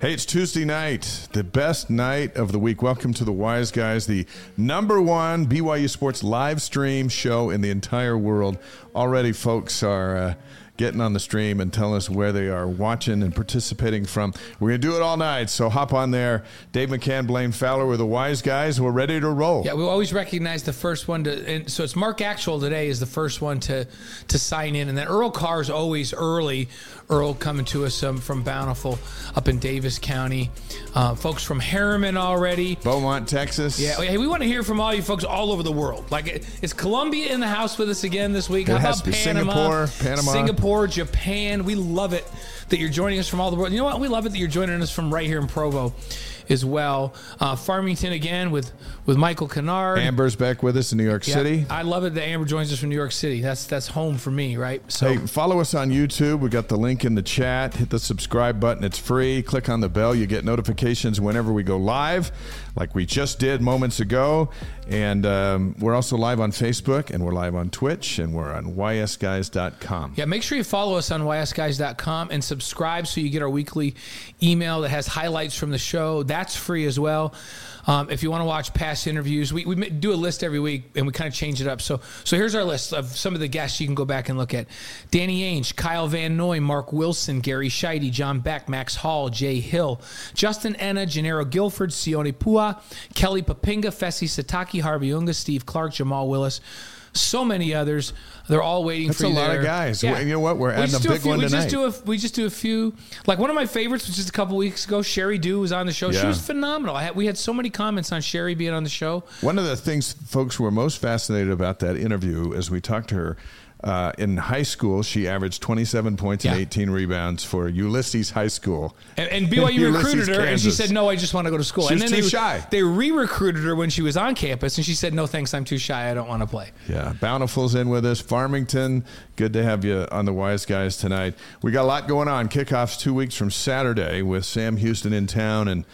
Hey, it's Tuesday night, the best night of the week. Welcome to the Y's Guys, the number one BYU Sports live stream show in the entire world. Already, folks are uh, getting on the stream and telling us where they are watching and participating from. We're going to do it all night, so hop on there. Dave McCann, Blaine Fowler, we're the Y's Guys. We're ready to roll. Yeah, we always recognize the first one to, and so it's Mark Actual today is the first one to to sign in, and then Earl Carr is always early. Earl coming to us um, from Bountiful up in Davis County. Uh, folks from Herriman already. Beaumont, Texas. Yeah, hey, we want to hear from all you folks all over the world. Like, is Colombia in the house with us again this week? It How about Panama? Singapore, Panama. Singapore, Japan. We love it that you're joining us from all the world. You know what? We love it that you're joining us from right here in Provo as well. Uh, Farmington again with with Michael Kennard. Amber's back with us in New York Yeah, City. I love it that Amber joins us from New York City. That's that's home for me, right? So Hey, follow us on YouTube. We got the link in the chat. Hit the subscribe button. It's free. Click on the bell. You get notifications whenever we go live, like we just did moments ago. And um, we're also live on Facebook, and we're live on Twitch, and we're on ysguys.com. Yeah, make sure you follow us on ysguys.com and subscribe so you get our weekly email that has highlights from the show. That's free as well. Um, if you want to watch past interviews, we, we do a list every week and we kind of change it up. So so here's our list of some of the guests you can go back and look at: Danny Ainge, Kyle Van Noy, Mark Wilson, Gary Scheide, John Beck, Max Hall, Jay Hill, Justin Ena, Gennaro Guilford, Sione Pua, Kelly Poppinga, Fesi Sitake, Harvey Unga, Steve Clark, Jamal Willis. So many others. They're all waiting That's for a you. lot of guys. You know what? We're We adding a do big few, one we tonight. Just do a, we just do a few. Like one of my favorites was just a couple weeks ago. Sheri Dew was on the show. She was phenomenal. I had, we had so many comments on Sheri being on the show. One of the things folks were most fascinated about that interview as we talked to her. Uh, in high school, she averaged 27 points Yeah. and 18 rebounds for Ulysses High School. And, and BYU recruited her, and she said, "No, I just want to go to school." She and then too they, shy. They re-recruited her when she was on campus, and she said, "No, thanks, I'm too shy. I don't want to play." Yeah, Bountiful's in with us. Farmington, good to have you on the Y's Guys tonight. We got a lot going on. Kickoffs two weeks from Saturday with Sam Houston in town, and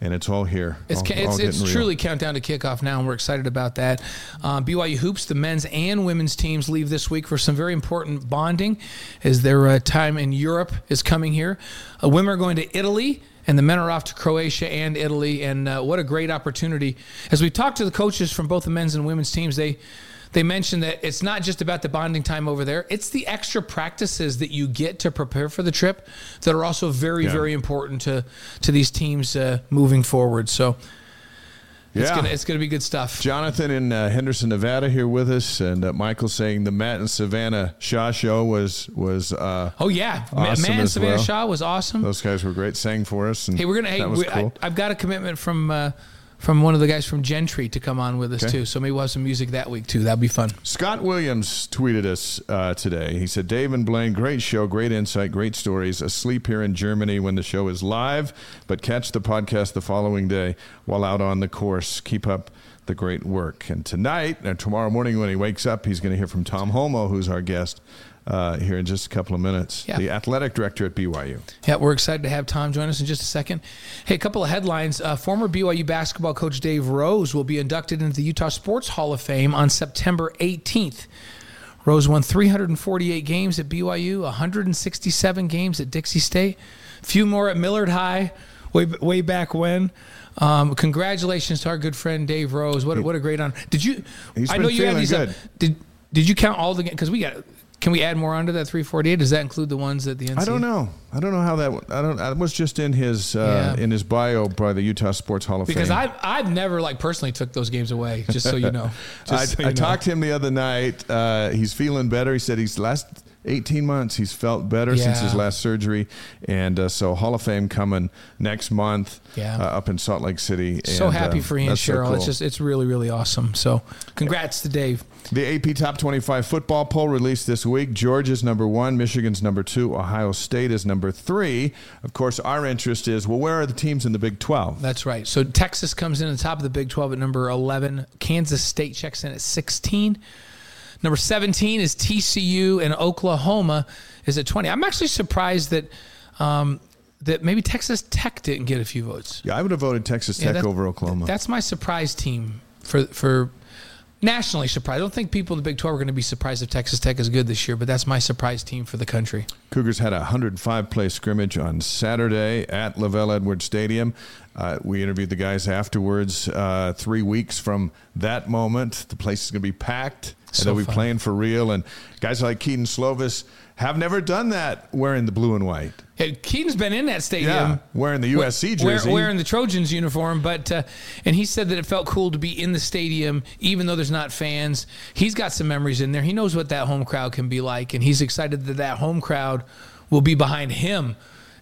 and it's all here. It's all, ca- all it's, it's truly countdown to kickoff now, and we're excited about that. Um, BYU hoops, the men's and women's teams leave this week for some very important bonding, as their uh, time in Europe is coming here. Uh, women are going to Italy. And the men are off to Croatia and Italy, and uh, what a great opportunity! As we talked to the coaches from both the men's and women's teams, they they mentioned that it's not just about the bonding time over there; it's the extra practices that you get to prepare for the trip that are also very, Yeah. very important to to these teams uh, moving forward. So it's Yeah. gonna it's gonna be good stuff. Jonathan in uh, Henderson, Nevada, here with us, and uh, Michael saying the Matt and Savannah Shaw show was was uh, Oh yeah, Awesome man, as Savannah well. Shaw was awesome. those guys were great, sang for us. And hey, we're gonna. Hey, that was we, cool. I, I've got a commitment from uh, from one of the guys from Gentri to come on with us Okay. too. So maybe we'll have some music that week too. That'd be fun. Scott Williams tweeted us uh, today. He said, Dave and Blaine, great show, great insight, great stories. Asleep here in Germany when the show is live, but catch the podcast the following day while out on the course. Keep up the great work. And tonight, and tomorrow morning when he wakes up, he's going to hear from Tom Holmoe, who's our guest uh, here in just a couple of minutes, Yeah. the athletic director at BYU. Yeah, we're excited to have Tom join us in just a second. Hey, a couple of headlines. Uh, former BYU basketball coach Dave Rose will be inducted into the Utah Sports Hall of Fame on September 18th. Rose won 348 games at BYU, 167 games at Dixie State, a few more at Millard High, way way back when. Um, congratulations to our good friend Dave Rose. What, a- what a great honor! Did you? He's I been know you have feeling these. good. Did Did you count all the? Games? Because we got. Can we add more onto that 348? Does that include the ones at the NCAA? I don't know. I don't know how that. I don't. That was just in his uh, Yeah. in his bio by the Utah Sports Hall of Because Fame. Because I've, I've never like personally took those games away, just so you know. I, so you I know. talked to him the other night. Uh, he's feeling better. He said he's last 18 months. He's felt better since his last surgery, and uh, so Hall of Fame coming next month. Yeah. uh, up in Salt Lake City. So and, happy um, for and that's so Cheryl. It's just it's really really awesome. So congrats to Dave. The AP Top 25 football poll released this week. Georgia's number one, Michigan's number two, Ohio State is number three. Of course, our interest is well, where are the teams in the Big 12? That's right. So Texas comes in at the top of the Big 12 at number 11. Kansas State checks in at 16. Number 17 is TCU, and Oklahoma is at 20. I'm actually surprised that um, that maybe Texas Tech didn't get a few votes. Yeah, I would have voted Texas Tech Yeah, that- over Oklahoma. That's my surprise team for for nationally surprised. I don't think people in the Big 12 are going to be surprised if Texas Tech is good this year, but that's my surprise team for the country. Cougars had a 105 play scrimmage on Saturday at LaVell Edwards Stadium. Uh, we interviewed the guys afterwards. Uh, three weeks from that moment, the place is going to be packed, and they'll be fun. playing for real. And guys like Kedon Slovis have never done that wearing the blue and white. Yeah, Kedon's been in that stadium. Yeah, wearing the USC jersey. wearing the Trojans uniform, but uh, and he said that it felt cool to be in the stadium, even though there's not fans. He's got some memories in there. He knows what that home crowd can be like, and he's excited that that home crowd will be behind him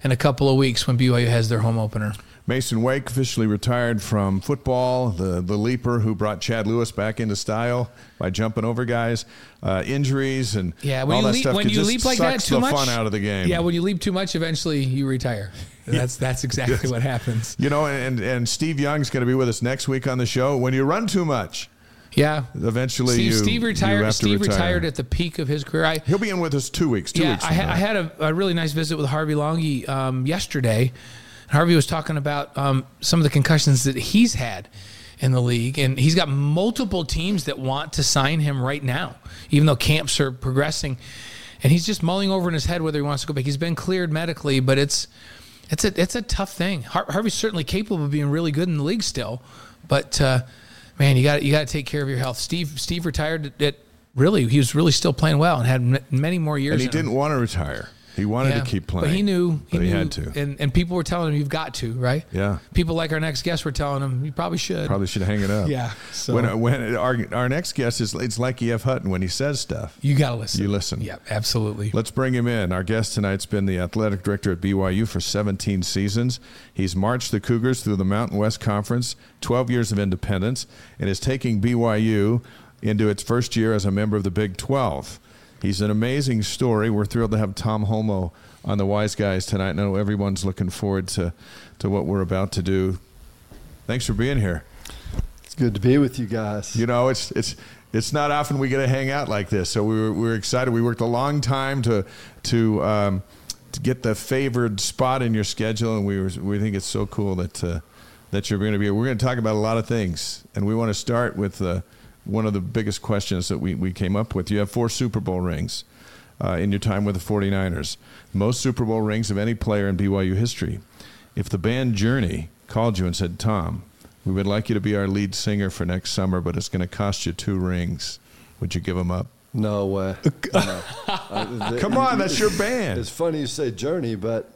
in a couple of weeks when BYU has their home opener. Mason Wake officially retired from football. The the leaper who brought Chad Lewis back into style by jumping over guys, uh, injuries and Yeah, when all you that leap, stuff when you leap like that too the much, fun out of the game. Yeah, when you leap too much, eventually you retire. That's that's exactly what happens. you know, and and Steve Young's going to be with us next week on the show. When you run too much, Yeah. eventually Steve, you Steve retired. Steve retire. retired at the peak of his career. I, He'll be in with us two weeks. Two yeah, weeks. I, ha-. I had a, a really nice visit with Harvey Langi um, yesterday. Harvey was talking about um, some of the concussions that he's had in the league, and he's got multiple teams that want to sign him right now, even though camps are progressing. And he's just mulling over in his head whether he wants to go back. He's been cleared medically, but it's it's a it's a tough thing. Har- Harvey's certainly capable of being really good in the league still, but uh, man, you got you got to take care of your health. Steve Steve retired at, at really he was really still playing well and had m- many more years. and he didn't want to retire. He wanted Yeah, to keep playing, But he knew. He but he had to. And, and people were telling him, you've got to, right? Yeah. People like our next guest were telling him, you probably should. Probably should hang it up. Yeah, so- when when our our next guest is it's like E.F. Hutton when he says stuff. You got to listen. You listen. Yeah, absolutely. Let's bring him in. Our guest tonight's been the athletic director at BYU for 17 seasons. He's marched the Cougars through the Mountain West Conference, 12 years of independence, and is taking BYU into its first year as a member of the Big 12. He's an amazing story. We're thrilled to have Tom Holmoe on the Y's Guys tonight. I know everyone's looking forward to, to what we're about to do. Thanks for being here. It's good to be with you guys. You know, it's it's it's not often we get to hang out like this. So we were, we were excited. We worked a long time to to um, to get the favored spot in your schedule, and we were we think it's so cool that uh, that you're going to be. here. We're going to talk about a lot of things, and we want to start with uh, one of the biggest questions that we, we came up with. You have four Super Bowl rings uh, in your time with the 49ers, most Super Bowl rings of any player in BYU history. If the band Journey called you and said, Tom, we would like you to be our lead singer for next summer, but it's going to cost you two rings, would you give them up? No way. No. I- the- Come on, that's your band. It's funny you say Journey, but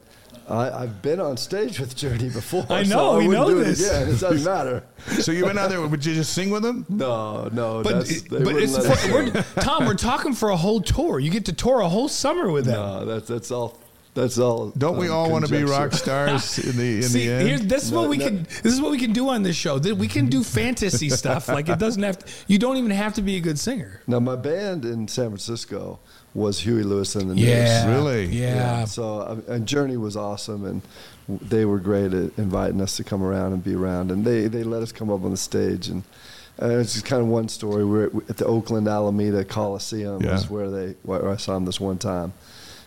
I, I've been on stage with Journey before. I so know, I we know do this. It again. It doesn't matter. So you went out there, would you just sing with them? No, no. But, that's, they but it's let for, we're. Tom, we're talking for a whole tour. You get to tour a whole summer with them. No, that's that's all. That's all. Don't we um, all want to be rock stars in the in See, the end? here's, this is what we no. can. This is what we can do on this show. That We can do fantasy stuff. Like it doesn't have. To, you don't even have to be a good singer. Now my band in San Francisco was Huey Lewis and the Yeah. News. Really? Yeah. So um, and Journey was awesome, and they were great at inviting us to come around and be around, and they they let us come up on the stage, and uh, it's just kind of one story. We're at, at the Oakland Alameda Coliseum, Yeah. is where they where I saw them this one time,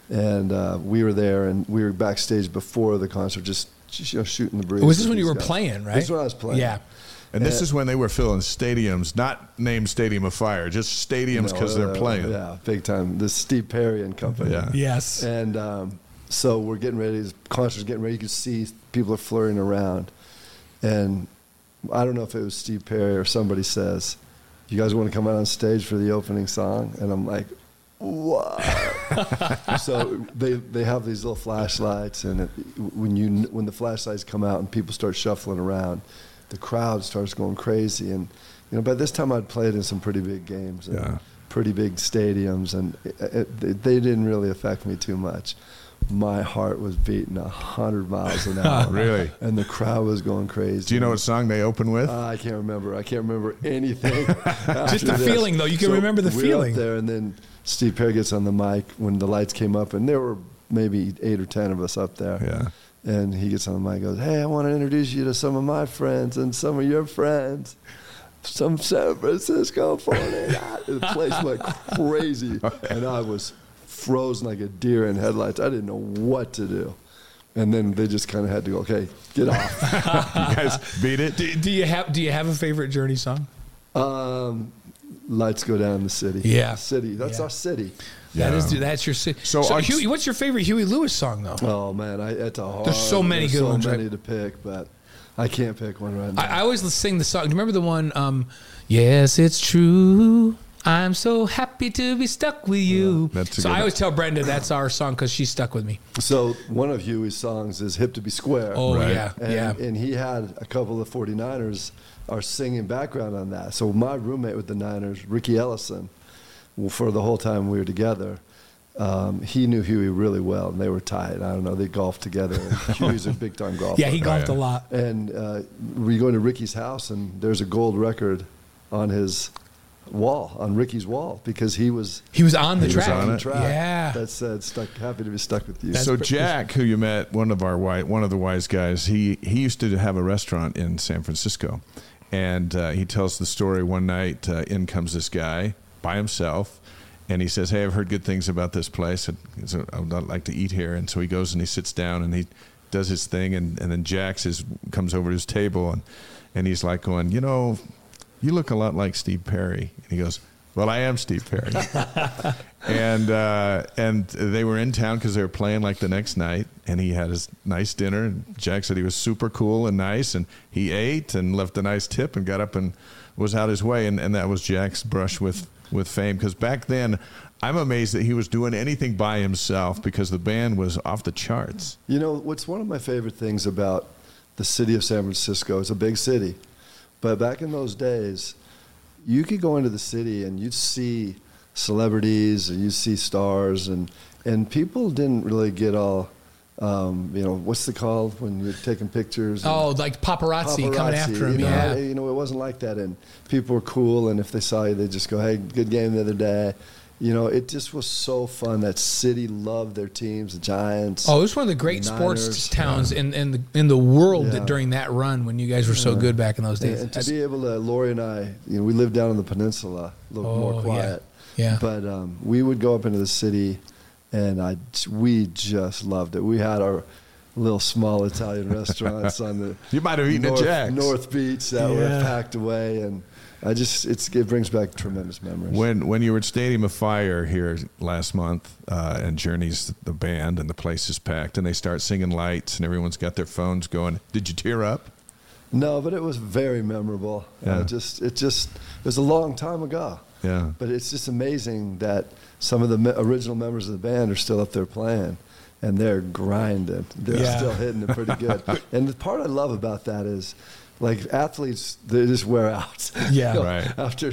and uh, we were there, and we were backstage before the concert, just, just you know, shooting the breeze. Was this with when you were guys. playing, right? This is when I was playing. Yeah. And this uh, is when they were filling stadiums, not named Stadium of Fire, just stadiums No, because they're uh, playing. Yeah, big time. This Steve Perry and company. Yeah. Yes. And um, so we're getting ready. The concert's getting ready. You can see people are flurrying around, and I don't know if it was Steve Perry or somebody says, "You guys want to come out on stage for the opening song?" And I'm like, "What?" so they they have these little flashlights, and it, when you when the flashlights come out and people start shuffling around, the crowd starts going crazy. And you know, by this time I'd played in some pretty big games. And Yeah. Pretty big stadiums, and it, it, they didn't really affect me too much. my heart was beating a hundred miles an hour. Really? And the crowd was going crazy. Do you know what song they open with? Uh, I can't remember. I can't remember anything. Just the feeling, though. You can remember the we're feeling. Up there, and then Steve Perry gets on the mic when the lights came up, and there were maybe eight or ten of us up there. Yeah. And he gets on the mic and goes, Hey, I want to introduce you to some of my friends and some of your friends. Some San Francisco 49. the place went crazy. And I was frozen like a deer in headlights. I didn't know what to do. And then they just kind of had to go, okay, get off. you guys beat it? Do, do you have Do you have a favorite Journey song? um, lights go down in the city. Yeah. City. That's Yeah. our city. That Yeah. is that's your si- So so. on- Huey, what's your favorite Huey Lewis song though? Oh, man. I, it's a hard, There's so many there's good so ones, right? many to pick, but I can't pick one right now. I, I always sing the song. Do you remember the one? Um, yes, it's true. I'm so happy to be stuck with you. that's a so good I always tell Brenda that's our song because she's stuck with me. so one of Huey's songs is Hip to Be Square. Oh Right. yeah, And, yeah. and he had a couple of 49ers are singing background on that. So my roommate with the Niners, Riki Ellison, well, for the whole time we were together, um, he knew Huey really well, and they were tight. I don't know, they golfed together. Huey's a big time golfer. Yeah, he golfed yeah. a lot. And uh, we go into Riki's house, and there's a gold record on his wall, on Riki's wall, because he was He was on the He was track. on on it? the track. Yeah. that said, "Stuck, happy to be stuck with you." That's so pre- Jack, who you met, one of our wise, one of the wise guys, he he used to have a restaurant in San Francisco, and uh, he tells the story. One night, uh, in comes this guy by himself, and he says, "Hey, I've heard good things about this place. and so I would like to eat here." And so he goes and he sits down and he does his thing, and, and then Jack says, comes over to his table and and he's like going, you know, you look a lot like Steve Perry, and he goes. Well, I am Steve Perry. and uh, and they were in town because they were playing like the next night, and he had his nice dinner. And Jack said he was super cool and nice, and he ate and left a nice tip and got up and was out his way, and, and that was Jack's brush with with fame. Because back then, I'm amazed that he was doing anything by himself because the band was off the charts. You know, what's one of my favorite things about the city of San Francisco? It's a big city, but back in those days, you could go into the city and you'd see celebrities and you'd see stars, and and people didn't really get all. Um, you know what's the call when you're taking pictures? Oh, like paparazzi, coming after him. You know, yeah. you know, it wasn't like that, and people were cool, and if they saw you, they just go, "Hey, good game the other day." You know, it just was so fun. That city loved their teams, the Giants. Oh, it was one of the great sports Niners, towns in, in the in the world Yeah. that during that run when you guys were so good back in those days. and to be able to, Lori and I, you know, we lived down on the peninsula, a little Oh, more yeah. quiet. Yeah. But um, we would go up into the city, and I, we just loved it. We had our little small Italian restaurants on the You might have eaten North, at Jack's. North Beach that were packed away, and I just it's it brings back tremendous memories. When when you were at Stadium of Fire here last month, uh, and Journey's the band, and the place is packed, and they start singing lights, and everyone's got their phones going. Did you tear up? no, but it was very memorable. Yeah. Uh, just it just it was a long time ago. Yeah. But it's just amazing that some of the me- original members of the band are still up there playing, and they're grinding. They're Yeah. still hitting it pretty good. and the part I love about that is, like athletes, they just wear out. Yeah. Right. After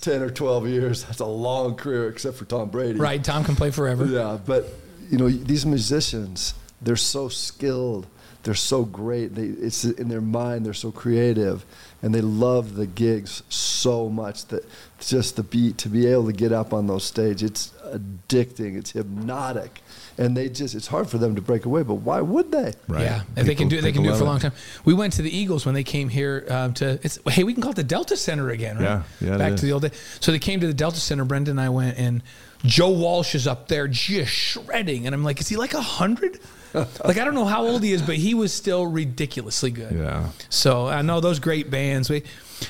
ten or twelve years, that's a long career, except for Tom Brady. right, Tom can play forever. Yeah, but you know these musicians, they're so skilled, they're so great. They it's in their mind, they're so creative, and they love the gigs so much that just the beat to be able to get up on those stage, it's addicting, it's hypnotic, and they just it's hard for them to break away. But why would they? Right. Yeah, if they can do it, they can do it for a long time. We went to the Eagles when they came here um, to. It's hey, we can call it the Delta Center again, right? Yeah, yeah, Back to the old day. So they came to the Delta Center. Brenda and I went, and Joe Walsh is up there just shredding, and I'm like, is he like a hundred? like I don't know how old he is, but he was still ridiculously good. Yeah. So I know those great bands. We,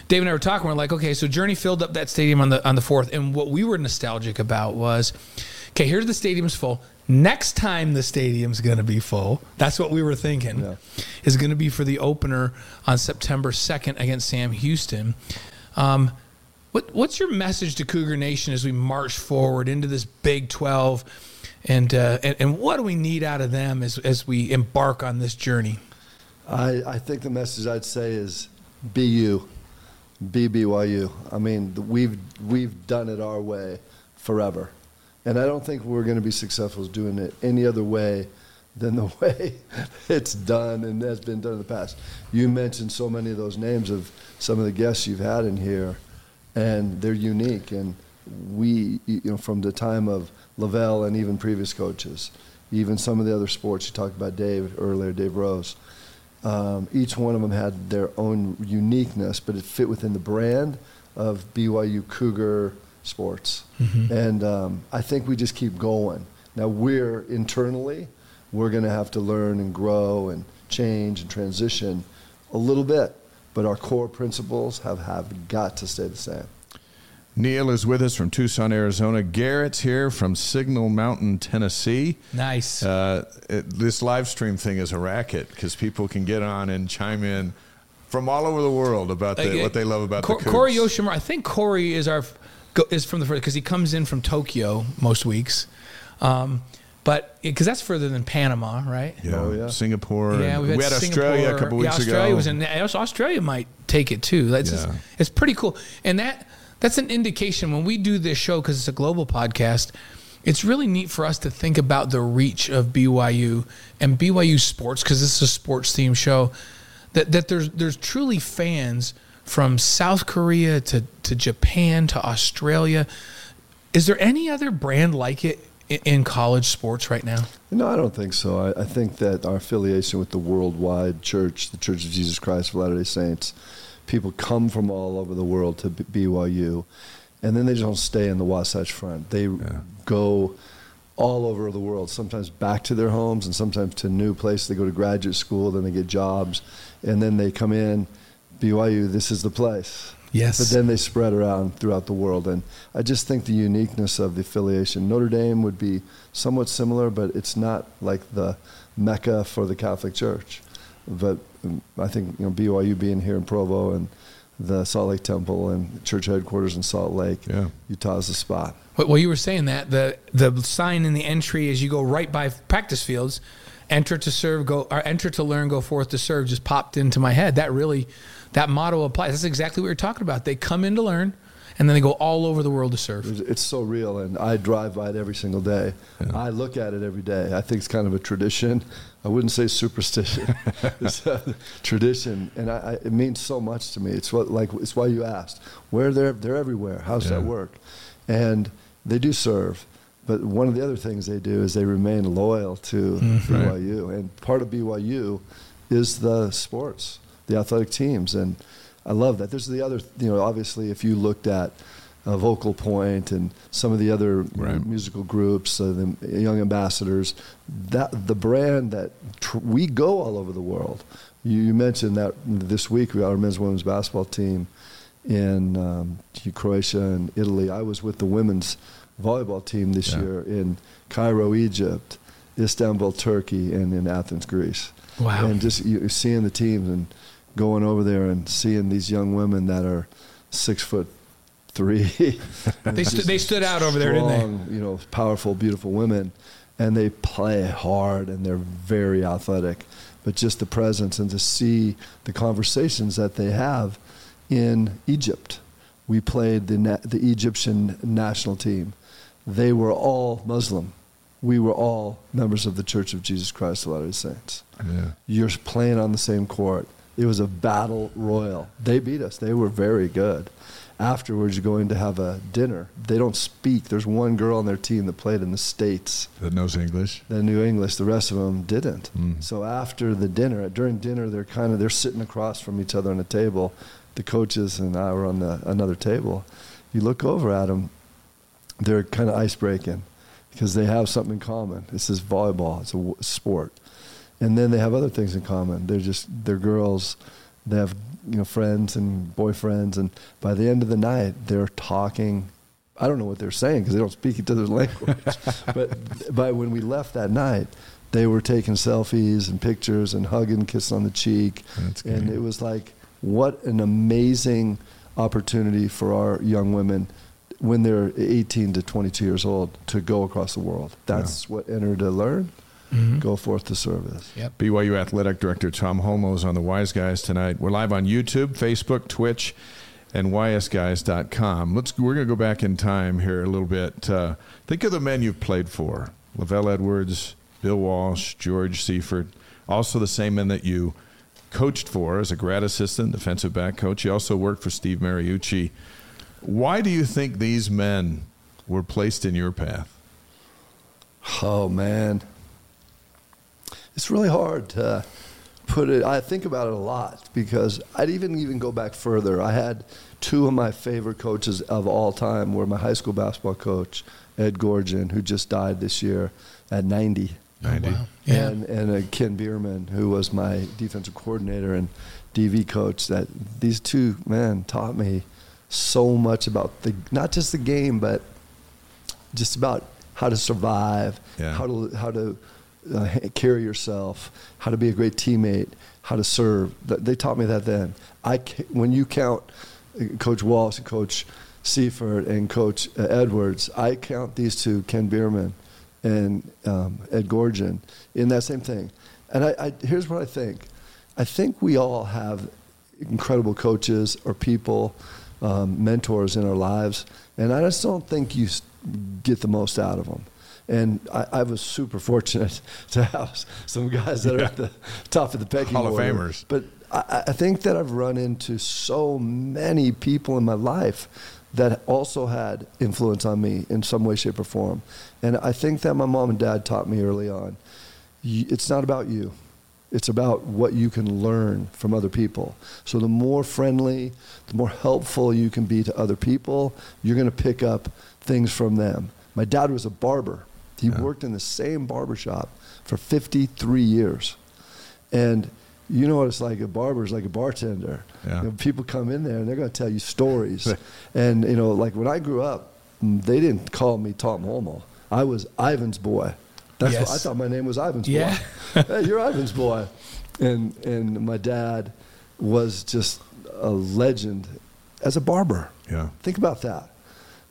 Dave and I were talking. We're like, okay, so Journey filled up that stadium on the on the fourth, and what we were nostalgic about was, okay, here's the stadium's full. Next time the stadium's going to be full. That's what we were thinking. Yeah. Is going to be for the opener on September second against Sam Houston. Um, what what's your message to Cougar Nation as we march forward into this Big Twelve? And, uh, and and what do we need out of them as, as we embark on this journey? I, I think the message I'd say is be you, be BYU. I mean, we've we've done it our way forever, And I don't think we're going to be successful doing it any other way than the way it's done and has been done in the past. You mentioned so many of those names of some of the guests you've had in here, and they're unique. And we, you know, from the time of LaVell and even previous coaches, even some of the other sports you talked about, Dave earlier, Dave Rose. Um, each one of them had their own uniqueness, but it fit within the brand of BYU Cougar sports. Mm-hmm. And um, I think we just keep going. Now we're internally, we're going to have to learn and grow and change and transition a little bit, but our core principles have, have got to stay the same. Neil is with us from Tucson, Arizona. Garrett's here from Signal Mountain, Tennessee. Nice. Uh, it, this live stream thing is a racket because people can get on and chime in from all over the world about the, what they love about Cor- the Cougs. Corey Yoshimura. I think Corey is our is from the first because he comes in from Tokyo most weeks. Um, but because that's further than Panama, right? Yeah, oh, yeah. Singapore. Yeah, we had, we had Australia a couple weeks yeah, Australia ago. Was in, Australia might take it too. That's yeah. just, it's pretty cool, and that that's an indication when we do this show because it's a global podcast. It's really neat for us to think about the reach of BYU and BYU sports because this is a sports themed show. That that there's there's truly fans from South Korea to, to Japan to Australia. Is there any other brand like it in college sports right now? No, I don't think so. I, I, think that our affiliation with the worldwide church, the Church of Jesus Christ of Latter day Saints, people come from all over the world to BYU, and then they just don't stay in the Wasatch Front. They yeah. go all over the world, sometimes back to their homes and sometimes to new places. They go to graduate school, then they get jobs, and then they come in BYU, this is the place. Yes. But then they spread around throughout the world. And I just think the uniqueness of the affiliation. Notre Dame would be somewhat similar, but it's not like the mecca for the Catholic Church. But I think you know BYU being here in Provo and the Salt Lake Temple and church headquarters in Salt Lake, yeah. Utah is the spot. Well, you were saying that the the sign in the entry as you go right by practice fields, enter to serve, go or enter to learn, go forth to serve, just popped into my head. That really that motto applies. That's exactly what you're talking about. They come in to learn, and then they go all over the world to serve. It's so real, and I drive by it every single day. Yeah. I look at it every day. I think it's kind of a tradition. I wouldn't say superstition. it's a tradition, and I, I, it means so much to me. It's what like it's why you asked. Where they're they're everywhere. How's yeah. that work? And they do serve. But one of the other things they do is they remain loyal to mm-hmm. BYU, and part of BYU is the sports the athletic teams, and I love that. There's the other, you know, obviously if you looked at uh, Vocal Point and some of the other right. musical groups, uh, the Young Ambassadors, that the brand that tr- we go all over the world. You, you, mentioned that this week our men's women's basketball team in um, Croatia and Italy. I was with the women's volleyball team this yeah. year in Cairo, Egypt, Istanbul, Turkey, and in Athens, Greece. Wow! And just you, seeing the teams and going over there and seeing these young women that are six foot three. they, st- they stood out over there, didn't they? You know, powerful, beautiful women, and they play hard and they're very athletic. But just the presence and to see the conversations that they have in Egypt. We played the na- the Egyptian national team. They were all Muslim. We were all members of the Church of Jesus Christ of Latter-day Saints. Yeah. You're playing on the same court it was a battle royal. They beat us. They were very good. Afterwards, you're going to have a dinner. They don't speak. There's one girl on their team that played in the States. That knows English? That knew English. The rest of them didn't. Mm. So after the dinner, during dinner, they're kind of, they're sitting across from each other on a table. The coaches and I were on the, another table. You look over at them, they're kind of ice breaking because they have something in common. This is volleyball. It's a sport and then they have other things in common. They're just they're girls. They have you know friends and boyfriends, and by the end of the night, they're talking. I don't know what they're saying because they don't speak each other's language. but by when we left that night, they were taking selfies and pictures and hugging, kissing on the cheek, and it was like what an amazing opportunity for our young women when they're 18 to 22 years old to go across the world. That's yeah. what Enter to Learn mm-hmm. go forth to service. Yep. BYU Athletic Director Tom Holmoe on the Y's Guys tonight. We're live on YouTube, Facebook, Twitch, and ysguys.com. Let's we're going to go back in time here a little bit. Uh, think of the men you've played for: LaVell Edwards, Bill Walsh, George Seifert. Also, the same men that you coached for as a grad assistant, defensive back coach. You also worked for Steve Mariucci. Why do you think these men were placed in your path? Oh man, it's really hard to put it. I think about it a lot because I'd even even go back further. I had two of my favorite coaches of all time were my high school basketball coach Ed Gorgon, who just died this year at 90. 90. Oh, wow. Yeah. And, and uh, Ken Bierman, who was my defensive coordinator and DB coach, that these two men taught me so much about the not just the game, but just about how to survive, Yeah. how to how to uh, carry yourself, how to be a great teammate, how to serve. They taught me that then. I when you count uh, Coach Walsh and Coach Seifert and Coach uh, Edwards, I count these two, Ken Bierman and um, Ed Gorgon, in that same thing. And I, I, here's what I think. I think we all have incredible coaches or people, um, mentors in our lives, and I just don't think you get the most out of them. And I, I was super fortunate to have some guys that are at the top of the pecking Hall of order. Famers. But I, I think that I've run into so many people in my life that also had influence on me in some way, shape, or form. And I think that my mom and dad taught me early on it's not about you. It's about what you can learn from other people. So the more friendly, the more helpful you can be to other people, you're going to pick up things from them. My dad was a barber. He Yeah. worked in the same barber shop for 53 years. And you know what it's like. A barber is like a bartender. Yeah. You know, people come in there and they're going to tell you stories. and you know, like when I grew up, they didn't call me Tom Holmoe. I was Ivan's boy. That's what I thought my name was Ivan's Yeah. boy. hey, you're Ivan's boy. And and my dad was just a legend as a barber. Yeah. Think about that.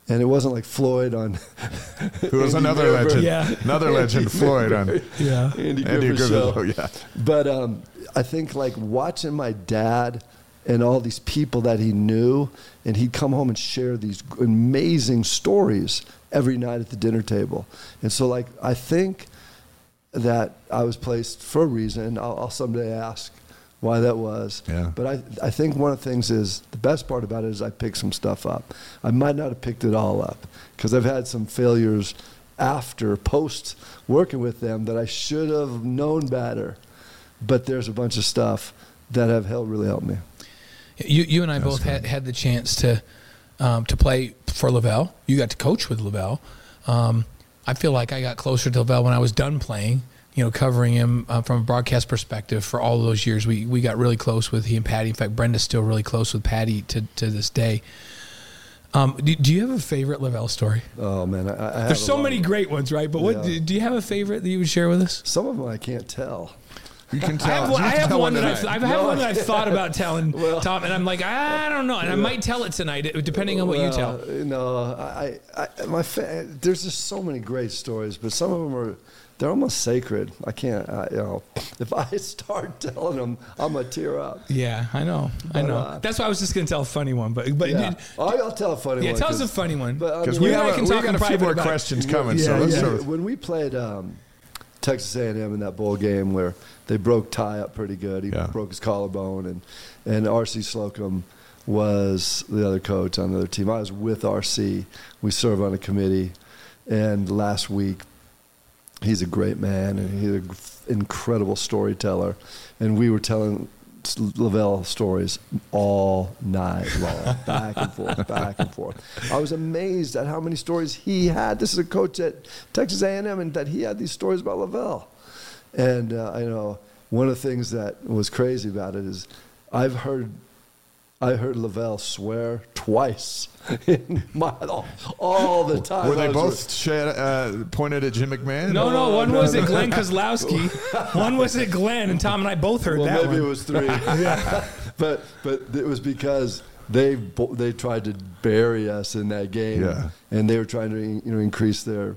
And it wasn't like Floyd on. Who was another Miller. legend? Yeah. Another legend, Floyd on Yeah. Andy Andy Griffith Griffith show. Show, yeah. But um, I think like watching my dad and all these people that he knew, and he'd come home and share these amazing stories every night at the dinner table. And so, like, I think that I was placed for a reason. I'll, I'll someday ask why that was. Yeah. But I, I think one of the things is the best part about it is I picked some stuff up. I might not have picked it all up because I've had some failures after, post working with them that I should have known better. But there's a bunch of stuff that have helped really helped me. You, you and I both had, had the chance to um, to play for LaVell. You got to coach with LaVell. Um, I feel like I got closer to LaVell when I was done playing. You know, covering him uh, from a broadcast perspective for all those years. We we got really close with he and Patty. In fact, Brenda's still really close with Patty to to this day. Um, do, do you have a favorite LaVell story? Oh man, I, I have There's so many great ones, right? But what do, do you have a favorite that you would share with us? Some of them I can't tell. You can I tell. have, I have tell one that. I've, I have No, one that I I've thought about telling Well- Tom, and I'm like, I don't know, and I might tell it tonight, depending on what you tell. Well, No, I, I, my fa- there's just so many great stories, but some of them are they're almost sacred. I can't, I, you know, if I start telling them, I'm gonna tear up. Yeah, I know, I know. uh, That's why I was just gonna tell a funny one, but but Yeah, dude, I- I'll tell a funny yeah, one. Yeah, tell us a funny one. But I Because mean, we You have, can a, we talk got in a few more about it. questions coming. Yeah, so let's yeah. sort of- When we played um, Texas A&M in that bowl game where they broke Ty up pretty good, he Yeah. broke his collarbone, and and RC Slocum was the other coach on the other team. I was with RC. We serve on a committee, and last week he's a great man and he's an incredible storyteller, and we were telling LaVell stories all night long, back and forth, back and forth. I was amazed at how many stories he had. This is a coach at Texas A&M, and that he had these stories about LaVell. And uh, I know one of the things that was crazy about it is I've heard I heard LaVell swear twice in my all, all the time. Were they was both shed, uh, pointed at Jim McMahon? no, no, one no, was no. at Glenn Kozlowski, one was at Glenn, and Tom and I both heard well, that maybe one. it was three. but but it was because they they tried to bury us in that game, Yeah. and they were trying to you know increase their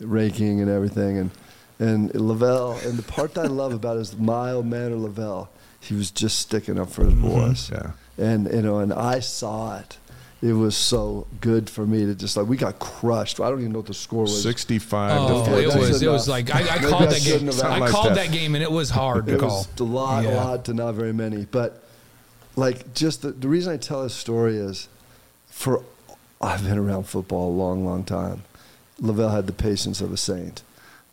ranking and everything, and and LaVell and the part that I love about his mild manner LaVell, he was just sticking up for his boys. Yeah. And you know, and I saw it. It was so good for me to just like we got crushed. I don't even know what the score was. 65 Oh, to four. it That's was. It was like I, I called I that game. have I asked. called Like that game, and it was hard to it call. was a lot, a lot to not very many. But like, just the, the reason I tell this story is, for I've been around football a long, long time. LaVell had the patience of a saint.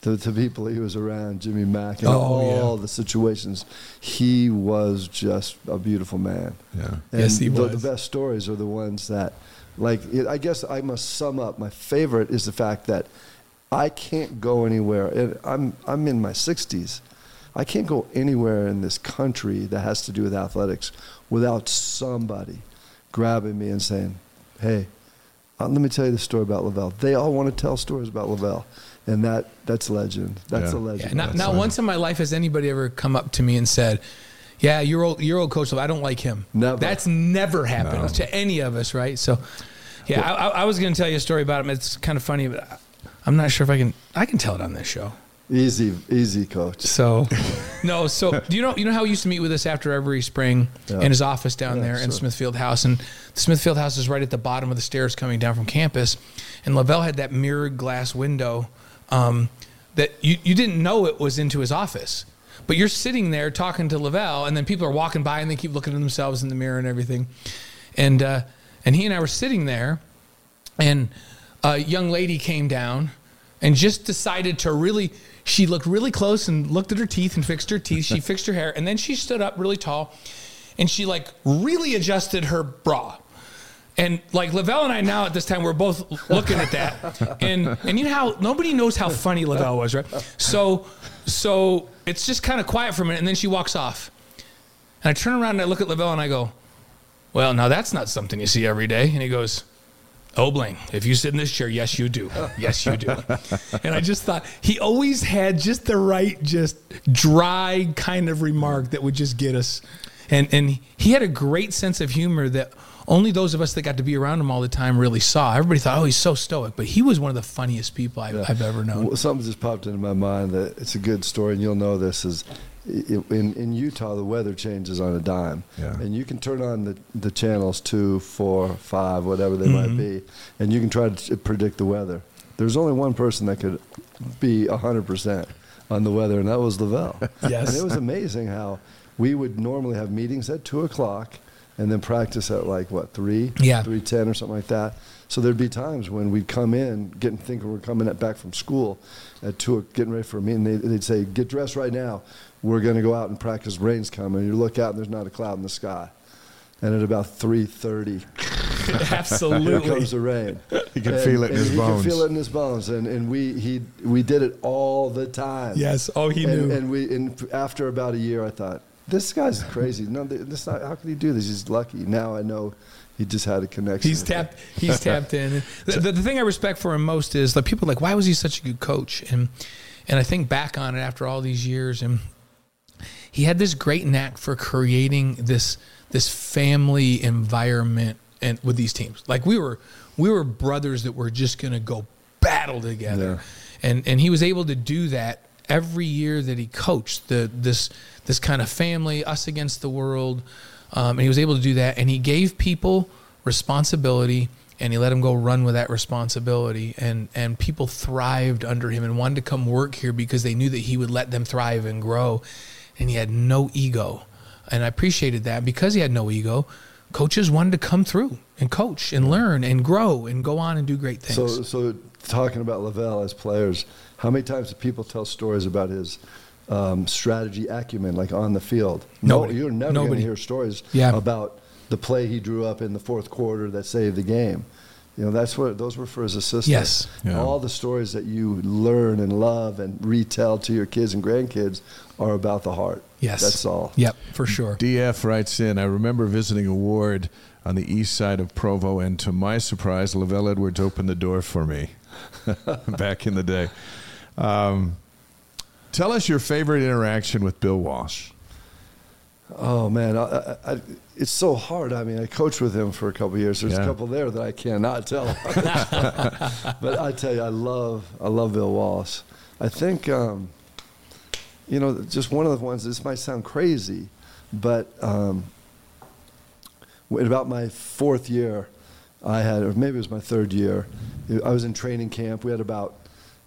The, the people he was around, Jimmy Mack, and Oh, all yeah. the situations, he was just a beautiful man. Yeah. And Yes, he the, was. the best stories are the ones that, like, it, I guess I must sum up. My favorite is the fact that I can't go anywhere. And I'm I'm in my 60s. I can't go anywhere in this country that has to do with athletics without somebody grabbing me and saying, "Hey, uh, let me tell you the story about LaVell." They all want to tell stories about LaVell, and that that's legend. That's Yeah. a legend. Yeah, not not once in my life has anybody ever come up to me and said, "Yeah, your old your old coach, I don't like him." Never. That's never happened No. to any of us, right? So, yeah, I, I, I was going to tell you a story about him. It's kind of funny, but I- I'm not sure if I can. I can tell it on this show. easy, easy, coach. So, no. So, do you know you know how he used to meet with us after every spring Yeah. in his office down Yeah, there in. Smithfield House, and the Smithfield House is right at the bottom of the stairs coming down from campus, and LaVell had that mirrored glass window um, that you you didn't know it was into his office. But you're sitting there talking to LaVell, and then people are walking by and they keep looking at themselves in the mirror and everything. And uh, and he and I were sitting there, and a young lady came down and just decided to really she looked really close and looked at her teeth and fixed her teeth she fixed her hair and then she stood up really tall and she like really adjusted her bra and like LaVell and I now at this time we're both looking at that, and and you know how nobody knows how funny LaVell was, right? So so it's just kind of quiet for a minute, and then she walks off, and I turn around and I look at LaVell and I go, "Well, now that's not something you see every day." And he goes, "Oh, Blaine, if you sit in this chair, yes, you do. Yes, you do." and I just thought he always had just the right, just dry kind of remark that would just get us. And and he had a great sense of humor that only those of us that got to be around him all the time really saw. Everybody thought, "Oh, he's so stoic," but he was one of the funniest people I've, I've ever known. Well, Something just popped into my mind that it's a good story, and you'll know this is in in Utah the weather changes on a dime, Yeah. and you can turn on the the channels two, four, five, whatever they might mm-hmm. be, and you can try to predict the weather. There's only one person that could be hundred percent on the weather, and that was LaVell. Yes. and it was amazing how we would normally have meetings at two o'clock. And then practice at like what three, Yeah. three ten or something like that. So there'd be times when we'd come in, getting thinking we're coming at, back from school at two, getting ready for a meeting. They, they'd say, "Get dressed right now. We're going to go out and practice. Rain's coming." You look out, and there's not a cloud in the sky. And at about three thirty, here Absolutely. comes the rain. He can And- feel it in his he bones. He can feel it in his bones, and, and we he we did it all the time. Yes. Oh, he and, knew. And we and after about a year, I thought this guy's crazy. No, this not. How could he do this? He's lucky. Now I know he just had a connection. He's tapped. He's tapped in. The, the, the thing I respect for him most is like people are like, why was he such a good coach? And and I think back on it after all these years, and he had this great knack for creating this this family environment and with these teams. Like we were we were brothers that were just going to go battle together, and and he was able to do that every year that he coached. The this this kind of family, us against the world, um, and he was able to do that. And he gave people responsibility. And he let them go run with that responsibility, and and people thrived under him and wanted to come work here because they knew that he would let them thrive and grow, and he had no ego, and I appreciated that because he had no ego. Coaches wanted to come through and coach and learn and grow and go on and do great things. So, so talking about LaVell as players, how many times do people tell stories about his um, strategy acumen, like on the field? Nobody. No, you're never going to hear stories Yeah. about the play he drew up in the fourth quarter that saved the game. You know, that's what those were for his assistants. Yes. Yeah. All the stories that you learn and love and retell to your kids and grandkids are about the heart. yes, That's all. Yep, for sure. DF writes in, I remember visiting a ward on the east side of Provo, and to my surprise, LaVell Edwards opened the door for me back in the day. Um, tell us your favorite interaction with Bill Walsh. Oh man, I, I, it's so hard. I mean, I coached with him for a couple years. There's Yeah. a couple there that I cannot tell. but I tell you, I love, I love Bill Walsh. I think, um, you know, just one of the ones. This might sound crazy, but um, in about my fourth year, I had, or maybe it was my third year, I was in training camp. We had about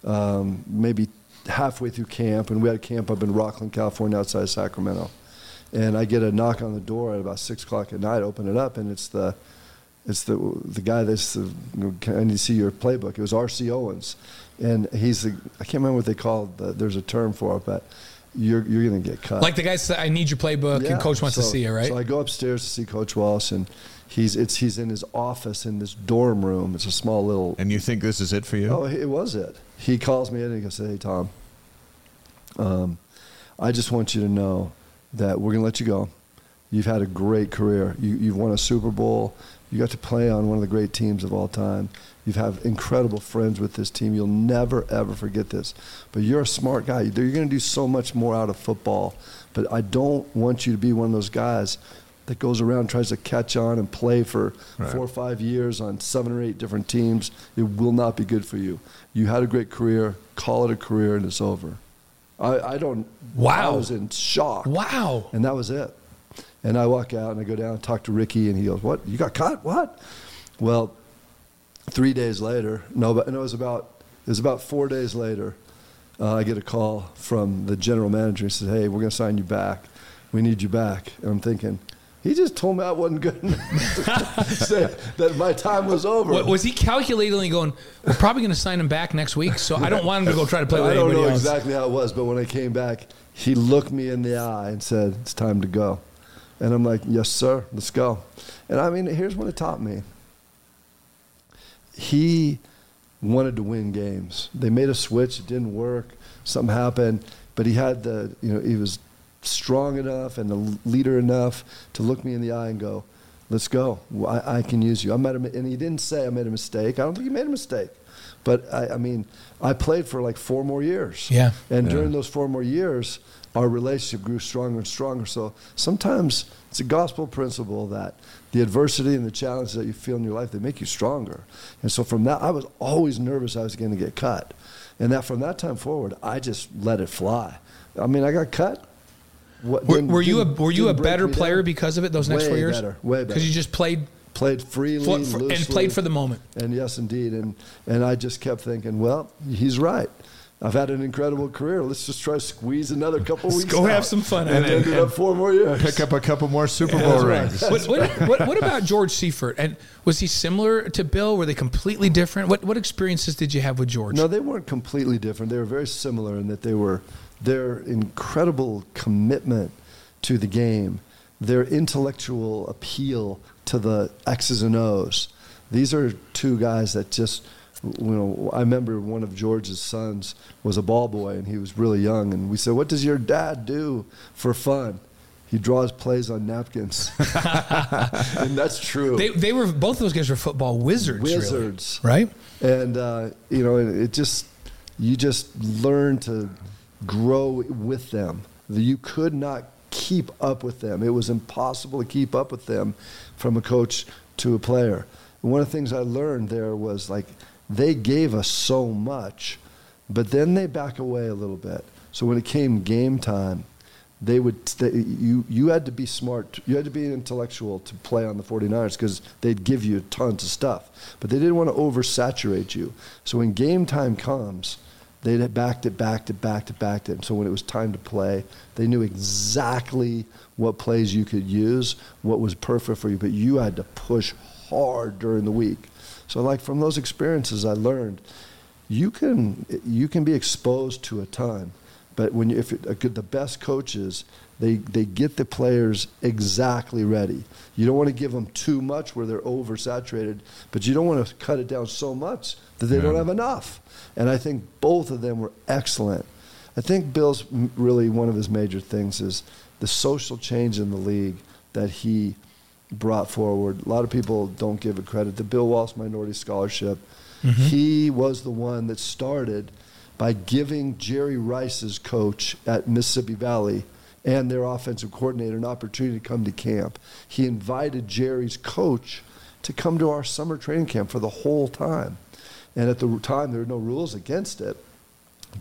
um, maybe halfway through camp, and we had a camp up in Rocklin, California, outside of Sacramento. And I get a knock on the door at about six o'clock at night. Open it up, and it's the it's the the guy that's uh, I need to see your playbook. It was R.C. Owens, and he's the I can't remember what they called. The, there's a term for it, but you're you're going to get cut. Like the guy said, I need your playbook, Yeah, and coach wants so- to see it, right? So I go upstairs to see Coach Walsh, and he's it's he's in his office in this dorm room. It's a small little. And you think this is it for you? Oh, it was it. He calls me in and he goes, "Hey Tom, um, I just want you to know that we're going to let you go. You've had a great career. You, you've won a Super Bowl. You got to play on one of the great teams of all time. You've had incredible friends with this team. You'll never, ever forget this. But you're a smart guy. You're going to do so much more out of football. But I don't want you to be one of those guys that goes around and tries to catch on and play for Right. four or five years on seven or eight different teams. It will not be good for you. You had a great career. Call it a career, and it's over. I, I don't. Wow. I was in shock. wow. And that was it. And I walk out and I go down and talk to Riki, and he goes, "What? You got caught? What?" Well, three days later, no, but and it was about it was about four days later. Uh, I get a call from the general manager. He says, "Hey, we're going to sign you back. We need you back." And I'm thinking, he just told me I wasn't good enough say that my time was over. What, was he calculatingly going? We're probably going to sign him back next week, so I don't want him to go try to play with I don't know else. exactly how it was, but when I came back, he looked me in the eye and said, "It's time to go." And I'm like, "Yes, sir. Let's go." And I mean, here's what it taught me. He wanted to win games. They made a switch. It didn't work. Something happened, but he had the, you know, he was strong enough and a leader enough to look me in the eye and go, "Let's go. I, I can use you." I made a, and he didn't say I made a mistake. I don't think he made a mistake, but I, I mean, I played for like four more years. Yeah. And Yeah. during those four more years, our relationship grew stronger and stronger. So sometimes it's a gospel principle that the adversity and the challenges that you feel in your life they make you stronger. And so from that, I was always nervous I was going to get cut, and that from that time forward, I just let it fly. I mean, I got cut. What, Were, didn't- were you a were you a better player down. because of it those next Way four years? better, way better. Because you just played played freely, for, for- and played for the moment. And yes, indeed. And and I just kept thinking, well, he's right. I've had an incredible career. Let's just try to squeeze another couple weeks. go have some fun. And, And- ended and- up four more years. Pick up a couple more Super That's Bowl right. rings. What, what, what, what about George Seifert? And was he similar to Bill? Were they completely different? What what experiences did you have with George? No, they weren't completely different. They were very similar in that they were their incredible commitment to the game, their intellectual appeal to the X's and O's. These are two guys that just, you know, I remember one of George's sons was a ball boy and he was really young, and we said, "What does your dad do for fun?" He draws plays on napkins, and that's true. They, they were both those guys were football wizards. really, Wizards. right? and uh, you know it, it just you just learn to grow with them. You could not keep up with them. It was impossible to keep up with them from a coach to a player. And one of the things i learned there was like they gave us so much but then they back away a little bit. So when it came game time they would they, you you had to be smart you had to be intellectual to play on the 49ers because they'd give you tons of stuff. But they didn't want to oversaturate you. So when game time comes they had backed it backed it backed it backed it. And so when it was time to play they knew exactly what plays you could use what was perfect for you but you had to push hard during the week. So like from those experiences i learned you can you can be exposed to a ton but when you, if it, the best coaches, they, they get the players exactly ready. You don't want to give them too much where they're oversaturated, but you don't want to cut it down so much that they don't have enough. And I think both of them were excellent. I think Bill's m- really one of his major things is the social change in the league that he brought forward. A lot of people don't give it credit. The Bill Walsh Minority Scholarship, mm-hmm. he was the one that started by giving Jerry Rice's coach at Mississippi Valley and their offensive coordinator an opportunity to come to camp. He invited Jerry's coach to come to our summer training camp for the whole time. And at the time, there were no rules against it.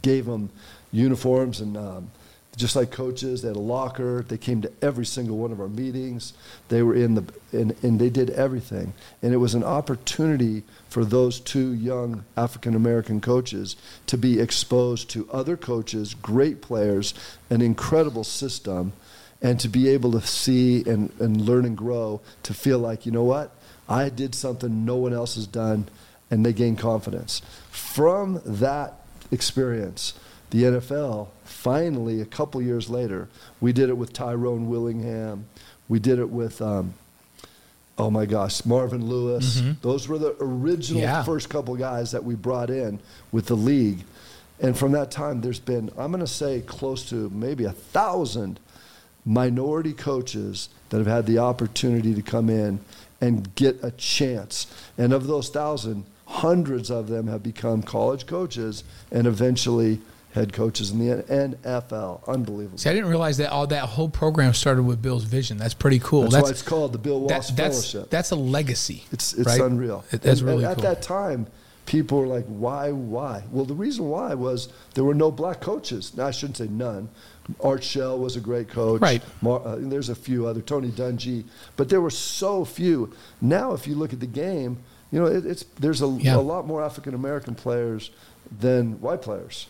Gave them uniforms and um, just like coaches. They had a locker. They came to every single one of our meetings. They were in the and, and they did everything. And it was an opportunity for those two young African American coaches to be exposed to other coaches, great players, an incredible system, and to be able to see and, and learn and grow to feel like, you know what? I did something no one else has done, and they gain confidence. From that experience, the NFL finally, a couple years later, we did it with Tyrone Willingham. We did it with, um, oh my gosh, Marvin Lewis. Mm-hmm. Those were the original Yeah. first couple guys that we brought in with the league. And from that time, there's been, I'm going to say, close to maybe a thousand minority coaches that have had the opportunity to come in and get a chance. And of those thousand, hundreds of them have become college coaches and eventually head coaches in the NFL. Unbelievable. See, I didn't realize that all that whole program started with Bill's vision. That's pretty cool. That's, why it's called the Bill Walsh that- that's Fellowship. that's a legacy. It's it's right? unreal. It- that's And- really and at that time, people were like, "Why? Why?" Well, the reason why was there were no black coaches. Now, I shouldn't say none. Art Shell was a great coach. Right. Mar- uh, there's a few other Tony Dungy, but there were so few. Now, if you look at the game, you know it, it's there's a, Yeah. a lot more African American players than white players,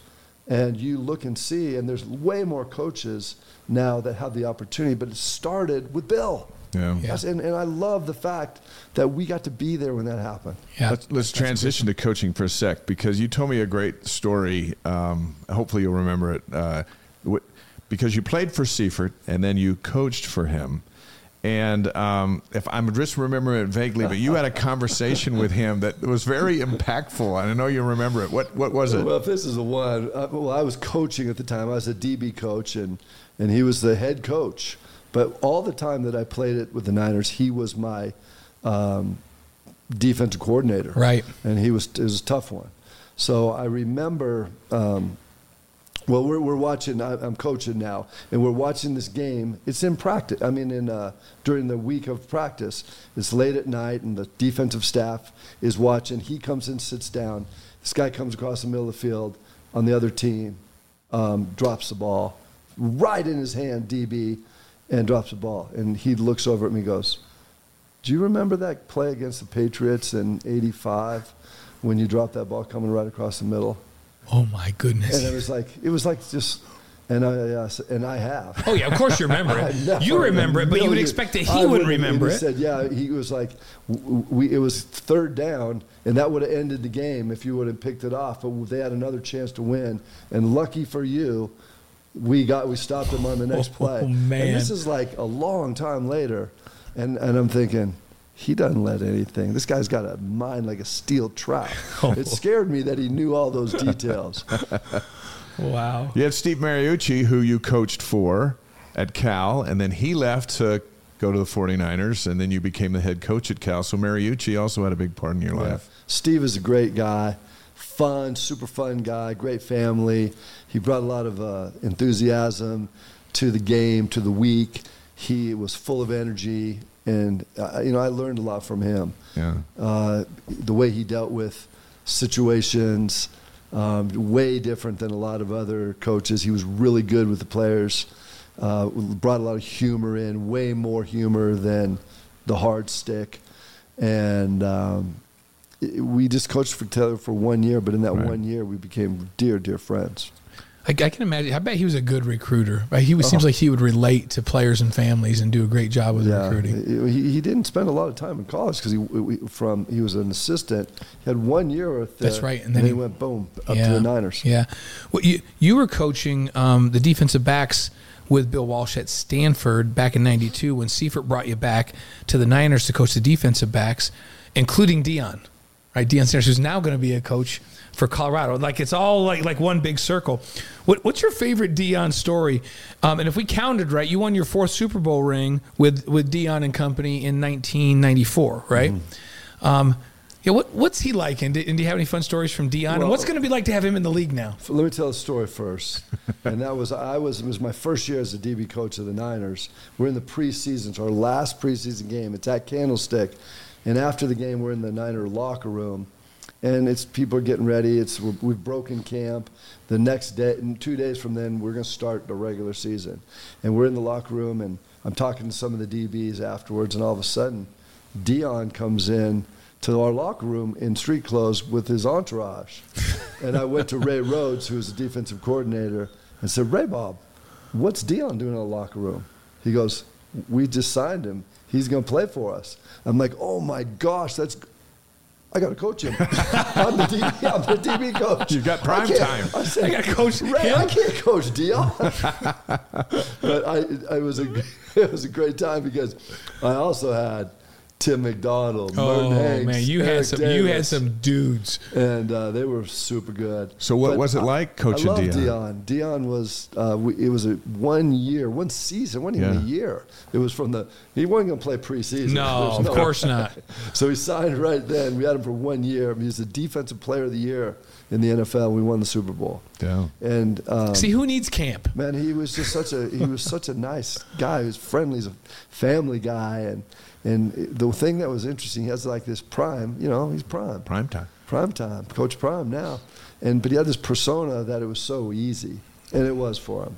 and you look and see, and there's way more coaches now that have the opportunity. But it started with Bill. Yeah. Yeah. And, and I love the fact that we got to be there when that happened. Yeah. Let's, let's transition to coaching for a sec because you told me a great story. Um, hopefully, you'll remember it. Uh, wh- because you played for Seifert and then you coached for him. And um, if I'm just remembering it vaguely, but you had a conversation with him that was very impactful. And I know you remember it. What what was it? Well, if this is the one, uh, well, I was coaching at the time. I was a DB coach, and and he was the head coach. But all the time that I played it with the Niners, he was my um, defensive coordinator. Right. And he was it was a tough one. So I remember. Um, well, we're, we're watching. I- I'm coaching now, and we're watching this game. It's in practice. I mean, in uh, during the week of practice, it's late at night, and the defensive staff is watching. He comes and sits down. This guy comes across the middle of the field on the other team, um, drops the ball right in his hand, DB, and drops the ball. And he looks over at me, and goes, "Do you remember that play against the Patriots in '85 when you dropped that ball coming right across the middle?" Oh my goodness. And it was like it was like just, and I yes, and I have. oh yeah, of course you remember it. You remember it, but you would expect that he I and remember he it. Said, yeah, he was like, we, it was third down, and that would have ended the game if you would have picked it off. But they had another chance to win, and lucky for you, we got we stopped them on the next play. Oh, play. man. And this is like a long time later, and and I'm thinking. He doesn't let anything. This guy's got a mind like a steel trap. Oh. It scared me that he knew all those details. wow. You have Steve Mariucci, who you coached for at Cal, and then he left to go to the 49ers, and then you became the head coach at Cal. So Mariucci also had a big part in your life. Steve is a great guy, fun, super fun guy, great family. He brought a lot of uh, enthusiasm to the game, to the week. He was full of energy, and uh, you know I learned a lot from him. Yeah. Uh, the way he dealt with situations, um, way different than a lot of other coaches. He was really good with the players. Uh, brought a lot of humor in, way more humor than the hard stick, and um, it- we just coached for together for one year. But in that Right. one year, we became dear, dear friends. I, I can imagine. I bet he was a good recruiter. Right? He was, seems Oh. like he would relate to players and families and do a great job with Yeah, recruiting. he, he didn't spend a lot of time in college because he we, from he was an assistant. He had one year with the, That's right, and and then then he- he went boom up yeah. to the Niners. Yeah. Well, you you were coaching um, the defensive backs with Bill Walsh at Stanford back in '92 when Seifert brought you back to the Niners to coach the defensive backs, including Deion, right? Deion Sanders, who's now going to be a coach for Colorado. Like it's all like like one big circle. What, what's your favorite Deion story? Um, and if we counted right, you won your fourth Super Bowl ring with with Deion and company in 1994, right? Um, yeah, what, what's he like? And, do- and do you have any fun stories from Deion? and what's going to be like to have him in the league now? Let me tell a story first. and that was I was it was my first year as a DB coach of the Niners. We're in the preseason, it's our last preseason game. It's at Candlestick, and after the game, we're in the Niner locker room, and it's people are getting ready. It's we've broken camp. The next day, in two days from then, we're going to start the regular season, and we're in the locker room, and I'm talking to some of the DBs afterwards, and all of a sudden, Deion comes in to our locker room in street clothes with his entourage, and I went to Ray Rhodes, who was the defensive coordinator, and said, Ray Bob, what's Deion doing in the locker room? He goes, we just signed him. He's going to play for us. I'm like, oh my gosh, that's I got to coach him. I'm the DB. I'm the DB coach. You've got prime I time. I, said, I gotta coach Ray, him? I can't coach Deion. but I, I was a, it was a great time because I also had Tim McDonald, Oh Merton Hanks, man, you had Eric some. You had some dudes. and uh, they were super good. So what But was it I- like coaching I love Deion? Dion. Deion was uh, we, it was a one year, one season, wasn't even Yeah. a year. It was from the he wasn't going to play preseason. No, There's of course not. So he signed right then. We had him for one year. He was the defensive player of the year in the NFL. We won the Super Bowl. Yeah. And um, See, who needs camp? man, he was just such a he was such a nice guy. He was friendly. He's a family guy, and and the thing that was interesting, he has like this prime. You know, he's prime Prime time. prime time, Coach Prime now. And but he had this persona that it was so easy, and it was for him.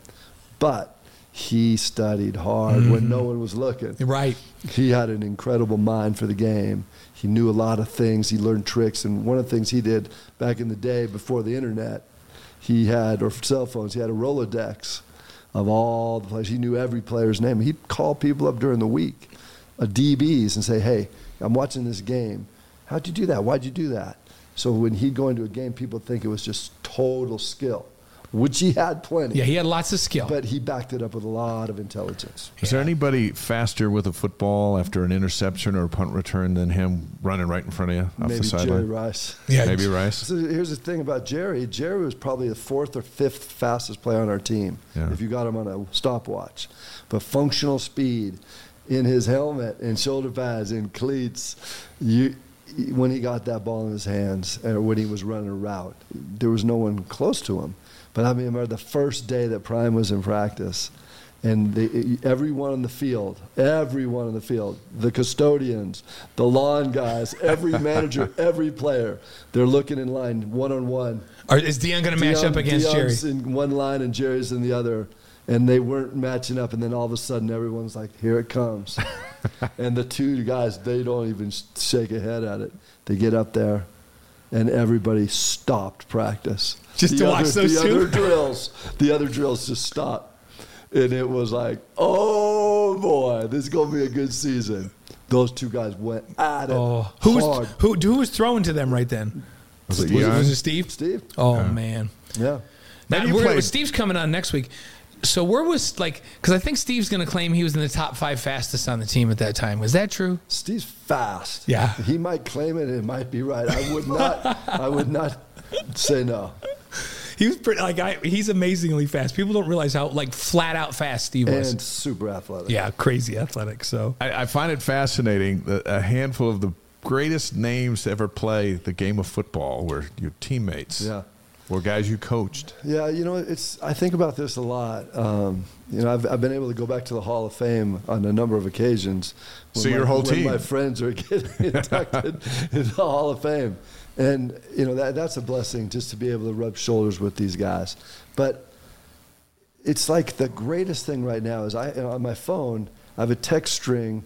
But he studied hard when mm-hmm. no one was looking. Right. He had an incredible mind for the game. He knew a lot of things. He learned tricks, and one of the things he did back in the day before the internet, he had or cell phones. He had a Rolodex of all the players. He knew every player's name. He'd call people up during the week, DBs, and say, "Hey, I'm watching this game. How'd you do that? Why'd you do that?" So when he'd go into a game, people think it was just total skill, which he had plenty. Yeah, he had lots of skill. but he backed it up with a lot of intelligence. Is there anybody faster with a football after an interception or a punt return than him running right in front of you off Maybe the Jerry sideline? Rice. yeah, Maybe Rice. So here's the thing about Jerry. Jerry was probably the fourth or fifth fastest player on our team Yeah. if you got him on a stopwatch. But functional speed in his helmet and shoulder pads and cleats, you when he got that ball in his hands or when he was running a route, there was no one close to him. But I mean, remember the first day that Prime was in practice, and the, everyone in the field, everyone in the field, the custodians, the lawn guys, every manager, every player, they're looking in line one on one. Is Deion going to match up against Deion's Jerry? in one line and Jerry's in the other, and they weren't matching up. And then all of a sudden, everyone's like, "Here it comes!" and the two guys, they don't even shake a head at it. They get up there, and everybody stopped practice Just The to watch other- those the two? other drills. The other drills just stopped, and it was like, "Oh boy, this is gonna be a good season." Those two guys went at it Oh, who hard. was who? Who was throwing to them right then? Was it Was it, was it Steve? Steve, Oh man. yeah. Now, you we're- played- Steve's coming on next week. So where was like? Because I think Steve's going to claim he was in the top five fastest on the team at that time. Was that true? Steve's fast. Yeah. He might claim it. And it might be right. I would not. I would not say no. He was pretty like I. He's amazingly fast. People don't realize how like flat out fast Steve was. And super athletic. yeah, crazy athletic. So I, I find it fascinating that a handful of the greatest names to ever play the game of football were your teammates. Yeah. Or guys you coached. Yeah, you know, it's. I think about this a lot. Um, you know, I've, I've been able to go back to the Hall of Fame on a number of occasions. when So your my- whole when team. my friends are getting inducted into the Hall of Fame, and you know that that's a blessing just to be able to rub shoulders with these guys. But it's like the greatest thing right now is I on my phone I have a text string.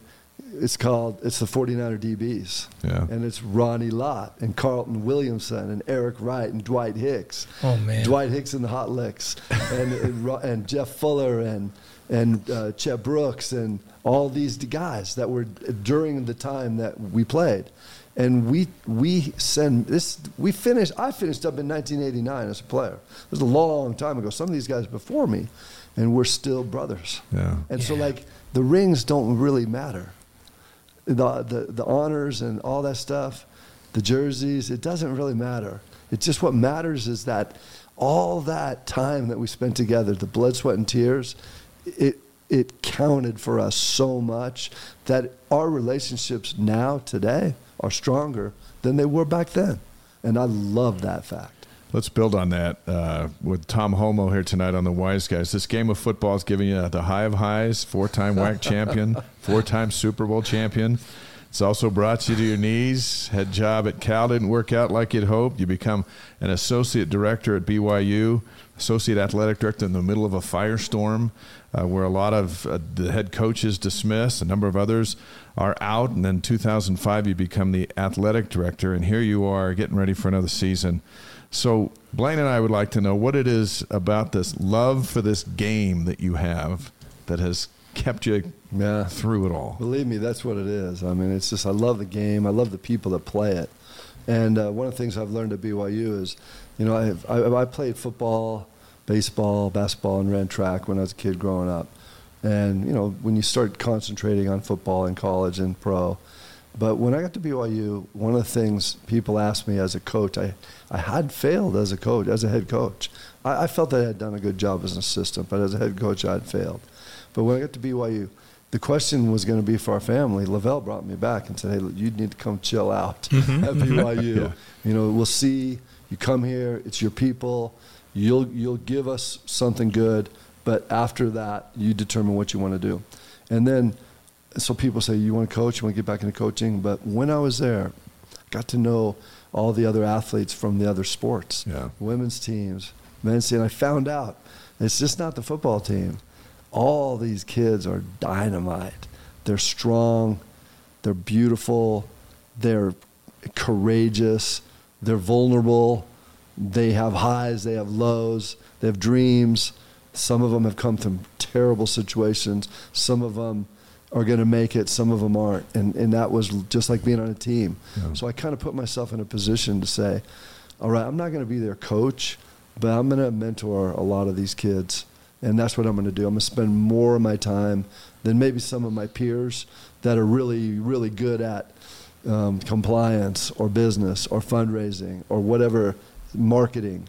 It's called it's the 49er DBs. Yeah. And it's Ronnie Lott and Carlton Williamson and Eric Wright and Dwight Hicks. Oh, man. Dwight Hicks and the Hot Licks and and, and Jeff Fuller and and uh, Chet Brooks and all these guys that were during the time that we played. And we we send this we finished I finished up in 1989 as a player. It was a long time ago. Some of these guys before me and we're still brothers. Yeah. And so like the rings don't really matter the, the, the honors and all that stuff, the jerseys, it doesn't really matter. It's just what matters is that all that time that we spent together, the blood, sweat, and tears, it, it counted for us so much that our relationships now, today, are stronger than they were back then. And I love that fact. Let's build on that uh, with Tom Holmoe here tonight on the Y's Guys. This game of football is giving you the high of highs, four-time WAC champion, four-time Super Bowl champion. It's also brought you to your knees. Head job at Cal didn't work out like you'd hoped. You become an associate director at BYU, associate athletic director in the middle of a firestorm uh, where a lot of uh, the head coaches dismiss, a number of others are out. And then 2005, you become the athletic director. And here you are getting ready for another season. So, Blaine and I would like to know what it is about this love for this game that you have that has kept you Yeah. through it all. Believe me, that's what it is. I mean, it's just I love the game. I love the people that play it. And uh, one of the things I've learned at BYU is, you know, I, have, I, I played football, baseball, basketball, and ran track when I was a kid growing up. And you know, when you start concentrating on football in college and pro, but when I got to BYU, one of the things people asked me as a coach, I, I had failed as a coach, as a head coach. I, I felt that I had done a good job as an assistant, but as a head coach, I had failed. But when I got to BYU, the question was going to be for our family. LaVell brought me back and said, "Hey, you need to come chill out mm-hmm. at mm-hmm. BYU. Yeah. You know, we'll see. You come here. It's your people. You'll you'll give us something good, but after that, you determine what you want to do." And then, so people say, "You want to coach? You want to get back into coaching?" But when I was there, I got to know all the other athletes from the other sports, Yeah. women's teams, men's team. And I found out it's just not the football team. All these kids are dynamite. They're strong. They're beautiful. They're courageous. They're vulnerable. They have highs. They have lows. They have dreams. Some of them have come from terrible situations. Some of them are going to make it. Some of them aren't. And, and that was just like being on a team. Yeah. So I kind of put myself in a position to say, all right, I'm not going to be their coach, but I'm going to mentor a lot of these kids. And that's what I'm going to do. I'm going to spend more of my time than maybe some of my peers that are really, really good at um, compliance or business or fundraising or whatever, marketing.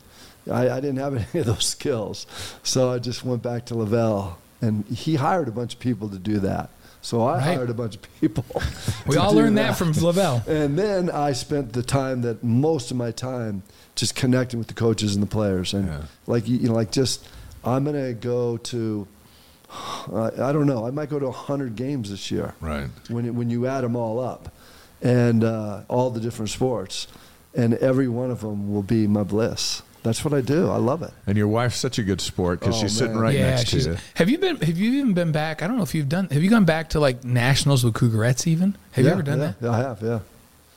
I, I didn't have any of those skills. So I just went back to LaVell, and he hired a bunch of people to do that. So I Right. hired a bunch of people. We all learned that from LaVell. and then I spent the time that most of my time just connecting with the coaches and the players, and Yeah. like you you know, like just I'm gonna go to. I I don't know. I might go to 100 games this year Right. when it, when you add them all up, and uh, all the different sports, and every one of them will be my bliss. That's what I do. I love it. And your wife's such a good sport because Oh, she's sitting right yeah, next to you. Have you been? Have you even been back? I don't know if you've done. Have you gone back to like nationals with Cougarettes? Even have you ever done yeah, that? Yeah, I have. Yeah.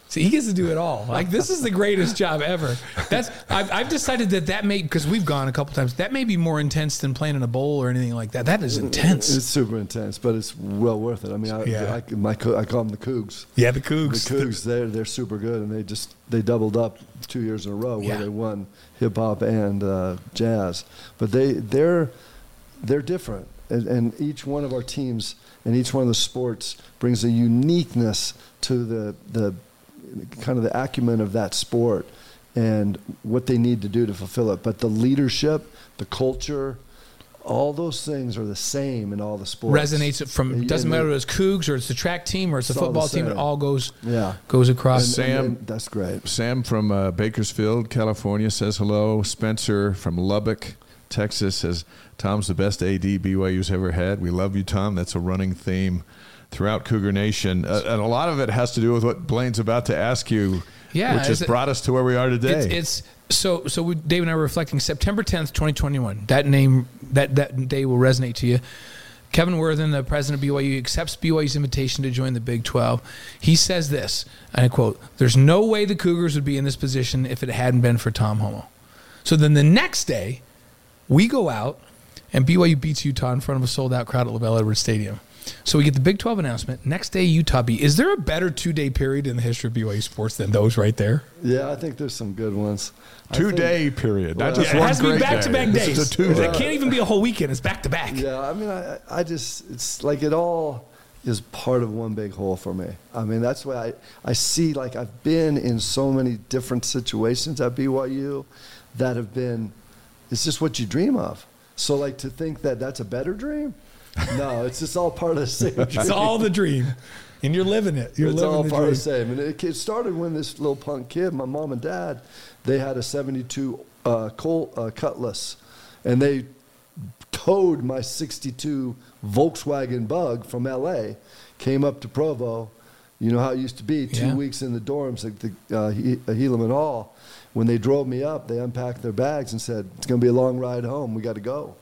See, he gets to do it all. Like this is the greatest job ever. That's I've, I've decided that that may because we've gone a couple times. That may be more intense than playing in a bowl or anything like that. That is intense. It's super intense, but it's well worth it. I mean, I, Yeah. I, my, I call them the Cougs. yeah, the Cougs. The Cougs. Cougs, they're they're super good, and they just they doubled up two years in a row where Yeah. they won hip hop and uh, jazz. But they they're they're different, and, and each one of our teams and each one of the sports brings a uniqueness to the the kind of the acumen of that sport and what they need to do to fulfill it. But the leadership, the culture. All those things are the same in all the sports. resonates from And- doesn't and matter they- if it's Cougs or it's the track team or it's the It's all the football team. It all goes Yeah. goes across. And- Sam- and- and that's great. Sam from uh, Bakersfield, California says hello. Spencer from Lubbock, Texas says Tom's the best AD BYU's ever had. We love you, Tom. That's a running theme throughout Cougar Nation, uh, and a lot of it has to do with what Blaine's about to ask you, Yeah, which has it- brought us to where we are today. It's, it's so so. We, Dave and I were reflecting September tenth, twenty twenty one. That name that that day will resonate to you. Kevin Worthen, the president of BYU, accepts BYU's invitation to join the Big 12. He says this, and I quote, There's no way the Cougars would be in this position if it hadn't been for Tom Holmoe. So then the next day, we go out and BYU beats Utah in front of a sold out crowd at LaVell Edwards Stadium. So we get the Big 12 announcement. Next day, Utah beat. Is there a better two day period in the history of BYU sports than those right there? Yeah, I think there's some good ones. Two think- day period, not Well, just Yeah, it one has to be great back to back days. This is a two day. It can't even be a whole weekend. It's back to back. Yeah, I mean, I, I just, it's like it all is part of one big whole for me. I mean, that's why I, I see, like, I've been in so many different situations at BYU that have been, it's just what you dream of. So, like, to think that that's a better dream? No, it's just all part of the same dream. It's all the dream, and you're living it. You're it's living all the part dream. of the same. And it, it started when this little punk kid, my mom and dad, they had a 72 uh, Col- uh, Cutlass, and they towed my 62 Volkswagen Bug from LA, came up to Provo, You know how it used to be two Yeah. weeks in the dorms, like the uh, He- uh, Helaman Hall. When they drove me up, they unpacked their bags and said, "It's going to be a long ride home. We got to go."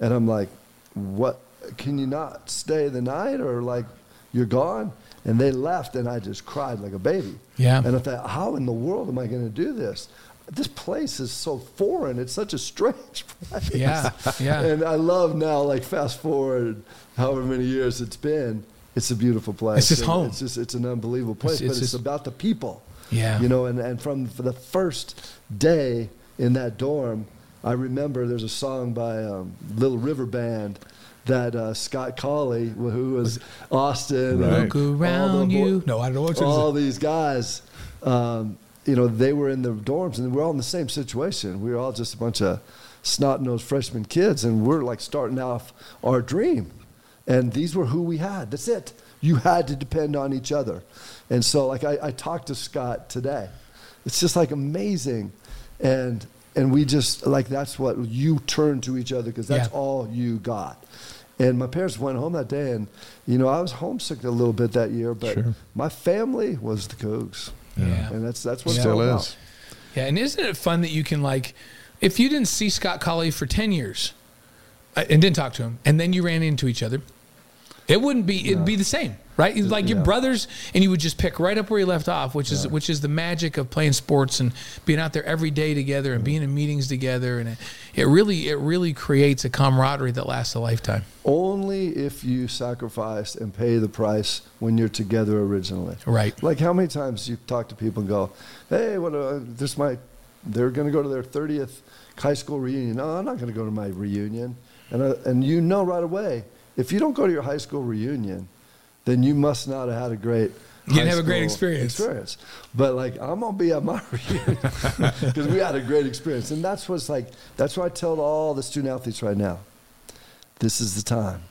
And I'm like, "What? Can you not stay the night, or like you're gone?" And they left, and I just cried like a baby. Yeah. And I thought, how in the world am I going to do this? This place is so foreign. It's such a strange place. Yeah, yeah. And I love now, like fast forward, however many years it's been, it's a beautiful place. It's just And home. It's just it's an unbelievable place. It's- it's but it's just- about the people. Yeah. You know, and, and from the first day in that dorm, I remember there's a song by um, Little River Band that uh, Scott Colley, who was Austin, Right. and Look all the you. No, I don't know what all these guys, um, you know, they were in the dorms and we're all in the same situation. We were all just a bunch of snot-nosed freshman kids, and we're like starting off our dream. And these were who we had. That's it. You had to depend on each other. And so, like, I, I talked to Scott today. It's just like amazing, and and we just like that's what you turn to each other because that's Yeah. all you got. And my parents went home that day, and you know I was homesick a little bit that year, but Sure. my family was the Cougs, Yeah. and that's that's what it's Still all about. is. Yeah, and isn't it fun that you can like, if you didn't see Scott Colley for ten years, uh, and didn't talk to him, and then you ran into each other, it wouldn't be. It'd be the same, right? Like your Yeah. brothers, and you would just pick right up where you left off, which is which is the magic of playing sports and being out there every day together and being in meetings together, and it, it really it really creates a camaraderie that lasts a lifetime. Only if you sacrifice and pay the price when you're together originally. Right. Like how many times you talk to people and go, "Hey, what? Uh, this my, they're going to go to their 30th high school reunion. No, I'm not going to go to my reunion." And uh, and you know right away, if you don't go to your high school reunion, then you must not have had a great. You didn't have a great experience. Experience, but like I'm gonna be at my reunion because we had a great experience, and that's what's like. That's what I tell all the student athletes right now. This is the time.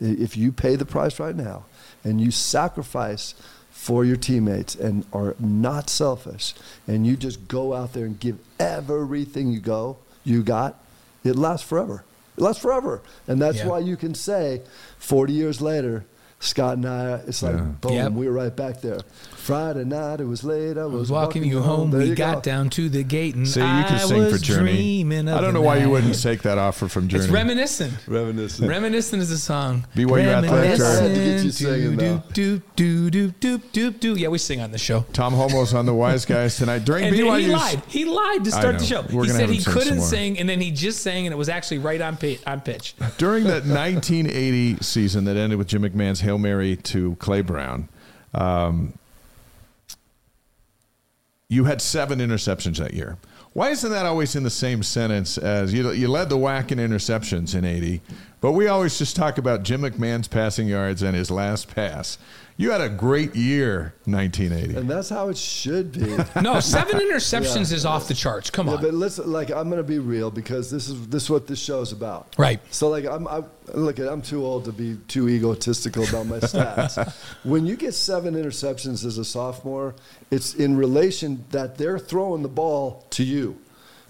If you pay the price right now and you sacrifice for your teammates and are not selfish and you just go out there and give everything you go, you got, it lasts forever. It lasts forever. And that's Yeah. why you can say 40 years later, Scott and I, it's like, Yeah. boom, Yep. we were right back there. Friday night, it was late. I was, I was walking you home. There We you got go. down to the gate, and See, you can I sing was for Journey. dreaming of I don't know why you wouldn't take that offer from Journey. It's reminiscent. Reminiscent. Reminiscent is a song. BYU athletic Reminiscent, director. I had to get you singing, do, do, do, do, do, do, do. Yeah, we sing on the show. Tom Holmoe's on the Y's Guys tonight during And then BYU's. he lied. He lied to start the show. We're he said he sing couldn't sing, and then he just sang, and it was actually right on pitch. During that 1980 season that ended with Jim McMahon's Hail Mary to Clay Brown, um, you had seven interceptions that year. Why isn't that always in the same sentence as you, you led the WAC in interceptions in 80, but we always just talk about Jim McMahon's passing yards and his last pass. You had a great year, 1980. And that's how it should be. No, seven interceptions is off the charts. Come Yeah, on. but listen, like I'm gonna be real because this is this is what this show's about. Right. So like I'm, I look, I'm too old to be too egotistical about my stats. when you get seven interceptions as a sophomore, it's in relation that they're throwing the ball to you.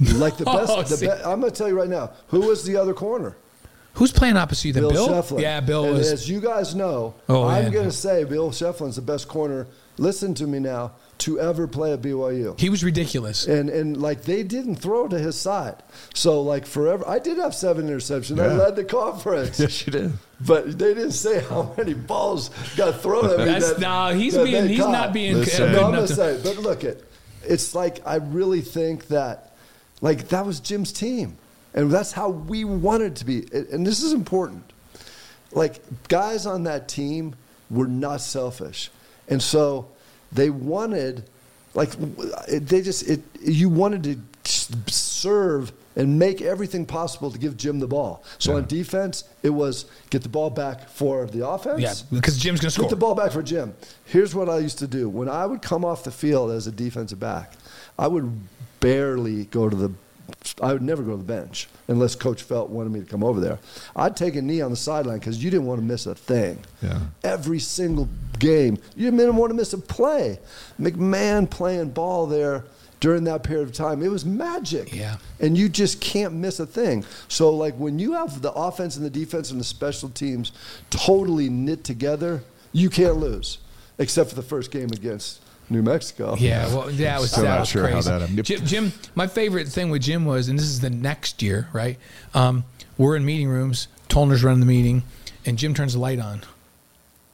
Like the oh, best, Oh, the be, I'm gonna tell you right now, who was the other corner? Who's playing opposite you then? Bill, Bill? Shefflin. Yeah, Bill and was. As you guys know, Oh, I'm gonna say Bill Shefflin's the best corner. Listen to me now. To ever play at BYU. He was ridiculous. and and like they didn't throw to his side. So like forever, I did have seven interceptions. I led the conference. yes, you did. But they didn't say how many balls got thrown at me. That's- that- no, he's that being- he's caught. not being Listen. good No, I'm gonna to- say, but look it. It's like I really think that, like that was Jim's team, and that's how we wanted to be. And this is important. Like guys on that team were not selfish, and so they wanted, like they just it. You wanted to serve and make everything possible to give Jim the ball. So Yeah. on defense, it was get the ball back for the offense. yeah, because Jim's going to score. Get the ball back for Jim. Here's what I used to do. When I would come off the field as a defensive back, I would barely go to the I would never go to the bench unless Coach Felt wanted me to come over there. I'd take a knee on the sideline because you didn't want to miss a thing. Yeah. Every single game, you didn't want to miss a play. McMahon playing ball there during that period of time, it was magic. Yeah. And you just can't miss a thing. So, like, when you have the offense and the defense and the special teams totally knit together, you can't lose. except for the first game against New Mexico. Yeah, well, that was Still that not was sure crazy. that. Jim, Jim, my favorite thing with Jim was, and this is the next year, right? Um, we're in meeting rooms. Tollner's running the meeting, and Jim turns the light on,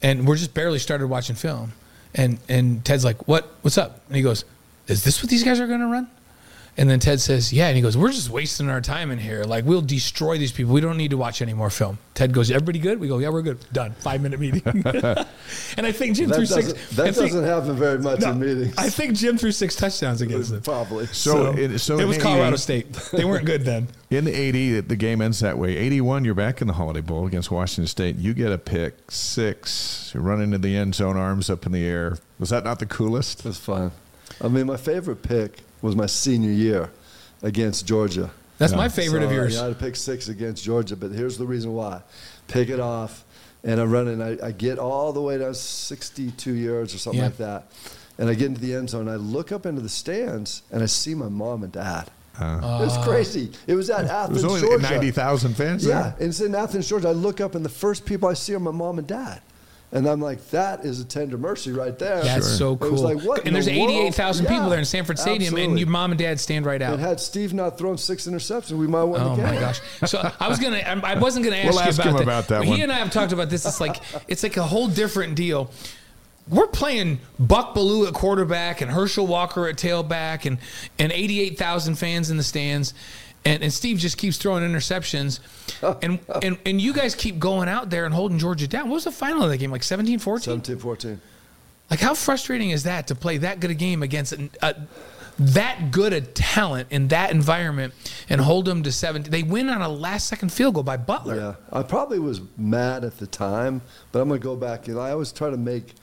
and we're just barely started watching film, and and Ted's like, "What? What's up?" And he goes, "Is this what these guys are going to run?" And then Ted says, "Yeah," and he goes, "We're just wasting our time in here. Like we'll destroy these people. We don't need to watch any more film." Ted goes, "Everybody good?" We go, "Yeah, we're good. Done. Five minute meeting." and I think Jim That, threw doesn't, six. that doesn't happen very much no, in meetings. I think Jim threw six touchdowns against them. Probably. So, it, so it was Colorado State. They weren't good then. In the 80, the game ends that way. 81, you're back in the Holiday Bowl against Washington State. You get a pick six. You run into the end zone, arms up in the air. Was that not the coolest? It was fun. I mean, my favorite pick was my senior year against Georgia. That's my favorite So, of yours. Yeah, I had to pick six against Georgia, but here's the reason why. Pick it off, and I run it, and I, I get all the way down 62 yards or something Yeah. like that. And I get into the end zone, and I look up into the stands, and I see my mom and dad. Uh, it was crazy. It was at it Athens, was only Georgia. 90,000 fans Yeah, there. and it's in Athens, Georgia. I look up, and the first people I see are my mom and dad. And I'm like, that is a tender mercy right there. That's so It cool. was like, what and there's the 88,000 people Yeah, there in Sanford Stadium, and your mom and dad stand right out. And had Steve not thrown six interceptions, we might have won Oh the game. Oh my gosh! So I was gonna, I I wasn't gonna ask We'll you ask about him that. about that But one. He and I have talked about this. It's like it's like a whole different deal. We're playing Buck Belue at quarterback and Herschel Walker at tailback and and 88,000 fans in the stands. And, and Steve just keeps throwing interceptions. And, and and you guys keep going out there and holding Georgia down. What was the final of that game? Like 17 14? 17 14. Like, how frustrating is that to play that good a game against a, a, that good a talent in that environment and hold them to 17? They win on a last second field goal by Butler. Yeah, I probably was mad at the time, but I'm going to go back. And I always try to make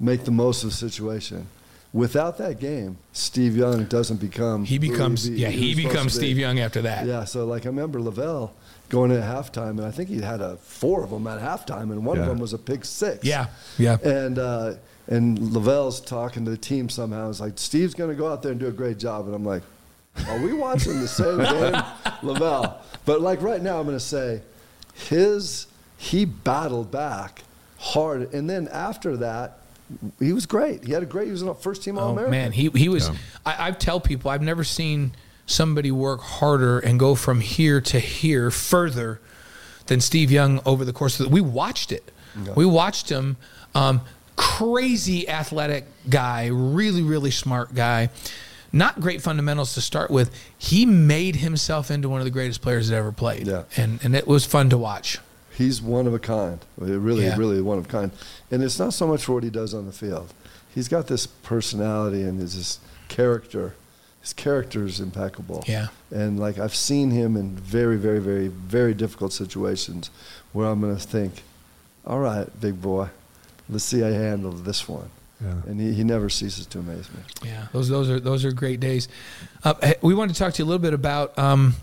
make the most of the situation. Without that game, Steve Young doesn't become. He who becomes, be- yeah, he was supposed becomes to be. Steve Young after that. Yeah, so like I remember LaVell going in at halftime, and I think he had a four of them at halftime, and one Yeah. of them was a pick six. Yeah, yeah. And uh, and LaVell's talking to the team somehow. It's like Steve's going to go out there and do a great job, and I'm like, are we watching the same game, Lavelle? But like right now, I'm going to say, his he battled back hard, and then after that, he was great. He had a great. He was a first team All Oh man, he he was. Yeah. I, I tell people I've never seen somebody work harder and go from here to here further than Steve Young over the course of the. We watched it. We watched him. Um, crazy athletic guy, really really smart guy. Not great fundamentals to start with. He made himself into one of the greatest players that ever played. Yeah. And and it was fun to watch. He's one of a kind. Really, Yeah. really one of a kind. And it's not so much for what he does on the field. He's got this personality and his, his character. His character is impeccable. Yeah. And like I've seen him in very, very, very, very difficult situations where I'm going to think, all right, big boy, let's see how you handle this one. Yeah. And he, he never ceases to amaze me. Yeah, those those are those are great days. Uh, we wanted to talk to you a little bit about um,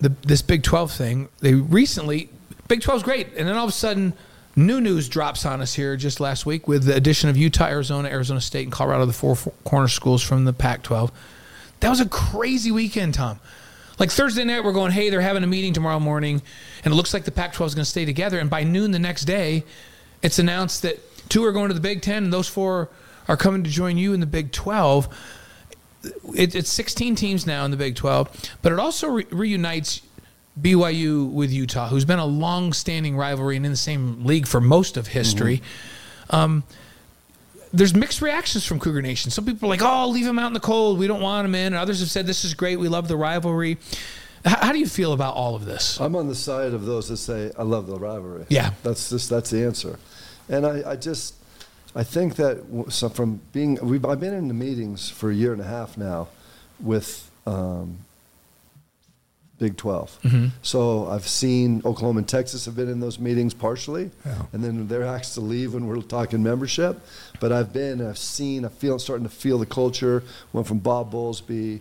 the this Big Twelve thing. They recently Big 12's great, and then all of a sudden, new news drops on us here just last week with the addition of Utah, Arizona, Arizona State, and Colorado, the four corner schools from the Pac-12. That was a crazy weekend, Tom. Like Thursday night, we're going, hey, they're having a meeting tomorrow morning, and it looks like the Pac-12 is going to stay together. And by noon the next day, it's announced that two are going to the Big Ten, and those four are coming to join you in the Big 12. It, it's 16 teams now in the Big 12, but it also re- reunites BYU with Utah, who's been a long-standing rivalry and in the same league for most of history. Um, there's mixed reactions from Cougar Nation. Some people are like, "Oh, leave him out in the cold. We don't want him in." And others have said, "This is great. We love the rivalry." H- how do you feel about all of this? I'm on the side of those that say I love the rivalry. Yeah. that's just that's the answer, and I, I just I think that so from being we've I've been in the meetings for a year and a half now with um, Big 12. Mm-hmm. So I've seen Oklahoma and Texas have been in those meetings partially, Yeah. and then they're asked to leave when we're talking membership. But I've been, I've seen, I feel starting to feel the culture. Went from Bob Bowlesby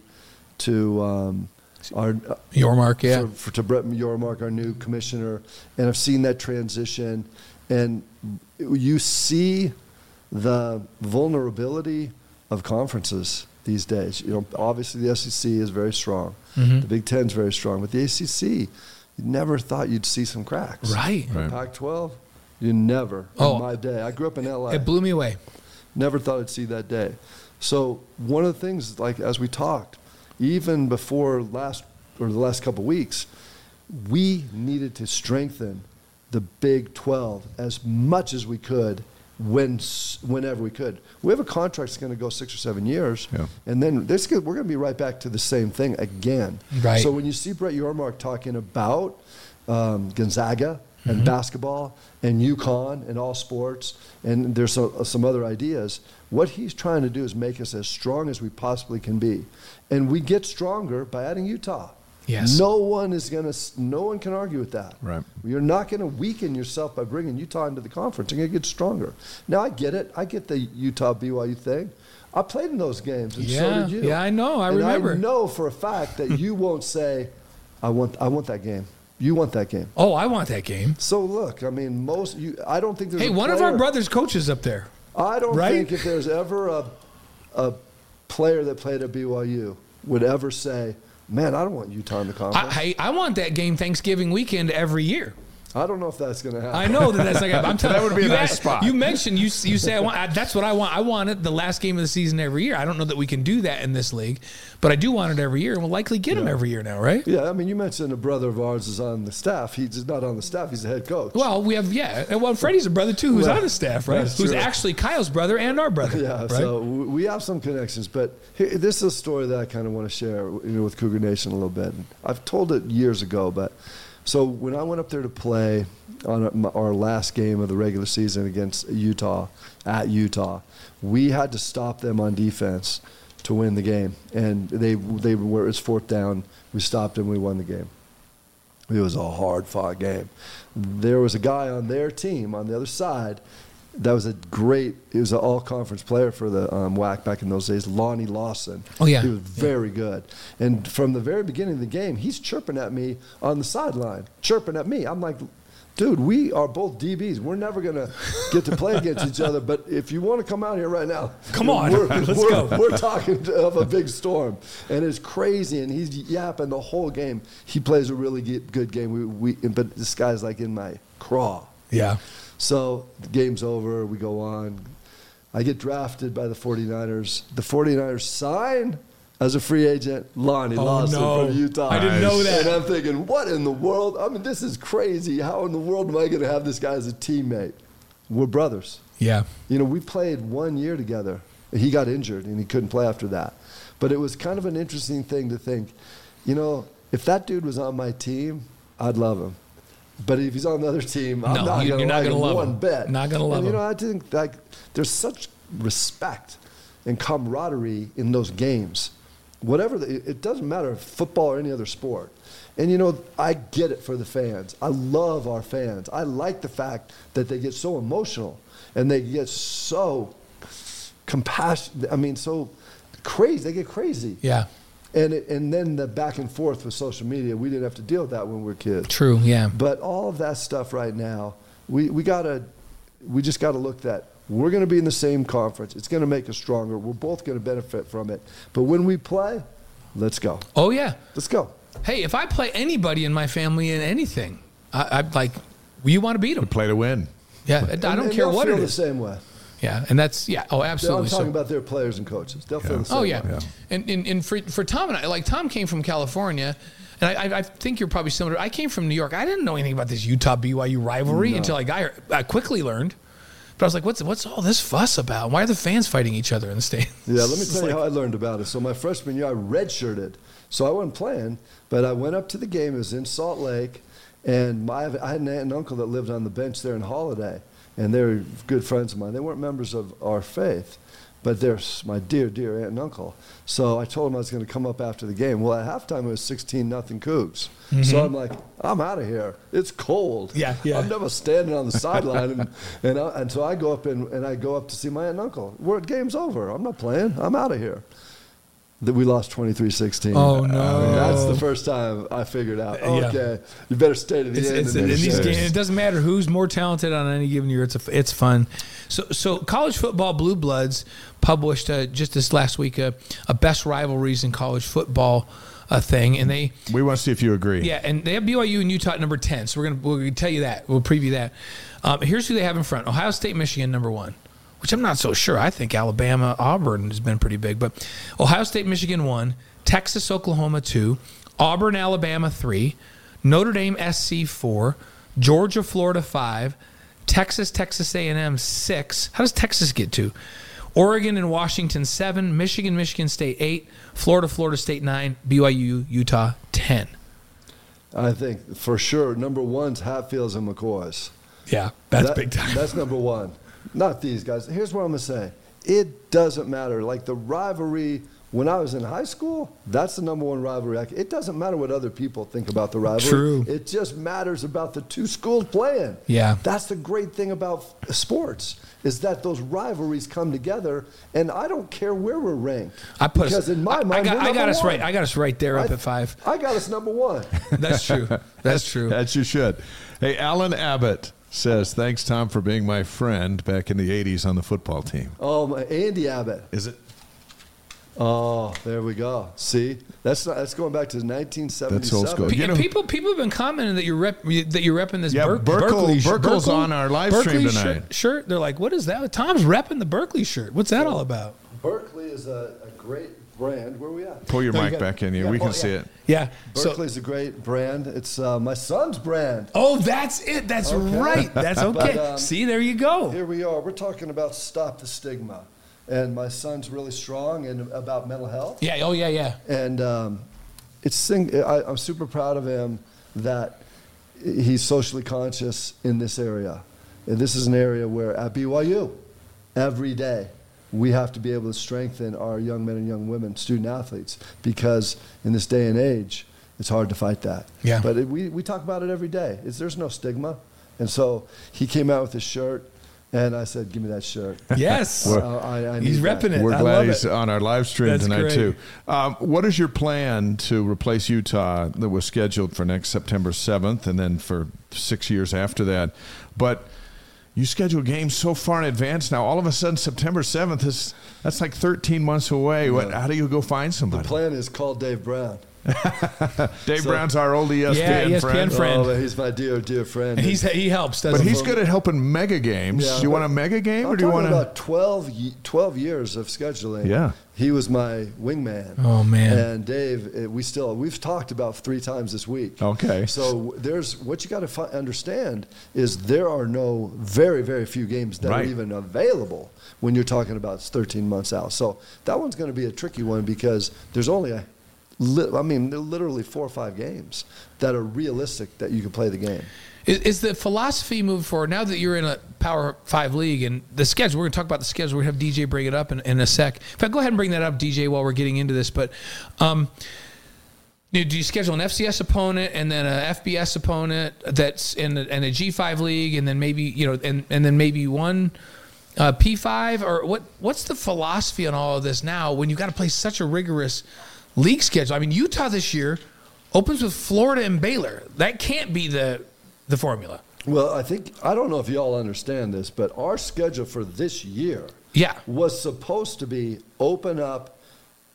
to um, our Yormark, yeah. for, for, to Brett Yormark, our new commissioner, and I've seen that transition. And you see the vulnerability of conferences these days. You know, obviously the SEC is very strong, Mm-hmm. the Big Ten is very strong, but the ACC, you never thought you'd see some cracks. Right. Right. Pac-12, you never. Oh. in my day, I grew up in LA. It blew me away. Never thought I'd see that day. So one of the things, like as we talked, even before last or the last couple of weeks, we needed to strengthen the Big 12 as much as we could when whenever we could. We have a contract that's going to go six or seven years, Yeah. and then this we're going to be right back to the same thing again. Right. So when you see Brett Yormark talking about um, Gonzaga and basketball and UConn and all sports, and there's some, some other ideas. What he's trying to do is make us as strong as we possibly can be, and we get stronger by adding Utah. Yes. No one is going to. No one can argue with that. Right. You're not going to weaken yourself by bringing Utah into the conference. You're going to get stronger. Now I get it. I get the Utah BYU thing. I played in those games, and so Yeah. did you. Yeah, I know. I and remember. I know for a fact that you won't say, "I want. I want that game." You want that game. Oh, I want that game. So look, I mean, most. You, I don't think there's. Hey, one of our brothers coaches up there. I don't right? think if there's ever a, a player that played at BYU would ever say, "Man, I don't want Utah in the conference." I, I, I want that game Thanksgiving weekend every year. I don't know if that's going to happen. I know that that's like I'm telling That would be a you, nice a- spot. You mentioned you you say I want I, that's what I want. I want it the last game of the season every year. I don't know that we can do that in this league, but I do want it every year, and we'll likely get them every year now, right? Yeah, I mean, you mentioned a brother of ours is on the staff. He's not on the staff. He's the head coach. Well, we have yeah. and Well, Freddie's a brother too, who's Well, on the staff, right? Who's true. actually Kyle's brother and our brother. Yeah, right? so we have some connections, but here, this is a story that I kind of want to share you know, with Cougar Nation a little bit. I've told it years ago, but so when I went up there to play on our- last game of the regular season against Utah at Utah, we had to stop them on defense to win the game, and they they were it's fourth down. We stopped them. We won the game. It was a hard fought game. There was a guy on their team on the other side that was a great, he was an all conference player for the um, WAC back in those days, Lonnie Lawson. Oh, yeah. He was very good. And from the very beginning of the game, he's chirping at me on the sideline, chirping at me. I'm like, dude, we are both DBs. We're never going to get to play against each other. But if you want to come out here right now, Come on. We're, Let's we're, go. we're talking of a big storm. And it's crazy. And he's yapping the whole game. He plays a really good game. We, we, but this guy's like in my craw. yeah. So the game's over. We go on. I get drafted by the 49ers. The 49ers sign as a free agent Lonnie Oh, Lawson no. from Utah. I didn't know that. And I'm thinking, what in the world? I mean, this is crazy. How in the world am I going to have this guy as a teammate? We're brothers. Yeah. You know, we played one year together. He got injured and he couldn't play after that. But it was kind of an interesting thing to think, you know, if that dude was on my team, I'd love him. But if he's on the other team, I'm No, not you- going to like gonna him love one him. bit. Not gonna love and, you him. know, I think like there's such respect and camaraderie in those games. Whatever, the, it doesn't matter if football or any other sport. And you know, I get it for the fans. I love our fans. I like the fact that they get so emotional and they get so compassionate. I mean, so crazy. They get crazy. Yeah. And it, and then the back and forth with social media, we didn't have to deal with that when we were kids. True. Yeah. But all of that stuff right now, we, we gotta, we just gotta look that we're gonna be in the same conference. It's gonna make us stronger. We're both gonna benefit from it. But when we play, let's go. Oh yeah. Let's go. Hey, if I play anybody in my family in anything, I, I'm like, you want to beat them. Play to win. Yeah. I don't and care what feel it the same way. Yeah. And that's yeah. Oh, absolutely. I'm talking So- about their players and coaches. They'll feel the same Oh yeah, way. and, and and for for Tom and I, like Tom came from California, and I, I, I think you're probably similar. I came from New York. I didn't know anything about this Utah BYU rivalry until I got here. I quickly learned, but I was like, what's what's all this fuss about? Why are the fans fighting each other in the state? Yeah, let me tell you how I learned about it. So my freshman year, I redshirted. So I wasn't playing, but I went up to the game. It was in Salt Lake, and my, I had an aunt and uncle that lived on the bench there in Holladay, and they're good friends of mine. They weren't members of our faith, but they're my dear, dear aunt and uncle. So I told them I was going to come up after the game. Well, at halftime, it was 16 nothing Cougs. So mm-hmm. I'm like, I'm out of here. It's cold. Yeah, yeah. I'm never standing on the sideline. And, and, I, and so I go up and, and I go up to see my aunt and uncle. We're, game's over. I'm not playing. I'm out of here. That we lost 23-16. Oh, no. That's the first time I figured out. Yeah. Okay, you better stay to the It's, end. it's, in these games, it doesn't matter who's more talented on any given year. It's a, it's fun. So so college football blue bloods published uh, just this last week a, a best rivalries in college football uh, thing, and they We want to see if you agree. Yeah, and they have BYU and Utah at number ten. So we're gonna we're gonna tell you that. We'll preview that. Um, here's who they have in front: Ohio State, Michigan, number one. Which I'm not so sure. I think Alabama, Auburn has been pretty big, but Ohio State, Michigan one, Texas, Oklahoma two, Auburn, Alabama three, Notre Dame, SC four, Georgia, Florida five, Texas, Texas A&M six. How does Texas get to? Oregon and Washington seven, Michigan, Michigan State eight, Florida, Florida State nine, BYU, Utah ten. I think for sure number one's Hatfields and McCoys. Yeah, that's That- big time. That's number one. Not these guys. Here's what I'm gonna say. It doesn't matter. Like the rivalry when I was in high school, that's the number one rivalry. It doesn't matter what other people think about the rivalry. True. It just matters about the two schools playing. Yeah. That's the great thing about sports is that those rivalries come together, and I don't care where we're ranked. I put because us, in my I, mind, I got, we're I got us one. right. I got us right there up I- at five. I got us number one. That's true. That's true. As you should. Hey, Alan Abbott says, thanks, Tom, for being my friend back in the 80s on the football team. Oh, my Andy Abbott. Is it? Oh, there we go. See, that's not, that's going back to 1977. That's old school. Pe- You know- people people have been commenting that you're rep, that you're repping this Yeah, Ber- Burkle- Berkeley sh- Burkle's Berkeley- on our live Berkeley stream tonight. Shirt, shirt. They're like, what is that? Tom's repping the Berkeley shirt. What's that all about? Berkeley is a, a great brand. Where are we at? Pull your No, mic got- back in. here. yeah, we can pull- see it. Yeah. So, Berkeley's a great brand. It's uh, my son's brand. oh, that's it. That's Okay. right. That's okay. But, um, See, there you go. Here we are. We're talking about stop the stigma, and my son's really strong and about mental health. Yeah. Oh, yeah, yeah. And um, it's thing, I, I'm super proud of him that he's socially conscious in this area. And this is an area where at BYU, every day, we have to be able to strengthen our young men and young women, student athletes, because in this day and age, it's hard to fight that. Yeah. But it, we, we talk about it every day. It's, there's no stigma. And so he came out with his shirt, and I said, Give me that shirt. Yes. Uh, I, I He's need that. repping it. We're I glad love he's it. on our live stream That's tonight, great. too. Um, what is your plan to replace Utah that was scheduled for next September 7th and then for six years after that? But you schedule games so far in advance now. All of a sudden, September 7th is that's like 13 months away. What, how do you go find somebody? The plan is call Dave Brown. Dave So- Brown's our old ESPN, Yeah, ESPN friend. friend. Oh, he's my dear, dear friend. And he's he helps. Doesn't But he's good at helping mega games. Yeah, do you want a mega game or I'm do you want to? about 12, 12 years of scheduling. Yeah. He was my wingman. Oh, man. And Dave, eh, we still we've talked about three times this week. Okay. So there's what you got to fi- understand is there are no very very few games that Right. are even available when you're talking about 13 months out. So that one's going to be a tricky one because there's only a li- I mean they're literally four or five games that are realistic that you can play the game. Is, is the philosophy moving forward now that you're in a Power Five league and the schedule? We're going to talk about the schedule. We're going to have DJ bring it up in, in a sec. In fact, go ahead and bring that up, DJ, while we're getting into this. But um, do you schedule an FCS opponent and then a FBS opponent that's in a, in a G5 league, and then maybe you know, and, and then maybe one uh, P5 or what? What's the philosophy on all of this now when you've got to play such a rigorous league schedule? I mean, Utah this year opens with Florida and Baylor. That can't be the the formula. Well, I think I don't know if y'all understand this, but our schedule for this year Yeah. was supposed to be open up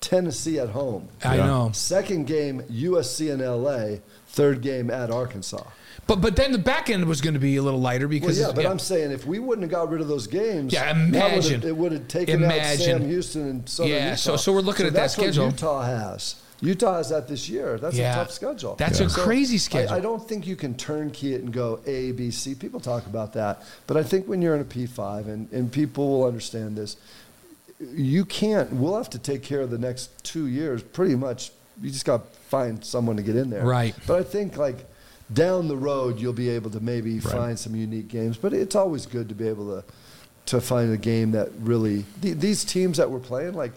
Tennessee at home. I Yeah. know. Second game USC in LA, third game at Arkansas. But but then the back end was going to be a little lighter Well, because yeah, but I'm saying if we wouldn't have got rid of those games, Yeah, imagine. it would have taken out Sam Houston and Southern Yeah, Utah. so- so we're looking at that schedule. Utah has. Utah has that this year. That's Yeah. a tough schedule. That's a crazy schedule. I, I don't think you can turnkey it and go A, B, C. People talk about that, but I think when you're in a P5, and, and people will understand this, you can't. We'll have to take care of the next two years pretty much. You just got to find someone to get in there. Right. But I think like down the road, you'll be able to maybe find some unique games. But it's always good to be able to to find a game that really the, these teams that we're playing like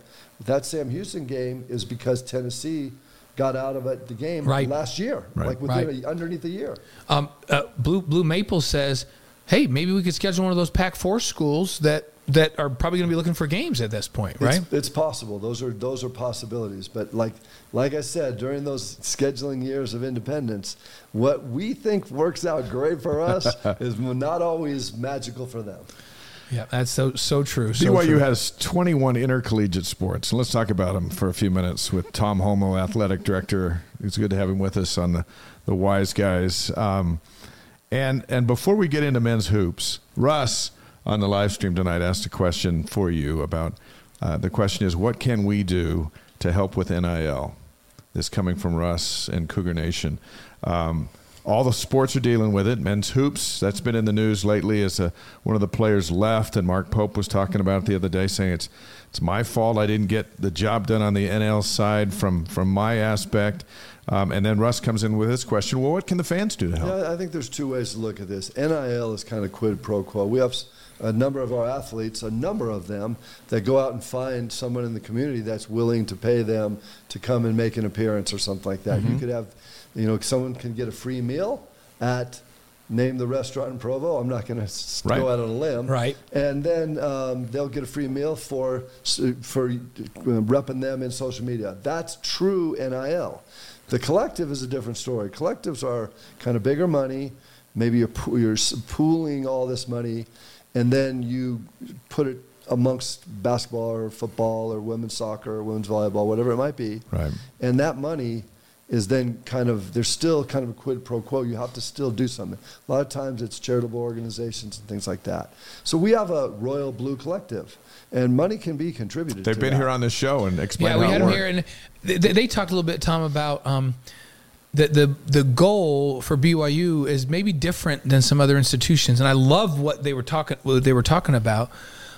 that Sam Houston game is because Tennessee got out of it the game Right. last year, Right. like within Right. a, underneath a year. um, uh, Blue Blue Maple says, "Hey, maybe we could schedule one of those Pac-4 schools that that are probably going to be looking for games at this point, right?" It's, it's possible. Those are those are possibilities. But like like I said, during those scheduling years of independence, what we think works out great for us is not always magical for them. yeah, that's so so true. So BYU true. has 21 intercollegiate sports. And let's talk about them for a few minutes with Tom Holmoe, athletic director. It's good to have him with us on the, the Y's Guys. Um, and and before we get into men's hoops, Russ, on the live stream tonight asked a question for you about uh, the question is what can we do to help with NIL? This coming from Russ and Cougar Nation. Um, all the sports are dealing with it. Men's hoops, that's been in the news lately as a, one of the players left, and Mark Pope was talking about it the other day, saying it's it's my fault I didn't get the job done on the NL side from from my aspect. Um, and then Russ comes in with his question. Well, what can the fans do to help? Yeah, I think there's two ways to look at this. NIL is kind of quid pro quo. We have a number of our athletes, a number of them, that go out and find someone in the community that's willing to pay them to come and make an appearance or something like that. Mm-hmm. You could have, you know, someone can get a free meal at name the restaurant in Provo. I'm not going to right. go out on a limb. Right. And then um, they'll get a free meal for for uh, repping them in social media. That's true NIL. The collective is a different story. Collectives are kind of bigger money. Maybe you're, you're pooling all this money, and then you put it amongst basketball or football or women's soccer or women's volleyball, whatever it might be. Right. And that money is then kind of there's still kind of a quid pro quo. You have to still do something. A lot of times it's charitable organizations and things like that. So we have a Royal Blue Collective, and money can be contributed. They've been that. here on the show and explained. Yeah, we had them here, and they, they, talked a little bit, Tom, about. Um, the, the the goal for BYU is maybe different than some other institutions, and I love what they were talking what they were talking about.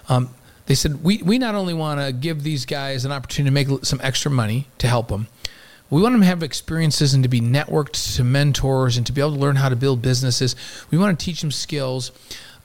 Um, they said we we not only want to give these guys an opportunity to make some extra money to help them, we want them to have experiences and to be networked to mentors and to be able to learn how to build businesses. We want to teach them skills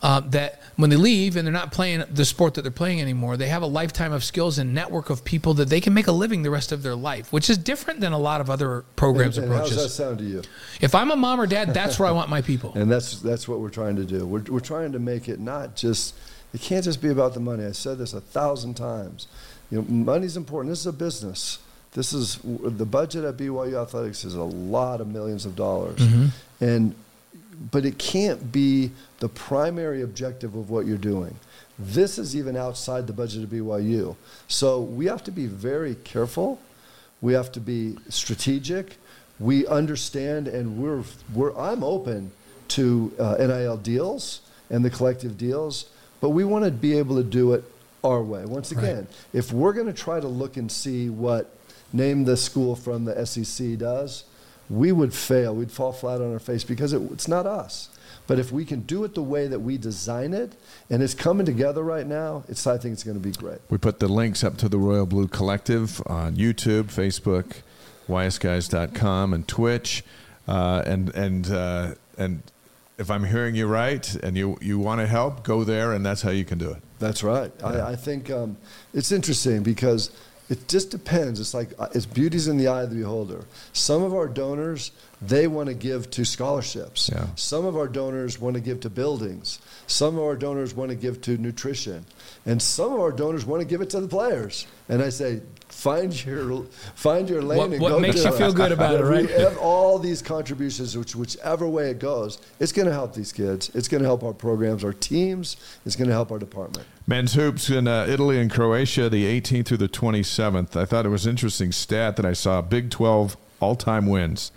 uh, that when they leave and they're not playing the sport that they're playing anymore, they have a lifetime of skills and network of people that they can make a living the rest of their life, which is different than a lot of other programs and, and approaches. How does that sound to you? If I'm a mom or dad, that's where I want my people. and that's that's what we're trying to do. We're we're trying to make it not just it can't just be about the money. I said this a thousand times. You know, money's important. This is a business. This is the budget at BYU Athletics is a lot of millions of dollars, mm-hmm. and but it can't be the primary objective of what you're doing. This is even outside the budget of BYU. So we have to be very careful. We have to be strategic. We understand, and we're, we're I'm open to uh, NIL deals and the collective deals, but we want to be able to do it our way. Once again, right. if we're going to try to look and see what name the school from the SEC does, we would fail. We'd fall flat on our face because it, it's not us. But if we can do it the way that we design it, and it's coming together right now, it's, I think it's going to be great. We put the links up to the Royal Blue Collective on YouTube, Facebook, ysguys.com, and Twitch. Uh, and and uh, and if I'm hearing you right, and you you want to help, go there, and that's how you can do it. That's right. Yeah. I, I, think um, it's interesting because it just depends. It's like uh, it's beauty's in the eye of the beholder. Some of our donors they want to give to scholarships. Yeah. Some of our donors want to give to buildings. Some of our donors want to give to nutrition, and some of our donors want to give it to the players. And I say, find your find your lane what, and what go. makes you it. feel good about it, right? have all these contributions, which whichever way it goes, it's going to help these kids. It's going to help our programs, our teams. It's going to help our department. Men's hoops in uh, Italy and Croatia, the 18th through the 27th. I thought it was an interesting stat that I saw. Big 12 all-time wins.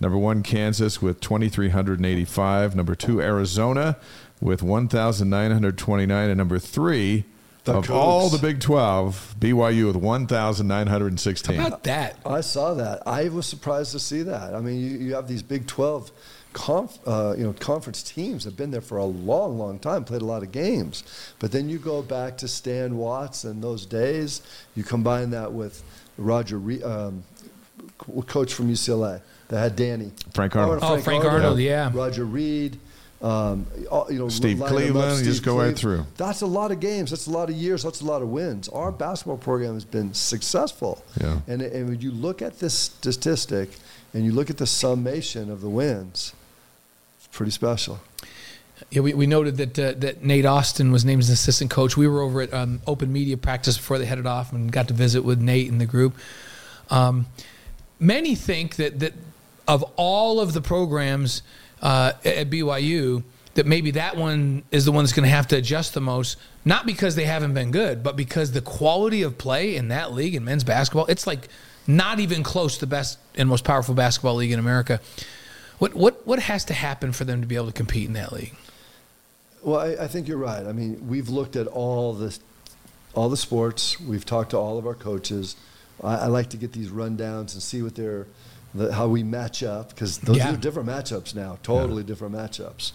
Number one, Kansas with 2,385. Number two, Arizona with 1,929. And number three, the of Cougs. all the Big 12, BYU with 1,916. How about that? I saw that. I was surprised to see that. I mean, you, you have these Big 12 conf, uh, you know, conference teams have been there for a long, long time, played a lot of games. But then you go back to Stan Watts and those days, you combine that with Roger, Re- um, coach from UCLA that had Danny. Frank Arnold. Oh, Frank, oh, Frank Arnold, Arnold, yeah. Roger Reid. Um, you know, Steve Cleveland, Steve just go Cleveland. right through. That's a lot of games. That's a lot of years. That's a lot of wins. Our basketball program has been successful. Yeah. And, and when you look at this statistic and you look at the summation of the wins, it's pretty special. Yeah, we, we noted that uh, that Nate Austin was named as assistant coach. We were over at um, open media practice before they headed off and got to visit with Nate and the group. Um, many think that that of all of the programs uh, at BYU that maybe that one is the one that's going to have to adjust the most, not because they haven't been good, but because the quality of play in that league in men's basketball, it's like not even close to the best and most powerful basketball league in America. What what what has to happen for them to be able to compete in that league? Well, I, I think you're right. I mean, we've looked at all the all the sports. We've talked to all of our coaches. I, I like to get these rundowns and see what they're the, how we match up because those Yeah. are different matchups now. Totally different matchups,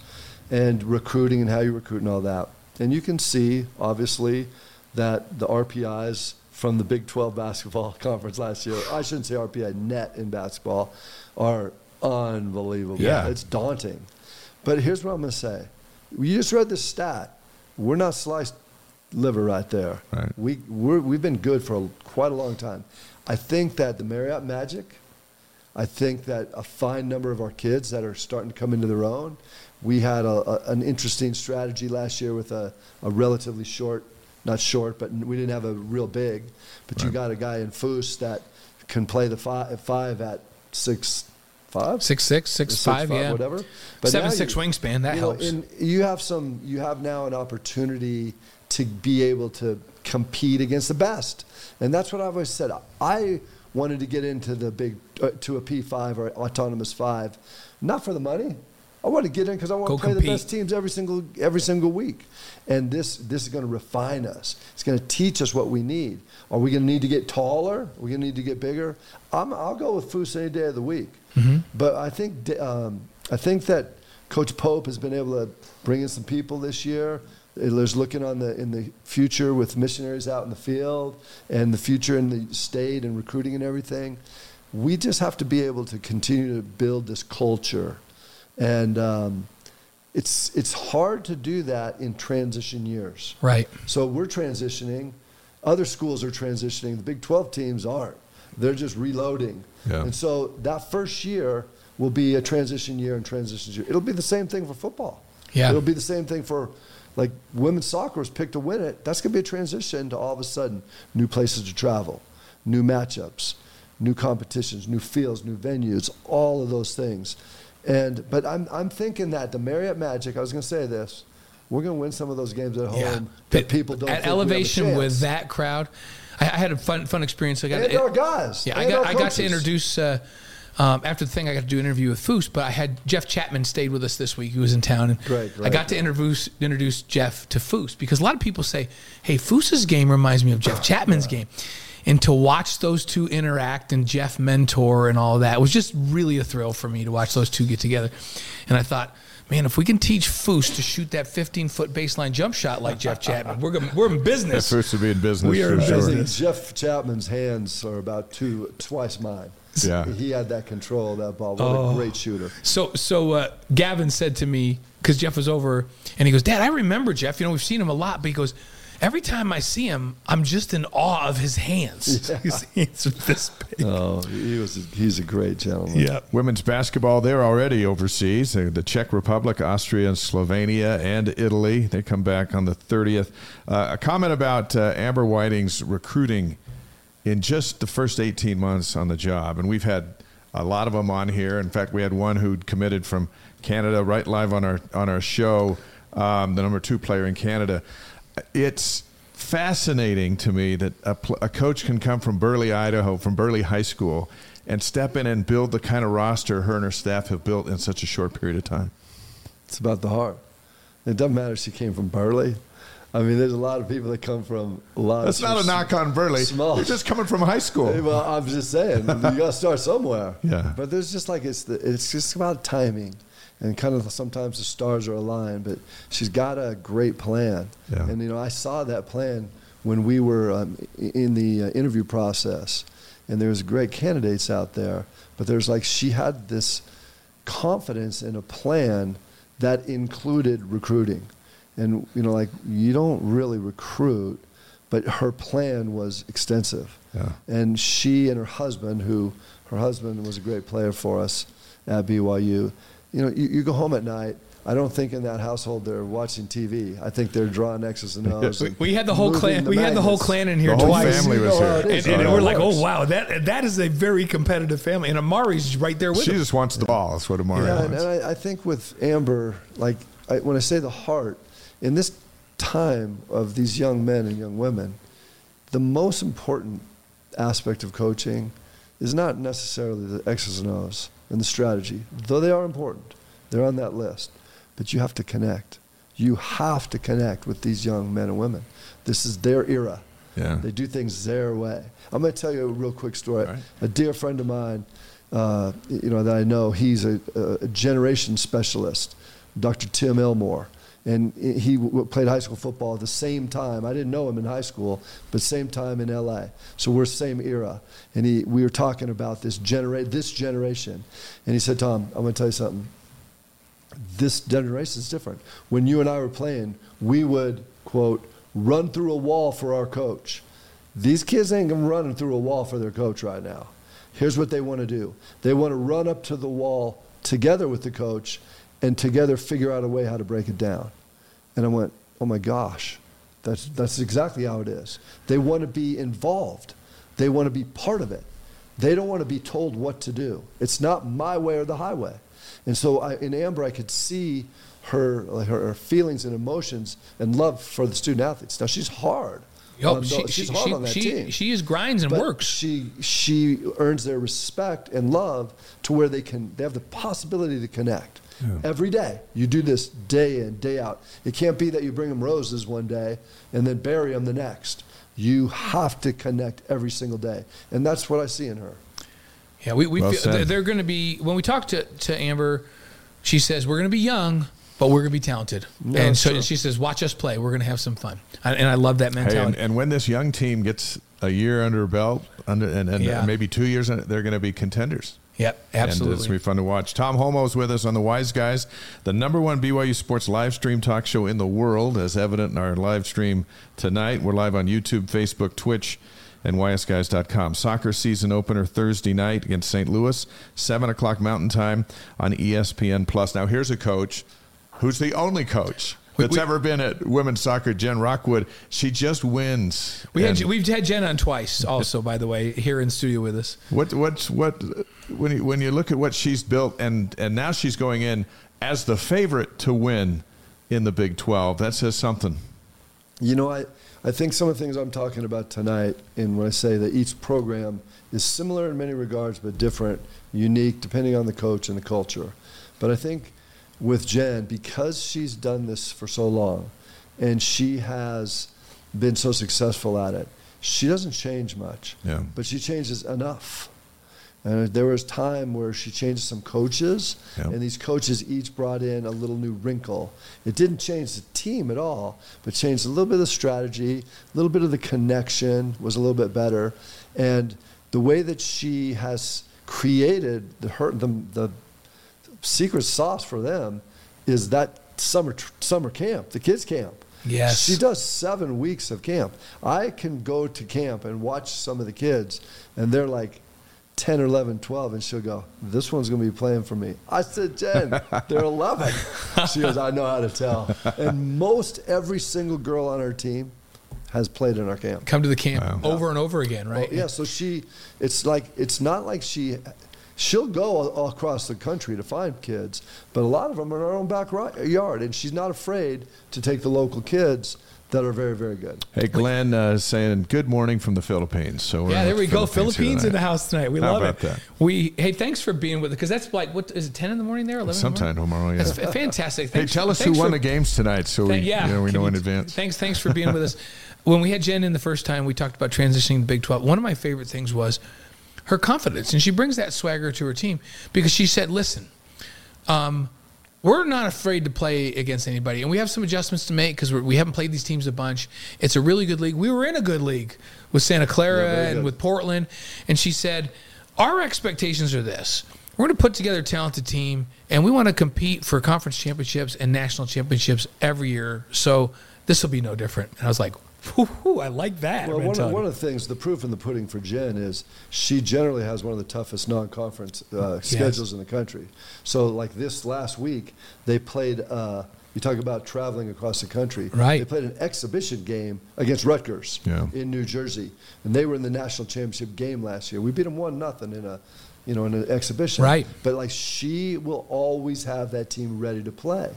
and recruiting and how you recruit and all that. And you can see obviously that the RPIs from the Big 12 basketball conference last year. I shouldn't say RPI net in basketball are unbelievable. Yeah. it's daunting. But here's what I'm going to say. You just read this stat. We're not sliced liver right there. Right. We, we're, we've been good for a, quite a long time. I think that the Marriott Magic, I think that a fine number of our kids that are starting to come into their own. We had a, a, an interesting strategy last year with a, a relatively short, not short, but we didn't have a real big. But you got a guy in Foos that can play the five, five at six, five, Six six six Six, five, five, yeah, whatever. Seven six you- wingspan that you know, helps. and you have some. You have now an opportunity to be able to compete against the best, and that's what I've always said. I wanted to get into the big uh, to a P five or autonomous five, not for the money. I want to get in because I want Go to play compete. the best teams every single every single week, and this this is going to refine us. It's going to teach us what we need. Are we going to need to get taller? Are we going to need to get bigger? I'm, I'll go with Foose any day of the week. Mm-hmm. But I think um, I think that Coach Pope has been able to bring in some people this year. There's looking on the in the future with missionaries out in the field and the future in the state and recruiting and everything. We just have to be able to continue to build this culture, and um, it's it's hard to do that in transition years. right. So we're transitioning. Other schools are transitioning. The Big 12 teams aren't. They're just reloading. Yeah. And so that first year will be a transition year and transition year. It'll be the same thing for football. Yeah. It'll be the same thing for like women's soccer was picked to win it. That's going to be a transition to all of a sudden new places to travel, new matchups, new competitions, new fields, new venues, all of those things. And but I'm I'm thinking that the Marriott Magic. I was going to say this. We're going to win some of those games at home Yeah, that people don't at think we have a elevation with that crowd. I, I had a fun fun experience. I got And our guys. Yeah, I got I got to introduce. Uh, um, after the thing, I got to do an interview with Foose, but I had Jeff Chatman stayed with us this week. He was in town, and Great, I got to introduce introduce Jeff to Foose because a lot of people say, "Hey, Foose's game reminds me of Jeff Chatman's game," and to watch those two interact and Jeff mentor and all that was just really a thrill for me to watch those two get together. And I thought, man, if we can teach Foose to shoot that 15 foot baseline jump shot like Jeff Chatman, we're gonna, we're in business. First to be in business We are in I sure. think Jeff Chatman's hands are about two twice mine. Yeah. He had that control of that ball. What Oh. a great shooter. So, so uh, Gavin said to me because Jeff was over, and he goes, "Dad, I remember Jeff. You know, we've seen him a lot, but he goes." Every time I see him, I'm just in awe of his hands. His hands are this big. Oh, he was. A, he's a great gentleman. yeah. Women's basketball, they're already overseas. The Czech Republic, Austria, and Slovenia, and Italy. They come back on the 30th. Uh, a comment about uh, Amber Whiting's recruiting in just the first 18 months on the job. And we've had a lot of them on here. In fact, we had one who'd committed from Canada right live on our, on our show, um, the number two player in Canada. It's fascinating to me that a, pl- a coach can come from Burley, Idaho, from Burley High School, and step in and build the kind of roster her and her staff have built in such a short period of time. It's about the heart. It doesn't matter if she came from Burley. I mean, there's a lot of people that come from a lot. That's of not a knock on Burley. Small. You're just coming from high school. Well, I'm just saying, you got to start somewhere. Yeah. But there's just like it's the, it's just about timing, and kind of sometimes the stars are aligned. But she's got a great plan, Yeah. and you know I saw that plan when we were um, in the uh, interview process, and there was great candidates out there. But there's like she had this confidence in a plan that included recruiting, and you know like you don't really recruit, but her plan was extensive. Yeah. And she and her husband, who her husband was a great player for us at BYU, you know, you, you go home at night. I don't think in that household they're watching TV. I think they're drawing X's and O's. We, and we had the whole moving clan. We had the whole clan in here The whole family was You know here. it And, and we're like, oh wow, that that is a very competitive family. And Amari's right there with She him. just wants the ball. That's what Amari Yeah, and, wants. and I, I think with Amber, like I, when I say the heart, in this time of these young men and young women, the most important aspect of coaching is not necessarily the X's and O's and the strategy, though they are important. They're on that list. But you have to connect. You have to connect with these young men and women. This is their era. Yeah. They do things their way. I'm going to tell you a real quick story. Right. A dear friend of mine, uh, you know, that I know, he's a, a generation specialist, Dr. Tim Elmore. And he played high school football at the same time. I didn't know him in high school, but same time in LA. So we're same era. And he, we were talking about this, genera- this generation. And he said, Tom, I'm going to tell you something this generation is different. When you and I were playing, we would, quote, run through a wall for our coach. These kids ain't running through a wall for their coach right now. Here's what they want to do they want to run up to the wall together with the coach and together figure out a way how to break it down. And I went, oh my gosh, that's, that's exactly how it is. They want to be involved, they want to be part of it. They don't want to be told what to do. It's not my way or the highway. And so I, in Amber, I could see her, like her, her feelings and emotions and love for the student athletes. Now she's hard. Yo, she, she's she, hard she, on that she, team. she is grinds and But works. She she earns their respect and love to where they can they have the possibility to connect every day. You do this day in day out. It can't be that you bring them roses one day and then bury them the next. You have to connect every single day, and that's what I see in her. Yeah, we, we Well feel, said. they're, they're going to be when we talk to to Amber, she says we're going to be young, but we're going to be talented, No, and so true. she says watch us play. We're going to have some fun, and, and I love that Hey, mentality. and, and when this young team gets a year under her belt, under, and, and Yeah. maybe two years, they're going to be contenders. Yep, And it's going to be fun to watch. Tom Holmoe's with us on the Y's Guys, the number one BYU sports live stream talk show in the world, as evident in our live stream tonight. We're live on YouTube, Facebook, Twitch, and ysguys.com. Soccer season opener Thursday night against St. Louis, 7 o'clock Mountain Time on ESPN. Plus. Now, here's a coach who's the only coach that's we- ever been at women's soccer, Jen Rockwood. She just wins. We had, we've had Jen on twice, also by the way, here in studio with us. What what what when you, when you look at what she's built and and now she's going in as the favorite to win in the Big 12. That says something. You know, I, I think some of the things I'm talking about tonight, and when I say that each program is similar in many regards, but different, unique, depending on the coach and the culture. But I think with Jen, because she's done this for so long, and she has been so successful at it, she doesn't change much. Yeah. But she changes enough. And there was time where she changed some coaches, Yeah. and these coaches each brought in a little new wrinkle. It didn't change the team at all, but changed a little bit of the strategy, a little bit of the connection was a little bit better, and the way that she has created the her the, the secret sauce for them is that summer tr- summer camp, the kids camp. Yes. She does seven weeks of camp. I can go to camp and watch some of the kids, and they're like 10 or 11, 12, and she'll go, This one's going to be playing for me. I said, Jen, they're 11. She goes, I know how to tell. And most every single girl on our team has played in our camp. Come to the camp over and over again, right? Oh, yeah, so she, it's like, it's not like she, she'll go all, all across the country to find kids, but a lot of them are in our own backyard, and she's not afraid to take the local kids that are very, very good. Hey, Glenn uh, saying good morning from the Philippines. So we're Yeah, in there the we go. Philippines here Philippines in the house tonight. We How love about it. that? We hey, thanks for being with us because that's like what is it? Ten in the morning there? Eleven. in the Sometime tomorrow, yeah. That's fa- fantastic. Hey, Thanks- tell us who thanks won for- the games tonight, so we, yeah, you know, we Can know in you- advance. Thanks, thanks for being with us. When we had Jen in the first time, we talked about transitioning to Big Twelve. One of my favorite things was her confidence, and she brings that swagger to her team because she said, "Listen, um, we're not afraid to play against anybody, and we have some adjustments to make because we haven't played these teams a bunch. It's a really good league. We were in a good league with Santa Clara Yeah, and good. with Portland, and she said, our expectations are this." We're going to put together a talented team, and we want to compete for conference championships and national championships every year. So this will be no different. And I was like, "Whoo, I like that." Well, one of, one of the things, the proof in the pudding for Jen is she generally has one of the toughest non-conference uh, schedules in the country. So, like this last week, they played. Uh, you talk about traveling across the country. Right. They played an exhibition game against Rutgers Yeah. in New Jersey, and they were in the national championship game last year. We beat them one nothing in a you know, in an exhibition. Right. But like she will always have that team ready to play.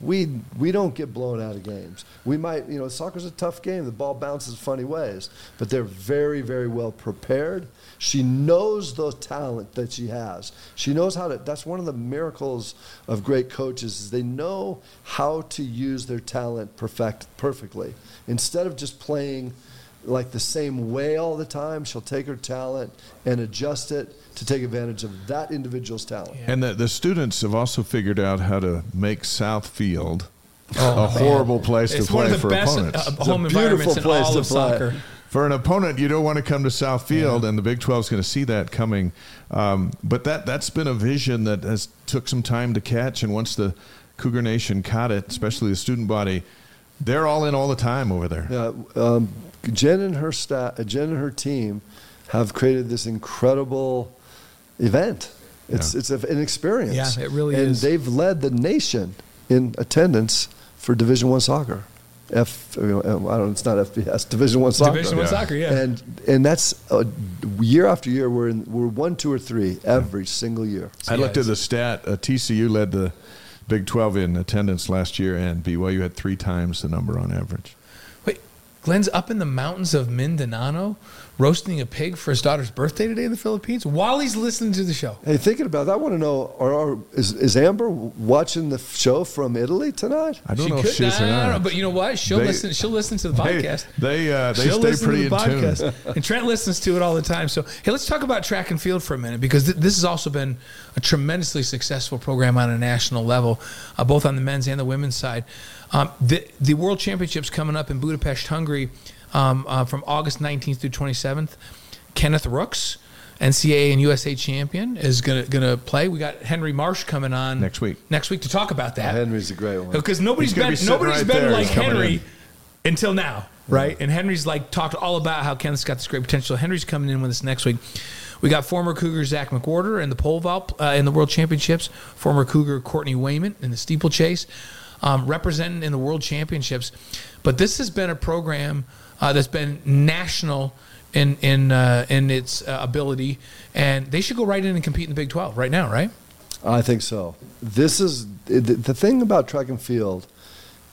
We we don't get blown out of games. We might, you know, soccer's a tough game. The ball bounces funny ways, but they're very very well prepared. She knows the talent that she has. She knows how to. That's one of the miracles of great coaches is they know how to use their talent perfect perfectly. Instead of just playing like the same way all the time. She'll take her talent and adjust it to take advantage of that individual's talent. And the, the students have also figured out how to make Southfield Oh, a horrible place It's to one play of the for best opponents. uh, a home beautiful environments in place all to of play. soccer. for an opponent, you don't want to come to South Southfield, and the Big 12 is going to see that coming. Um, but that that's been a vision that has took some time to catch, and once the Cougar Nation caught it, especially the student body, they're all in all the time over there. Yeah, um, Jen and her staff, Jen and her team, have created this incredible event. It's Yeah. it's a, an experience. Yeah, it really and is. they've led the nation in attendance for Division One soccer. F, you know, I don't. It's not FBS. Division One soccer. Division One Yeah. soccer, yeah. And and that's uh, year after year. We're in, we're one, two, or three every single year. I looked at the stat. Uh, TCU led the Big 12 in attendance last year, and BYU had three times the number on average. Wait, Glenn's up in the mountains of Mindanao roasting a pig for his daughter's birthday today in the Philippines while he's listening to the show. Hey, thinking about that, I want to know: are, are, is, is Amber watching the show from Italy tonight? I don't She know could- if she's no, or no, no, not. but you know what? She'll They- listen. She'll listen to the podcast. They uh, they She'll stay pretty to the in tune. podcast. and Trent listens to it all the time. So, hey, let's talk about track and field for a minute because th- this has also been a tremendously successful program on a national level, uh, both on the men's and the women's side. Um, the, the World Championships coming up in Budapest, Hungary, um, uh, from August 19th through 27th. Kenneth Rooks, NCAA and USA champion, is gonna gonna play. We got Henry Marsh coming on Next week. Next week to talk about that Henry's a great one. because nobody's been be nobody's right been like Henry in. until now, right? And Henry's like talked all about how Kenneth's got this great potential. Henry's coming in with us next week. We got former Cougar Zach McWhorter in the pole vault uh, in the World Championships. Former Cougar Courtney Wayment in the steeplechase, um, representing in the World Championships. But this has been a program uh, that's been national in in uh, in its uh, ability, and they should go right in and compete in the Big Twelve right now, right? I think so. This is the, thing about track and field.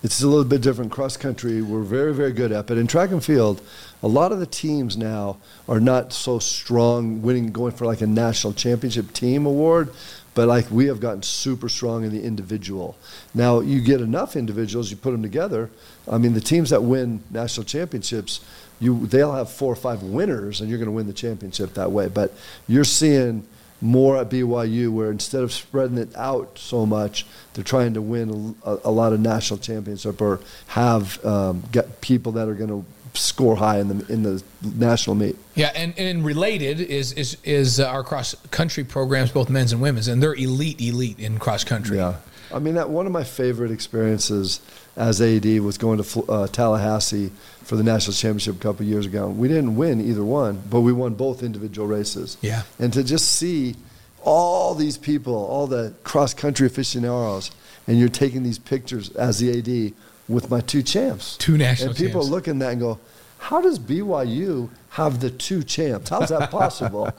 It's a little bit different. Cross country, we're very, very good at, but in track and field, a lot of the teams now are not so strong, winning, going for like a national championship team award. But like we have gotten super strong in the individual. Now you get enough individuals, you put them together. I mean, the teams that win national championships, you they'll have four or five winners, and you're going to win the championship that way. But you're seeing more at BYU, where instead of spreading it out so much, they're trying to win a, a lot of national championship or have um, get people that are going to score high in the in the national meet. Yeah, and, and related is is is uh, our cross country programs, both men's and women's, and they're elite, elite in cross country. Yeah, I mean that one of my favorite experiences as AD was going to uh, Tallahassee for the national championship a couple years ago. We didn't win either one, but we won both individual races. Yeah. and to just see all these people, all the cross country aficionados, and you're taking these pictures as the AD with my two champs, Two national champs and people champs. look at that and go, "How does BYU have the two champs? How's that possible?"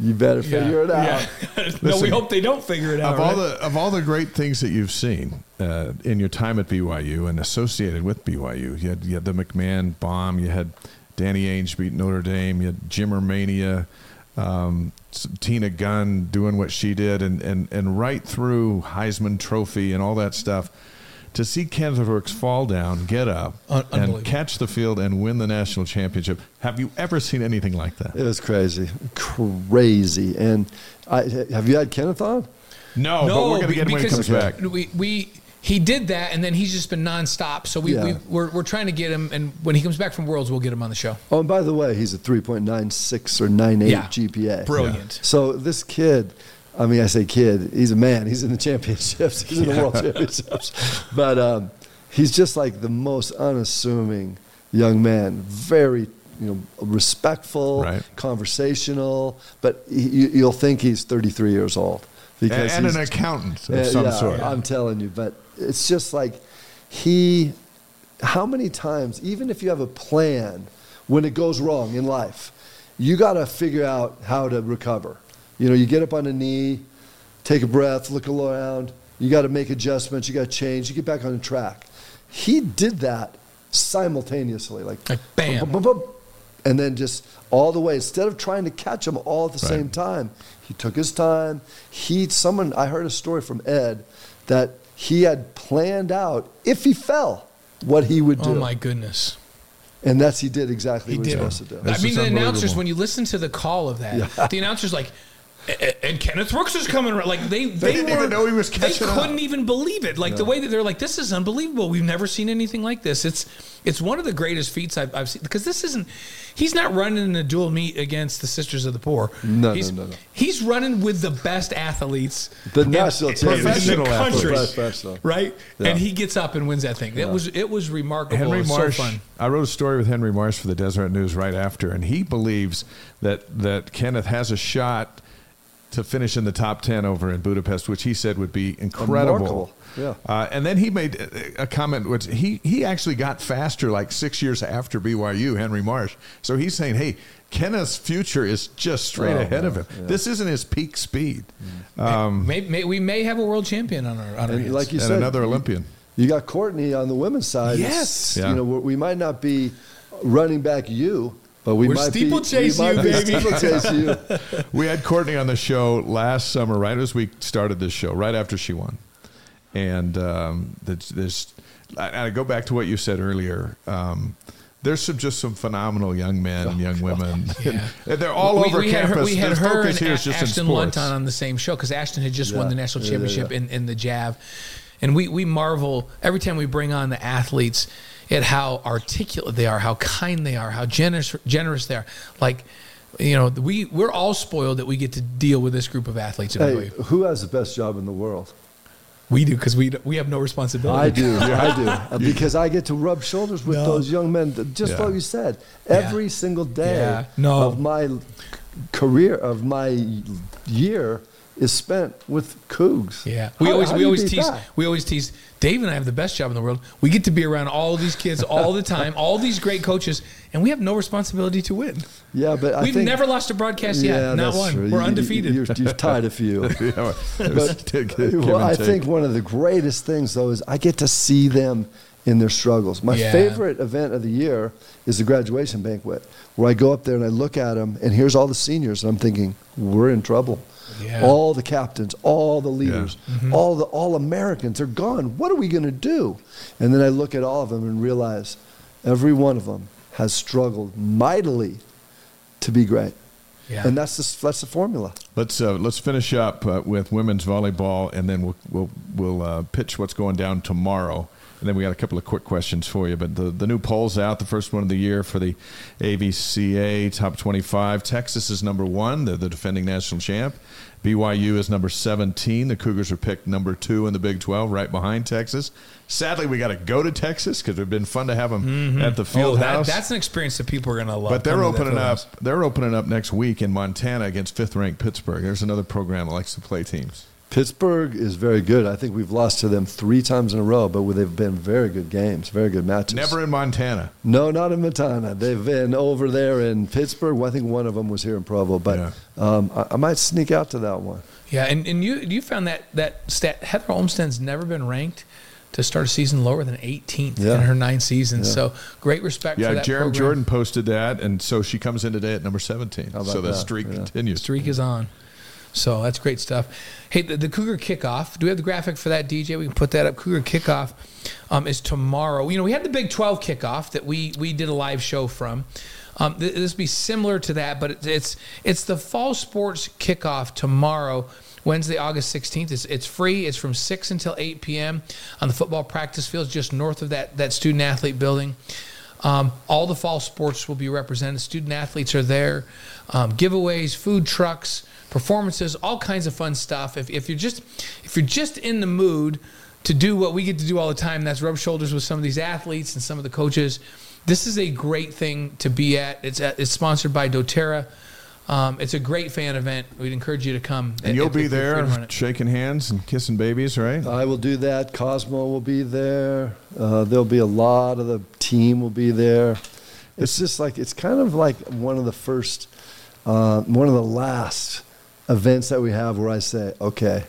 you better figure it out. Yeah. no, we hope they don't figure it out. of all right? the of all the great things that you've seen uh, in your time at BYU and associated with BYU, you had, you had the McMahon bomb, you had Danny Ainge beat Notre Dame, you had Jimmer Mania, um, Tina Gunn doing what she did, and, and, and right through Heisman Trophy and all that stuff. To see Kenneth Rooks fall down, get up, Un- and catch the field and win the national championship. Have you ever seen anything like that? It was crazy, crazy. And I, have you had Kenneth on? No, but we're going to get him when he because comes back. We, we he did that, and then he's just been nonstop. So we, Yeah. we we're, we're trying to get him, and when he comes back from Worlds, we'll get him on the show. Oh, and by the way, he's a 3.96 or 98 Yeah. GPA. Brilliant. So this kid, I mean, I say kid, he's a man. He's in the championships. He's in the world championships. But um, he's just like the most unassuming young man. Very, you know, respectful, Right. conversational. But he, you, you'll think he's 33 years old because and he's, an accountant of yeah, some yeah, sort. I'm telling you, but it's just like he. How many times, even if you have a plan, when it goes wrong in life, you got to figure out how to recover. You know, you get up on a knee, take a breath, look around. You got to make adjustments. You got to change. You get back on the track. He did that simultaneously, like, Like, bam. boom, boom, boom, and then just all the way. Instead of trying to catch them all at the Right. same time, he took his time. He, someone, I heard a story from Ed that he had planned out if he fell, what he would do, Oh my goodness. and that's he did exactly He what did he it. was supposed to do. I mean, the announcers, when you listen to the call of that, the announcers like, "A- a- and Kenneth Rooks is coming. around." Like they, they, didn't even weren't- know he was catching They couldn't even believe it. Like the way that they're like, this is unbelievable. We've never seen anything like this. It's it's one of the greatest feats I've, I've seen because this isn't. He's not running in a dual meet against the Sisters of the Poor. No, no, he's, no, no. He's running with the best athletes, The national in, team. in the Professional country, athletes. Professional. right? Yeah. And he gets up and wins that thing. It was it was remarkable. Henry It was Marsh. so fun. I wrote a story with Henry Marsh for the Deseret News right after, and he believes that that Kenneth has a shot to finish in the top ten over in Budapest, which he said would be incredible. Remarkable. Yeah. Uh, and then he made a- a comment which he he actually got faster like six years after BYU. Henry Marsh. So he's saying, hey. Kenneth's future is just straight Oh, ahead of yeah, him. This isn't his peak speed. Um, May, may, we may have a world champion on our on our like you and said, another Olympian. You got Courtney on the women's side. Yes. Yeah. You know, we might not be running back you, but we We're might steeplechase be, we you, might baby. steeplechase you. We had Courtney on the show last summer, right as we started this show, right after she won. And um, there's, there's I, I go back to what you said earlier. Um, there's some just some phenomenal young men and young women. Yeah. And they're all we, over we campus. Had her, we had Their her and here A- is just Ashton sports. Lunton on the same show because Ashton had just won the national Yeah, yeah, championship yeah. In, in the Jav. And we, we marvel every time we bring on the athletes at how articulate they are, how kind they are, how generous generous they are. Like, you know, we, we're all spoiled that we get to deal with this group of athletes. Hey, who has the best job in the world? We do because we, we have no responsibility. I do. I do. Because I get to rub shoulders with No. those young men. Just Yeah. like you said, every single day Yeah. No. of my career, of my year, is spent with Cougs. Yeah, we How- always how we always tease that? we always tease Dave and I have the best job in the world. We get to be around all these kids all the time, all these great coaches, and we have no responsibility to win. Yeah, but I We've think, never lost a broadcast yet, Yeah, not one. true. We're You- undefeated. You, you've tied a few. Yeah, it was give and well, I take. think one of the greatest things, though, is I get to see them in their struggles. My Yeah. favorite event of the year is the graduation banquet, where I go up there and I look at them, and here's all the seniors, and I'm thinking, we're in trouble. Yeah. All the captains, all the leaders, Mm-hmm. all the all Americans are gone. What are we going to do? And then I look at all of them and realize every one of them has struggled mightily to be great. Yeah. And that's the, that's the formula. Let's uh, let's finish up uh, with women's volleyball, and then we'll we'll we'll uh, pitch what's going down tomorrow. And then we got a couple of quick questions for you. But the, the new poll's out, the first one of the year for the AVCA Top 25. Texas is number one, they're the defending national champ. BYU is number 17. The Cougars are picked number two in the Big 12, right behind Texas. Sadly, we got to go to Texas because it'd been fun to have them mm-hmm. at the oh, field that, house. that's an experience that people are going to love. But they're coming to that opening up. house. They're opening up next week in Montana against fifth-ranked Pittsburgh. There's another program that likes to play teams. Pittsburgh is very good. I think we've lost to them three times in a row, but they've been very good games, very good matches. Never in Montana. No, not in Montana. They've been over there in Pittsburgh. Well, I think one of them was here in Provo, but Yeah. um, I, I might sneak out to that one. Yeah, and, and you you found that that stat Heather Olmstead's never been ranked to start a season lower than 18th Yeah. in her nine seasons. Yeah. So great respect Yeah, for that Jerem program. Jordan posted that, and so she comes in today at number 17. How about So the that? streak Yeah. continues. streak is on. So that's great stuff. Hey, the, the Cougar kickoff. Do we have the graphic for that, DJ? We can put that up. Cougar kickoff um, is tomorrow. You know, we had the Big 12 kickoff that we we did a live show from. Um, th- this will be similar to that, but it's, it's the fall sports kickoff tomorrow, Wednesday, August 16th. It's, it's free. It's from 6 until 8 p.m. on the football practice fields just north of that that student athlete building. Um, all the fall sports will be represented. Student athletes are there. Um, giveaways, food trucks, performances, all kinds of fun stuff. If, if you're just if you're just in the mood to do what we get to do all the time, that's rub shoulders with some of these athletes and some of the coaches. This is a great thing to be at. It's at, it's sponsored by DoTerra. Um, it's a great fan event. We'd encourage you to come. And you'll if- be if there to shaking hands and kissing babies, right? I will do that. Cosmo will be there. Uh, there'll be a lot of the team will be there. It's just like it's kind of like one of the first, uh, one of the last events that we have where I say, okay,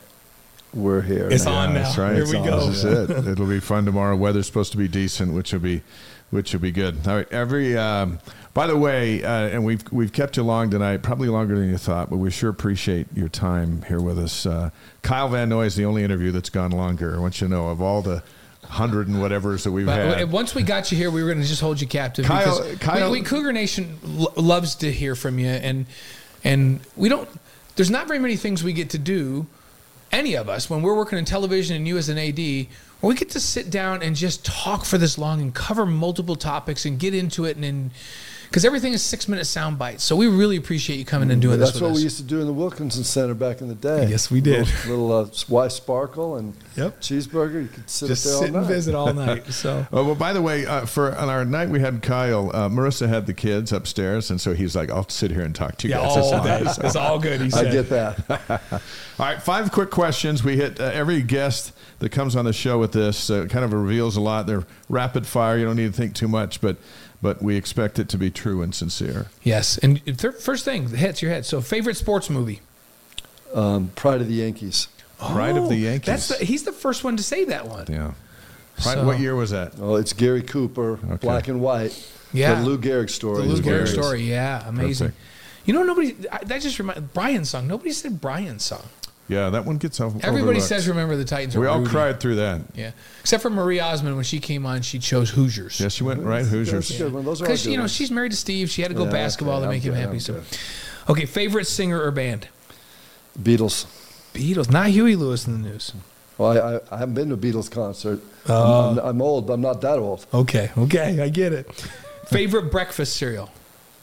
we're here. It's now. on now. That's right. Here we go. This is it. It'll be fun tomorrow. Weather's supposed to be decent, which will be, which will be good. All right. Every. Um, by the way, uh, and we've we've kept you long tonight, probably longer than you thought, but we sure appreciate your time here with us. Uh, Kyle Van Noy is the only interview that's gone longer. I want you to know of all the hundred and whatever's that we've But had. once we got you here, we were going to just hold you captive Kyle- because Kyle- we, we Cougar Nation lo- loves to hear from you, and and we don't. There's not very many things we get to do, any of us, when we're working in television and you as an AD, we get to sit down and just talk for this long and cover multiple topics and get into it and. and because everything is six minute sound bites, so we really appreciate you coming and doing That's this what with we used to do in the Wilkinson Center back in the day. Yes, we did. Little, little uh, Y Sparkle and Yep. cheeseburger. You could sit just up there sit all and night. visit all night. So Oh, well, by the way, uh, for on our night we had Kyle, uh, Marissa had the kids upstairs, and so he's like, "I'll sit here and talk to you yeah, guys." All fine. day. It's all good. He I said. get that. All right, five quick questions. We hit uh, every guest that comes on the show with this. Uh, kind of reveals a lot. They're rapid fire. You don't need to think too much, but but we expect it to be true and sincere. Yes, and th- first thing hits your head. So, favorite sports movie? Um, Pride of the Yankees. Pride of the Oh, Yankees. That's the, he's the first one to say that one. Yeah. Pride, So- what year was that? Oh, it's Gary Cooper, Okay. black and white. Yeah. The Lou Gehrig story. The. Lou is Gehrig story. Yeah, amazing. Perfect. You know, nobody. I, that just reminded Brian's song. Nobody said Brian's song. Yeah, that one gets over. Everybody overlooked. says "Remember the Titans." We all Rudy. cried through that. Yeah, except for Marie Osmond when she came on, she chose Hoosiers. Yes, she went right. Hoosiers. That's a. Those are because good you know ones. she's married to Steve. She had to go Yeah, basketball okay, to make I'm him good, happy. I'm So, good. okay, favorite singer or band? Beatles. Beatles, not Huey Lewis in the news. Well, I, I, I haven't been to a Beatles concert. Oh. I'm, uh. I'm, I'm old, but I'm not that old. Okay, okay, I get it. favorite breakfast cereal?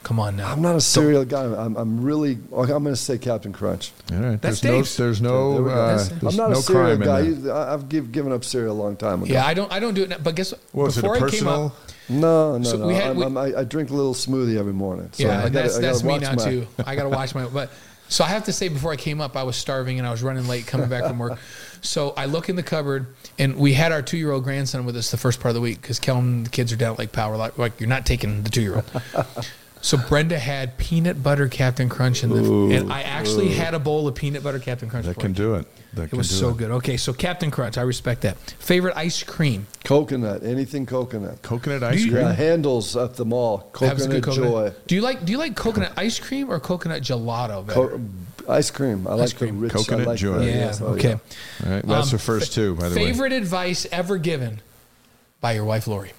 Come on now. I'm not a cereal guy. I'm, I'm really. I'm going to say Captain Crunch. All right. That's there's no. There's no. Uh, there's I'm not no a cereal crime guy. in there. I- I've give, given up cereal a long time ago. Yeah, I don't. I don't do it now. But guess what? What was it? A Before I came personal? up, No, no, So no. we had- I'm, we- I'm, I, I drink a little smoothie every morning. So yeah, I gotta, that's I gotta that's me watch now my- too. I got to watch my. But so I have to say, before I came up, I was starving and I was running late coming back from work. So I look in the cupboard, and we had our two-year-old grandson with us the first part of the week because Kellen and the kids are down at Lake Powell. Like, like you're not taking the two-year-old. So Brenda had peanut butter Captain Crunch in the, and I actually had a bowl of peanut butter Captain Crunch. That can do it. That It can was do so it. good. Okay, so Captain Crunch, I respect that. Favorite ice cream? Coconut, anything coconut. Coconut ice you- cream. Yeah, Handel's at the mall. That was Coconut joy. Do you like Do you like coconut ice cream or coconut gelato? Co- ice cream. I like the cream. rich. Coconut like joy. The, yeah. oh, okay. All right. Well, that's Um, the first two, by the way. Favorite advice ever given by your wife Lori?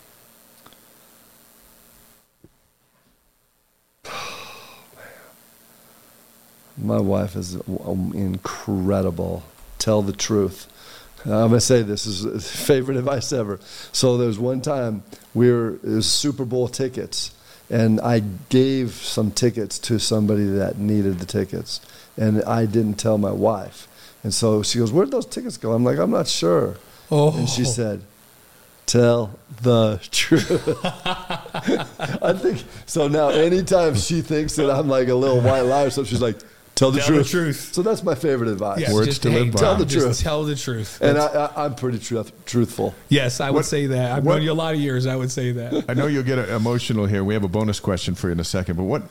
My wife is incredible. Tell the truth. I'm gonna say this is favorite advice ever. So there was one time we were it was Super Bowl tickets, and I gave some tickets to somebody that needed the tickets, and I didn't tell my wife. And so she goes, "Where'd those tickets go?" I'm like, "I'm not sure." Oh. And she oh. said, "Tell the truth." I think so. Now, anytime she thinks that I'm like a little white liar, so she's like, "Tell the Tell the truth." truth. So that's my favorite advice. Yes, Words just, to hey, live by. Tell the just truth. Tell the truth. And I, I, I'm pretty truth, truthful. yes, I would What- say that. I've what- known you a lot of years. I would say that. I know you'll get emotional here. We have a bonus question for you in a second. But what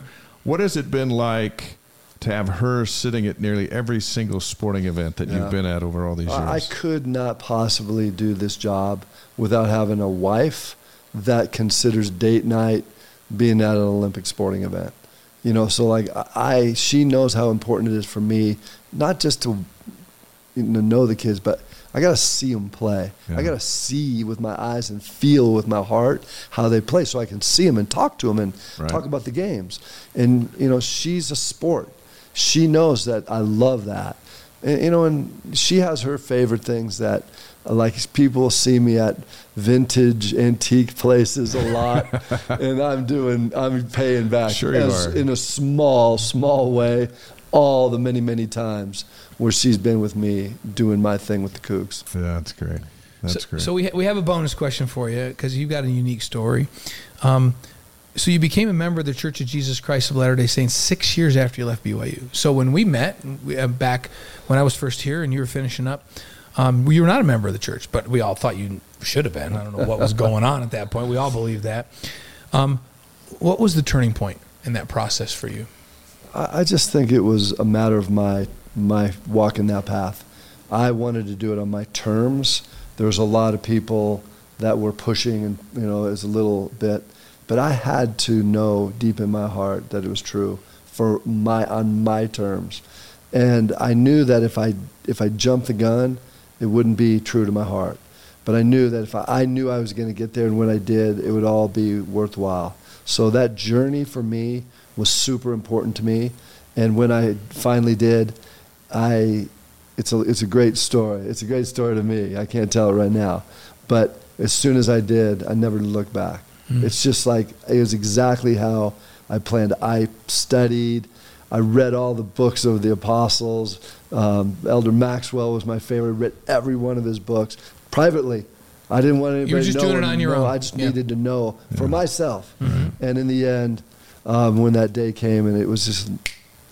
what has it been like to have her sitting at nearly every single sporting event that Yeah. you've been at over all these years? I I could not possibly do this job without having a wife that considers date night being at an Olympic sporting event. You know, so like I, she knows how important it is for me, not just to you know, know the kids, but I got to see them play. Yeah. I got to see with my eyes and feel with my heart how they play, so I can see them and talk to them and Right. talk about the games. And you know, she's a sport. She knows that I love that. And, you know, and she has her favorite things that, like people see me at vintage antique places a lot, and I'm doing, I'm paying back Sure as- in a small, small way, all the many, many times where she's been with me doing my thing with the Cougs yeah, that's great. That's so, great. so we ha- we have a bonus question for you because you've got a unique story. Um, so you became a member of the Church of Jesus Christ of Latter Day Saints six years after you left BYU. So when we met we, uh, back when I was first here and you were finishing up, um, you were not a member of the church, but we all thought you should have been. I don't know what was going on at that point. We all believed that. Um, what was the turning point in that process for you? I just think it was a matter of my my walking that path. I wanted to do it on my terms. There was a lot of people that were pushing, and you know, as a little bit, but I had to know deep in my heart that it was true for my on my terms, and I knew that if I if I jumped the gun, it wouldn't be true to my heart. But I knew that if I, I knew I was going to get there, and when I did, it would all be worthwhile. So that journey for me was super important to me, and when I finally did, I it's a it's a great story. It's a great story to me. I can't tell it right now, but as soon as I did, I never looked back. Hmm. It's just like it was exactly how I planned. I studied. I read all the books of the apostles. Um, Elder Maxwell was my favorite. Read every one of his books privately. I didn't want anybody You were just to know. doing it on your know. own. I just Yeah. needed to know for myself. And in the end, um, when that day came, and it was just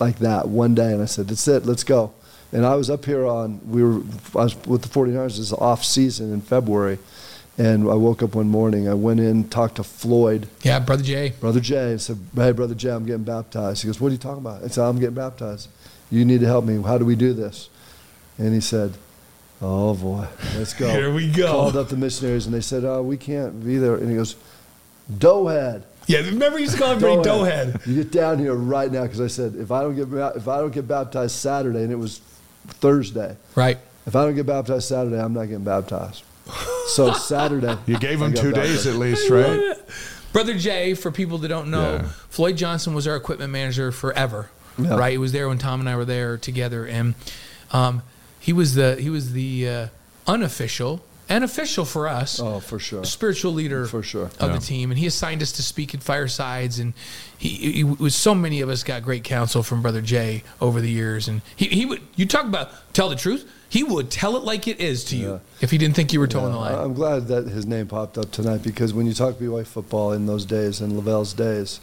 like that one day, and I said, "That's it. Let's go." And I was up here on we were I was with the 49ers. It's off season in February, and I woke up one morning. I went in, talked to Floyd, Yeah, brother Jay. Brother Jay, and said, "Hey, Brother Jay, I'm getting baptized." He goes, "What are you talking about?" I said, "I'm getting baptized. You need to help me. How do we do this?" And he said, "Oh boy, let's go." Here we go. Called up the missionaries, and they said, "Oh, we can't be there." And he goes, "Doughhead." Yeah, remember you used to call everybody Doughhead. Doughhead. You get down here right now because I said if I don't get if I don't get baptized Saturday, and it was Thursday. Right. If I don't get baptized Saturday, I'm not getting baptized. So Saturday, You gave him two days at least, right? Brother Jay, for people that don't know, Yeah. Floyd Johnson was our equipment manager forever. Yeah. Right, he was there when Tom and I were there together, and um, he was the he was the uh, unofficial and official for us. Oh, for sure. spiritual leader For sure. of Yeah. the team, and he assigned us to speak at firesides, and he, he was so many of us got great counsel from Brother Jay over the years, and he, he would you talk about tell the truth, he would tell it like it is to you if he didn't think you were towing Yeah, the line. I'm glad that his name popped up tonight because when you talk BYU football in those days and LaVell's days,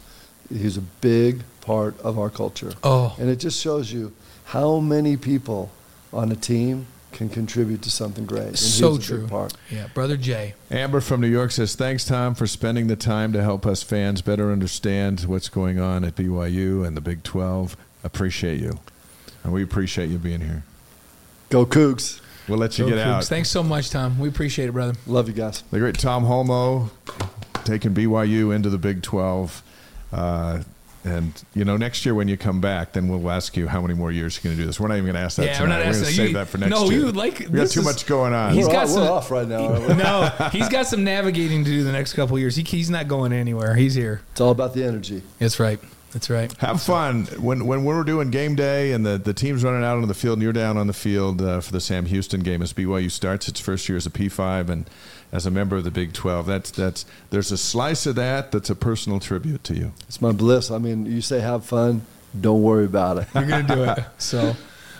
he's a big part of our culture. Oh. And it just shows you how many people on a team can contribute to something great. And so he's a big true. part. Yeah, Brother Jay. Amber from New York says, Thanks, Tom, for spending the time to help us fans better understand what's going on at BYU and the Big 12. Appreciate you. And we appreciate you being here. Go Cougs. We'll let you Go get Cougs. out. Thanks so much, Tom. We appreciate it, brother. Love you guys. The great Tom Holmoe taking BYU into the Big 12. Uh, and, you know, next year when you come back, then we'll ask you how many more years you're going to do this. We're not even going to ask that Yeah, we're tonight. not We're asking going to save You- that for next no, year. No, you would like- we got too is- much going on. He's we're, got off, some- we're off right now. aren't no, he's got some navigating to do the next couple of years. He, he's not going anywhere. He's here. It's all about the energy. That's right. That's right. Have fun when when we're doing game day and the, the team's running out on the field and you're down on the field uh, for the Sam Houston game as BYU starts its first year as a P5 and as a member of the Big 12. That's that's there's a slice of that that's a personal tribute to you. It's my bliss. I mean, you say have fun, don't worry about it. You're gonna do it. So,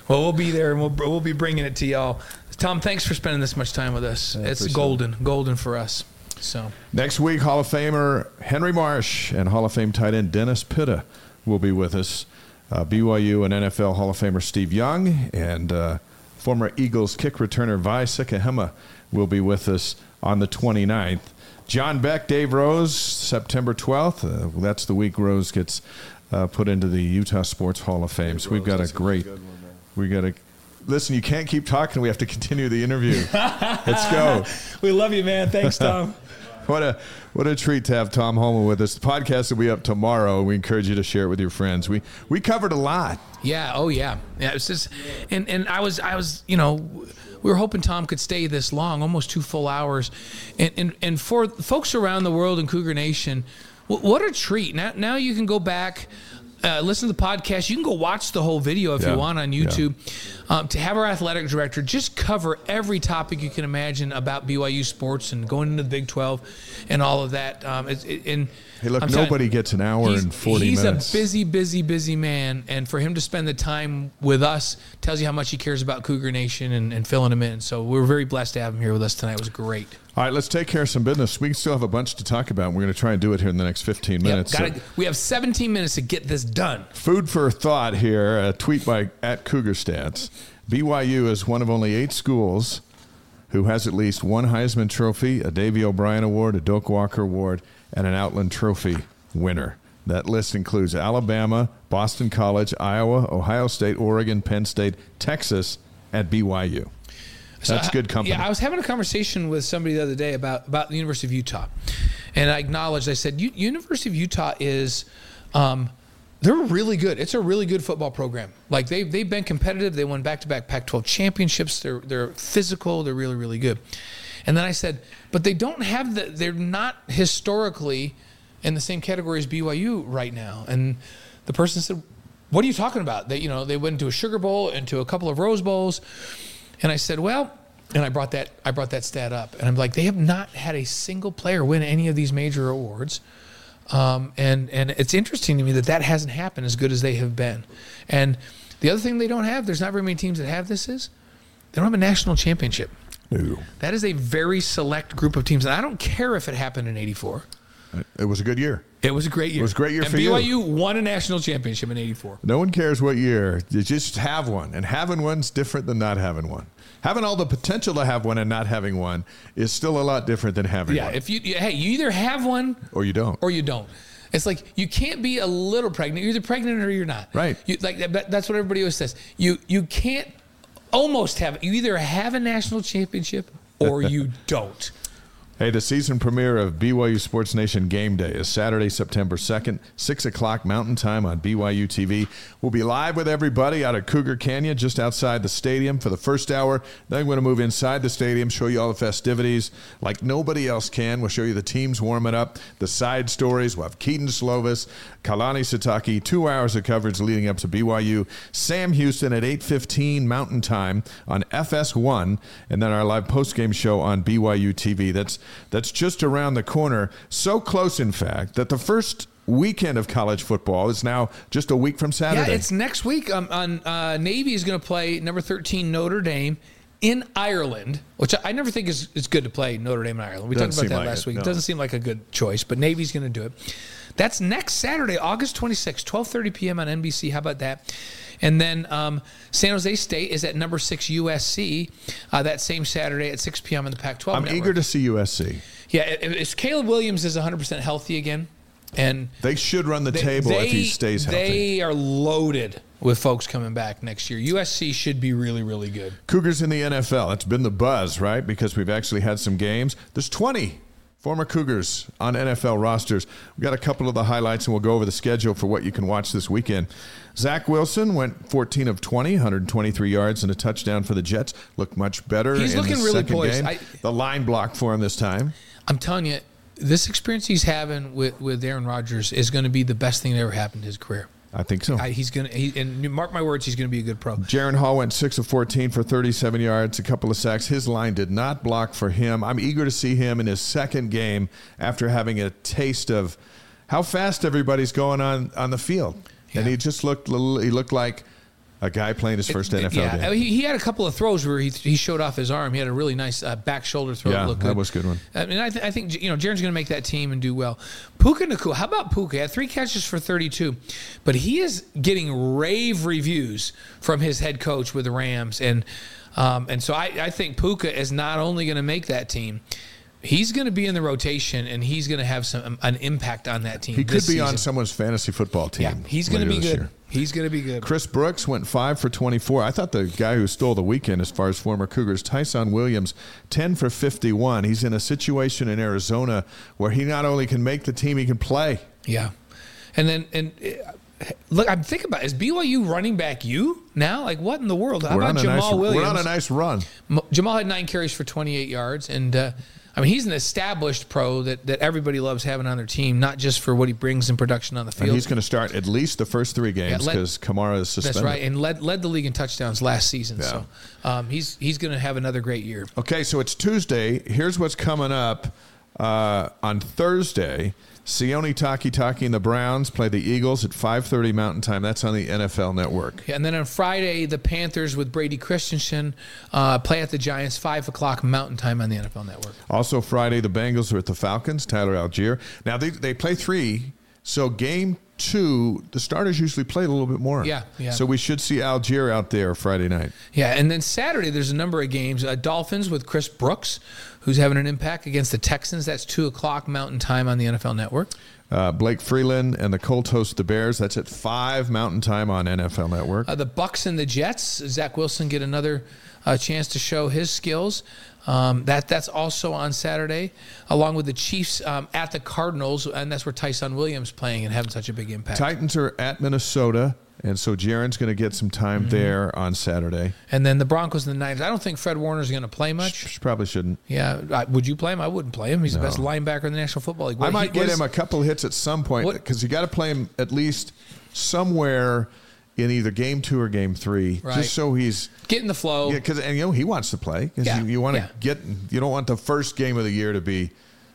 well, we'll be there and we'll we'll be bringing it to y'all. Tom, thanks for spending this much time with us. Yeah, it's appreciate golden, golden for us. So, Next week, Hall of Famer Henry Marsh and Hall of Fame tight end Dennis Pitta will be with us. Uh, BYU and NFL Hall of Famer Steve Young and uh, former Eagles kick returner Vi Sikahema will be with us on the 29th. John Beck, Dave Rose, September 12th. Uh, that's the week Rose gets uh, put into the Utah Sports Hall of Fame. So we've got a great. We got a. Listen, you can't keep talking. We have to continue the interview. Let's go. we love you, man. Thanks, Tom. What a what a treat to have Tom Holmoe with us. The podcast will be up tomorrow. We encourage you to share it with your friends. We we covered a lot. Yeah. Oh, yeah. Yeah. It's just, and and I was I was you know, we were hoping Tom could stay this long, almost two full hours, and and and for folks around the world in Cougar Nation, wh- what a treat! Now now you can go back. Uh, listen to the podcast. You can go watch the whole video if Yeah. you want on Yeah. YouTube. Um, to have our athletic director just cover every topic you can imagine about BYU sports and going into the Big Twelve and all of that. Um, it's, it, and Hey, look, I'm telling- nobody gets an hour and 40 he's minutes. He's a busy, busy, busy man, and for him to spend the time with us tells you how much he cares about Cougar Nation and, and filling him in. So we're very blessed to have him here with us tonight. It was great. All right, let's take care of some business. We still have a bunch to talk about. And We're going to try and do it here in the next 15 Yep, minutes. gotta, So, we have 17 minutes to get this done. food for thought here. A tweet by at Cougar Stats. BYU is one of only eight schools who has at least one Heisman Trophy, a Davy O'Brien Award, a Doak Walker Award, and an Outland Trophy winner. That list includes Alabama, Boston College, Iowa, Ohio State, Oregon, Penn State, Texas, at BYU. So That's I- good company. Yeah, I was having a conversation with somebody the other day about about the University of Utah, and I acknowledged. I said, "U- University of Utah is, um, they're really good. It's a really good football program. Like they they've been competitive. They won back to back Pac-12 championships. They're they're physical. They're really really good." And then I said, "But they don't have the. They're not historically in the same category as BYU right now." And the person said, "What are you talking about? They you know they went into a Sugar Bowl, into a couple of Rose Bowls." And I said, well, and I brought that I brought that stat up, and I'm like, they have not had a single player win any of these major awards, um, and and it's interesting to me that that hasn't happened as good as they have been. And the other thing they don't have, there's not very many teams that have this is, they don't have a national championship. Ooh. That is a very select group of teams, and I don't care if it happened in '84. It was a good year. It was a great year. It was a great year and for you. BYU won a national championship in '84. No one cares what year. You just have one. And having one's different than not having one. Having all the potential to have one and not having one is still a lot different than having Yeah, one. Yeah, if you hey, you either have one or you don't. or you don't. It's like you can't be a little pregnant. You're either pregnant or you're not. Right. You, like that, that's what everybody always says. You you can't almost have. You either have a national championship or you don't. Hey, the season premiere of BYU Sports Nation Game Day is Saturday, September 2nd, 6 o'clock Mountain Time on BYU TV. We'll be live with everybody out at Cougar Canyon, just outside the stadium for the first hour. Then we're going to move inside the stadium, show you all the festivities like nobody else can. We'll show you the teams warming up, the side stories. We'll have Kedon Slovis, Kalani Sitake, two hours of coverage leading up to BYU. Sam Houston at 8.15 Mountain Time on FS1, and then our live post-game show on BYU TV. That's that's just around the corner. So close, in fact, that the first weekend of college football is now just a week from Saturday. Yeah, it's next week. Um, on uh, Navy is going to play number 13 Notre Dame in Ireland, which I, I never think is, is good to play Notre Dame in Ireland. We Doesn't talked about that like last it, week. no. It doesn't seem like a good choice, but Navy's going to do it. That's next Saturday, August 26th, 12:30 p.m. on NBC. How about that? And then um, San Jose State is at number six USC uh, that same Saturday at 6 p.m. in the Pac-12. I'm network. eager to see USC. Yeah, if, Caleb Williams is 100% healthy again, and They should run the they- table if he stays healthy. They are loaded with folks coming back next year. USC should be really, really good. Cougars in the NFL. It's been the buzz, right? Because we've actually had some games. There's 20 former Cougars on NFL rosters. We've got a couple of the highlights, and we'll go over the schedule for what you can watch this weekend. Zach Wilson went 14 of 20, 123 yards and a touchdown for the Jets. Looked much better. He's in looking really poised. I- the line block for him this time. I'm telling you, this experience he's having with, with Aaron Rodgers is going to be the best thing that ever happened in his career. I think so. I, he's going to, he, and mark my words, he's going to be a good pro. Jaren Hall went 6 of 14 for 37 yards, a couple of sacks. His line did not block for him. I'm eager to see him in his second game after having a taste of how fast everybody's going on on the field. And he just looked he looked like a guy playing his first NFL yeah, game. he, he had a couple of throws where he, he showed off his arm. He had a really nice uh, back shoulder throw. Yeah, that that was a good one. I mean, I, th- I think you know Jaren's going to make that team and do well. Puka Nacua, how about Puka? He had three catches for 32, but he is getting rave reviews from his head coach with the Rams, and um, and so I, I think Puka is not only going to make that team. He's going to be in the rotation, and he's going to have some an impact on that team. He could be on someone's fantasy football team. Yeah, he's going to be good. year. He's going to be good. Chris Brooks went five for 24. I thought the guy who stole the weekend as far as former Cougars, Ty'Son Williams, 10 for 51. He's in a situation in Arizona where he not only can make the team, he can play. Yeah, and then and uh, look, I'm thinking about is BYU running back you now? Like what in the world? How we're, about Jamaal nice, Williams? we're on a nice run. Jamaal had nine carries for 28 yards, and uh, I mean he's an established pro that, that everybody loves having on their team, not just for what he brings in production on the field. And he's going to start at least the first three games because Kamara is suspended. That's right, and led led the league in touchdowns last season. Yeah. So um, he's he's going to have another great year. Okay, so it's Tuesday. Here's what's coming up uh, on Thursday. Sione Takitaki and the Browns play the Eagles at 5:30 Mountain Time. That's on the NFL Network. Yeah, and then on Friday, the Panthers with Brady Christensen uh, play at the Giants, five o'clock Mountain Time on the NFL Network. Also Friday, the Bengals are at the Falcons. Tyler Allgeier. Now they they play three. So game two, the starters usually play a little bit more. Yeah, yeah. So we should see Allgeier out there Friday night. Yeah, and then Saturday there's a number of games. Uh, Dolphins with Chris Brooks, who's having an impact against the Texans. That's two o'clock Mountain Time on the NFL Network. Uh, Blake Freeland and the Colts host the Bears. That's at five Mountain Time on NFL Network. Uh, the Bucks and the Jets. Zach Wilson get another uh, chance to show his skills. Um, that that's also on Saturday, along with the Chiefs um, at the Cardinals, and that's where Ty'Son Williams playing and having such a big impact. Titans are at Minnesota. And so Jaren's going to get some time Mm-hmm. there on Saturday. and then the Broncos and the Niners. I don't think Fred Warner's going to play much. Sh- Probably shouldn't. Yeah, I, would you play him? I wouldn't play him. He's the best linebacker in the National Football League. I might he- get what is- him a couple hits at some point because you got to play him at least somewhere in either game two or game three, Right. just so he's getting the flow. yeah. Because and you know he wants to play because Yeah, you, you want to yeah. get you don't want the first game of the year to be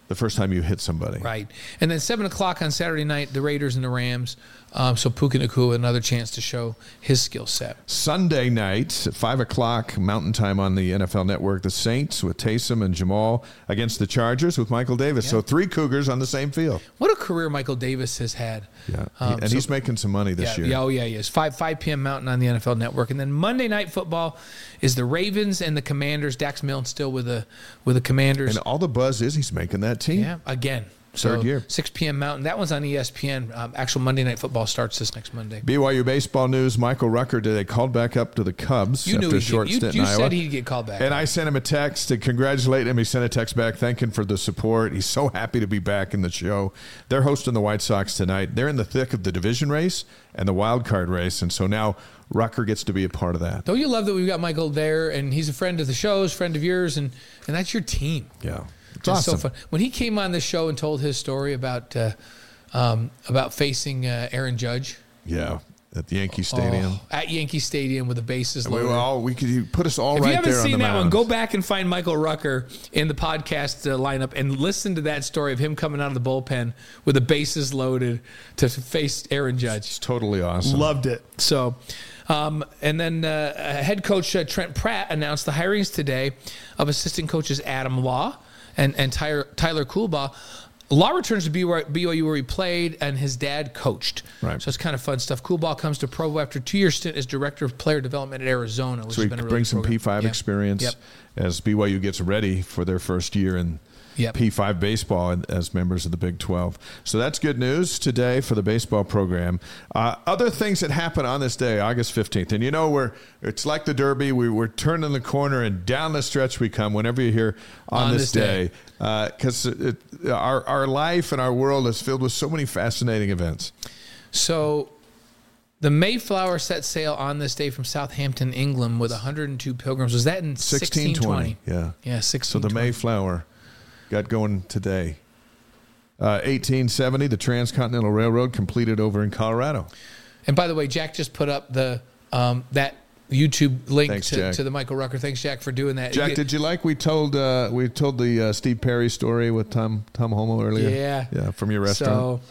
the first time you hit somebody. Right. And then 7 o'clock on Saturday night, the Raiders and the Rams. Um, so Puka Nacua, another chance to show his skill set. Sunday night at five o'clock Mountain Time on the NFL Network, the Saints with Taysom and Jamaal against the Chargers with Michael Davis. So three Cougars on the same field. What a career Michael Davis has had. Yeah, Um, and so- he's making some money this yeah, year. yeah, oh yeah, yes. Five five p.m. Mountain on the NFL Network, and then Monday Night Football is the Ravens and the Commanders. Dax Milne still with the with the Commanders. And all the buzz is he's making that team. yeah, again. Third year. 6 p.m. Mountain. That one's on ESPN. Um, actual Monday Night Football starts this next Monday. BYU baseball news: Michael Rucker today called back up to the Cubs You after knew a he'd short get, you, stint you in Iowa. said he'd get called back. and I sent him a text to congratulate him. He sent a text back thanking for the support. He's so happy to be back in the show. They're hosting the White Sox tonight. They're in the thick of the division race and the wild card race, and so now Rucker gets to be a part of that. Don't you love that we've got Michael there, and he's a friend of the show's, friend of yours, and and that's your team. Yeah, it's awesome. so fun. When he came on the show and told his story about uh, um, about facing uh, Aaron Judge Yeah, at the Yankee Stadium. Oh, at Yankee Stadium with the bases loaded. were all we could put us all if right you haven't on seen the that one, go back and find Michael Rucker in the podcast uh, lineup and listen to that story of him coming out of the bullpen with the bases loaded to face Aaron Judge. It's totally awesome. Loved it. So, um, and then uh, head coach uh, Trent Pratt announced the hirings today of assistant coaches Adam Law and and Tyler, Tyler Coolbaugh. Law returns to BYU where he played and his dad coached. Right. So it's kind of fun stuff. Coolbaugh comes to Provo after two year stint as director of player development at Arizona, which So he has been a really brings some. P5 Yeah. experience Yep. as BYU gets ready for their first year in Yep. P5 baseball as members of the Big 12. So that's good news today for the baseball program. Uh, other things that happen on this day, August 15th. And you know, we're, it's like the Derby. We, we're turning the corner and down the stretch we come whenever you hear on, On this, this day. Because our, our life and our world is filled with so many fascinating events. So the Mayflower set sail on this day from Southampton, England, with 102 pilgrims. Was that in 1620. 1620? Yeah. Yeah, So the Mayflower got going today. Uh, 1870, the Transcontinental Railroad completed over in Colorado. And by the way, Jack just put up the um, that YouTube link Thanks, to, to the Michael Rucker. Thanks, Jack, for doing that. Jack, You- did you like we told uh, we told the uh, Steve Perry story with Tom Tom Holmoe earlier? Yeah. yeah, from your restaurant.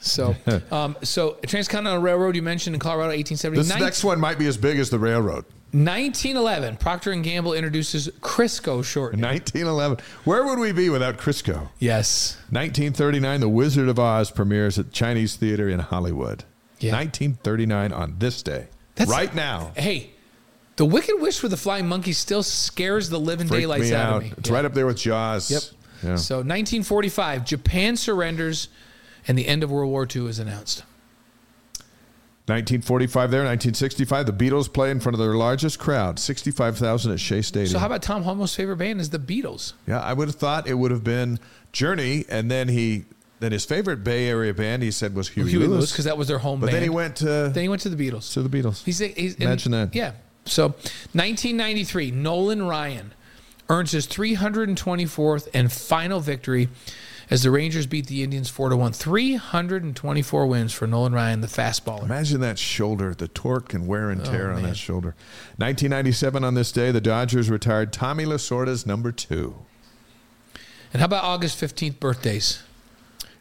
So, so, um, so Transcontinental Railroad you mentioned in Colorado, 1870. this next one might be as big as the railroad. 1911, Procter and Gamble introduces Crisco shortening. 1911. Where would we be without Crisco? Yes. 1939, The Wizard of Oz premieres at Chinese Theater in Hollywood. Yeah. 1939 on this day. That's- right now. Hey, the Wicked Wish for the Flying Monkey still scares the living Freaked daylights me out, out. of me. It's Yeah. right up there with Jaws. Yep. Yeah. So 1945, Japan surrenders, and the end of World War II is announced. 1945 there, 1965, the Beatles play in front of their largest crowd, 65,000 at Shea Stadium. So how about Tom Holmoe's favorite band is the Beatles? yeah, I would have thought it would have been Journey, and then he, then his favorite Bay Area band he said was Huey, Huey Lewis, because that was their home but band. then he went to Then he went to the Beatles. to the Beatles. He's, he's Imagine that. Yeah. So 1993, Nolan Ryan earns his 324th and final victory as the Rangers beat the Indians 4 to 1. 324 wins for Nolan Ryan, the fastballer. Imagine that shoulder, the torque and wear and oh, tear on Oh, man. that shoulder. 1997 on this day, the Dodgers retired Tommy Lasorda's number two. And how about August 15th birthdays?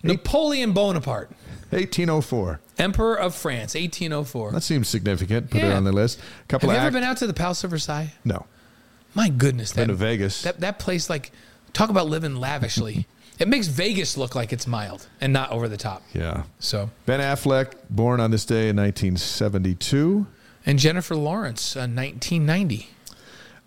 Napoleon Bonaparte, 1804. Emperor of France, 1804. That seems significant. Put it on the list. couple Have you of ever act- been out to the Palace of Versailles? No. My goodness, Been that, to Vegas. that that place like talk about living lavishly. it makes Vegas look like it's mild and not over the top. yeah. So, Ben Affleck, born on this day in 1972. and Jennifer Lawrence, uh, 1990.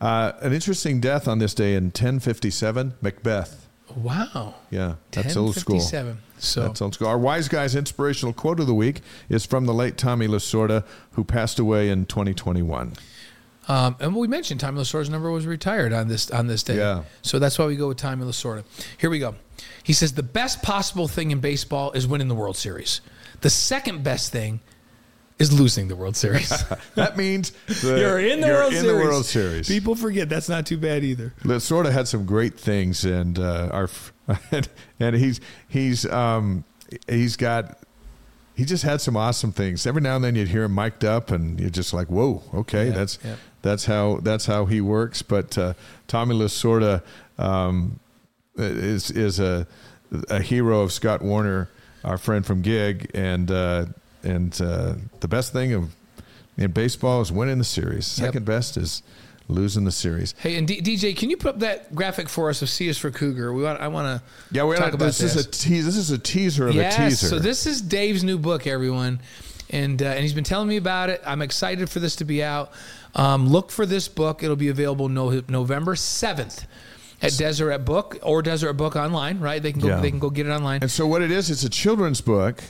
Uh, an interesting death on this day in 1057, Macbeth. Wow. Yeah, that's old school. So That sounds good. Our Y's Guys inspirational quote of the week is from the late Tommy Lasorda, who passed away in 2021. Um, and we mentioned Tommy Lasorda's number was retired on this on this day. Yeah. So that's why we go with Tommy Lasorda. Here we go. He says the best possible thing in baseball is winning the World Series. The second best thing is losing the World Series. That means the, you're in the you're World in Series. the World Series. People forget that's not too bad either. Lasorda had some great things, and uh, our and he's he's um, he's got he just had some awesome things. Every now and then you'd hear him mic'd up, and you're just like, "Whoa, okay, Yeah, that's yeah. that's how that's how he works." But uh, Tommy Lasorda um, is is a a hero of Scott Warner, our friend from Gig, and uh, and uh, the best thing of in baseball is winning the series. Yep. Second best is losing the series. Hey, and D- DJ, can you put up that graphic for us of C is for Cougar? We want. I want to. Yeah, we're talk not, about this, this. is a tease. This is a teaser of yes, a teaser. So this is Dave's new book, everyone, and uh, and he's been telling me about it. I'm excited for this to be out. Um, look for this book. It'll be available no, November seventh at Deseret Book or Deseret Book online. Right? They can go. Yeah. They can go get it online. and so what it is, it's a children's book,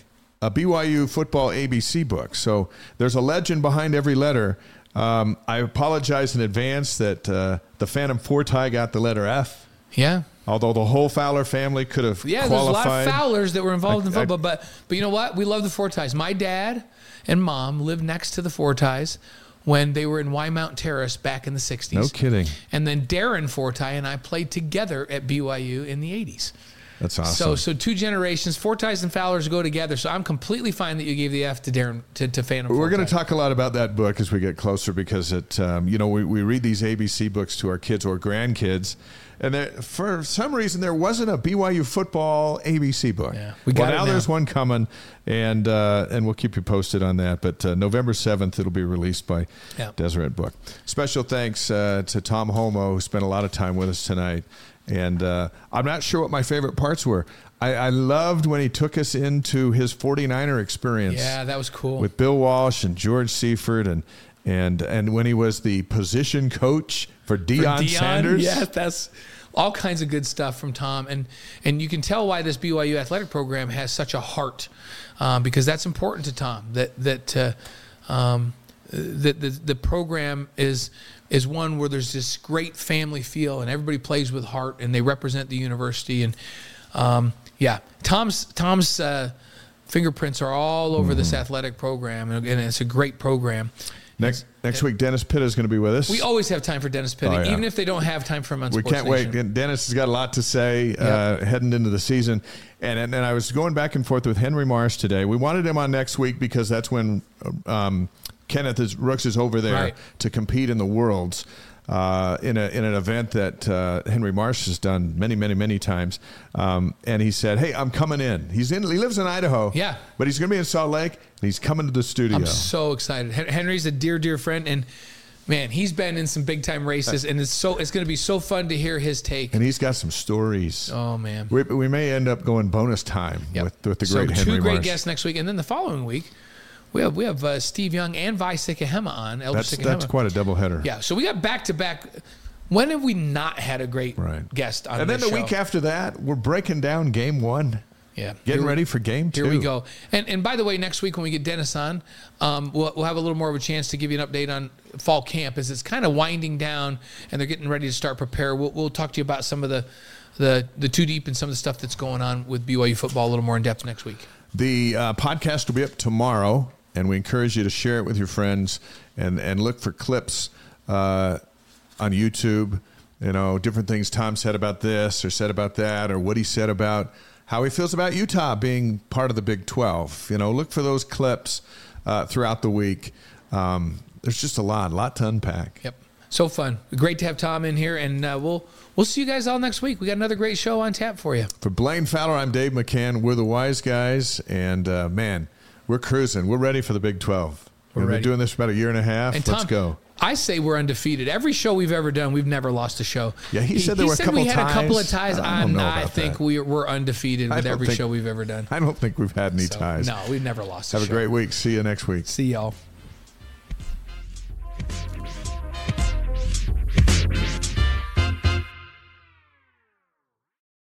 a BYU football ABC book. So there's a legend behind every letter. Um, I apologize in advance that uh, the Phantom Forti got the letter F, yeah. although the whole Fowler family could have Yeah, there's a lot of Fowlers that were involved in I- I- football, but but you know what? We love the Fortis. My dad and mom lived next to the Fortis when they were in Wymount Terrace back in the '60s. No kidding. And then Darren Forti and I played together at BYU in the '80s. That's awesome. So so two generations, Fortis and Fowlers go together. So I'm completely fine that you gave the F to Darren to, to Phantom. We're going to talk a lot about that book as we get closer because it, um, you know, we, we read these ABC books to our kids or grandkids, and there, for some reason there wasn't a BYU football ABC book. Yeah, we well, got it now, now. there's one coming, and uh, and we'll keep you posted on that. But uh, November seventh, it'll be released by Yeah. Deseret Book. Special thanks uh, to Tom Holmoe who spent a lot of time with us tonight, and uh, I'm not sure what my favorite parts were. I, I loved when he took us into his 49er experience Yeah, that was cool. with Bill Walsh and George Seifert and and and when he was the position coach for For Deion, Sanders. Yes, that's all kinds of good stuff from Tom, and and you can tell why this BYU athletic program has such a heart, um, because that's important to Tom. That that uh, um, that the the program is is one where there's this great family feel, and everybody plays with heart, and they represent the university, and um, yeah, Tom's Tom's. Uh, Fingerprints are all over this Mm-hmm. athletic program, and and it's a great program. Next next week, Dennis Pitta is going to be with us. We always have time for Dennis Pitta, Oh, yeah. even if they don't have time for him on We Sports can't Nation. wait. Dennis has got a lot to say uh, heading into the season. And, and and I was going back and forth with Henry Marsh today. We wanted him on next week because that's when um, Kenneth is, Rooks is over there Right. to compete in the Worlds. Uh, in a in an event that uh, Henry Marsh has done many many many times, um, and he said, "Hey, I'm coming in. He's in. He lives in Idaho. Yeah. but he's going to be in Salt Lake, and he's coming to the studio. I'm so excited. Henry's a dear, dear friend, and man, he's been in some big time races, and it's so it's going to be so fun to hear his take. and he's got some stories. Oh man, We, we may end up going bonus time Yep. with with the so great Henry two great Marsh. guests next week, and then the following week we have we have uh, Steve Young and Vi Sikahema on. Elder That's Sikahema. that's quite a doubleheader. yeah. So we got back to back. When have we not had a great Right. guest on? And then the this week after that, we're breaking down game one, yeah, getting Here- ready for game two. Here we go. And and by the way, next week when we get Dennis on, um, we'll, we'll have a little more of a chance to give you an update on fall camp as it's kind of winding down and they're getting ready to start prepare. We'll, we'll talk to you about some of the the the two deep and some of the stuff that's going on with BYU football a little more in depth next week. The uh, podcast will be up tomorrow, and we encourage you to share it with your friends and and look for clips uh, on YouTube. You know, different things Tom said about this or said about that, or what he said about how he feels about Utah being part of the Big Twelve. You know, look for those clips uh, throughout the week. Um, there's just a lot, a lot to unpack. Yep. So fun. Great to have Tom in here, and uh, we'll we'll see you guys all next week. We got another great show on tap for you. For Blaine Fowler, I'm Dave McCann. We're the Y's Guys, and uh, man, we're cruising. We're ready for the Big 12. We're We've been doing this for about a year and a half. And Let's Tom, go. I say we're undefeated. Every show we've ever done, we've never lost a show. Yeah, he said there were a said couple we had a couple of ties. I don't know I about think that. we we're undefeated I with don't every think- show we've ever done. I don't think we've had any So, ties. No, we've never lost. Have a show. great week. See you next week. See y'all.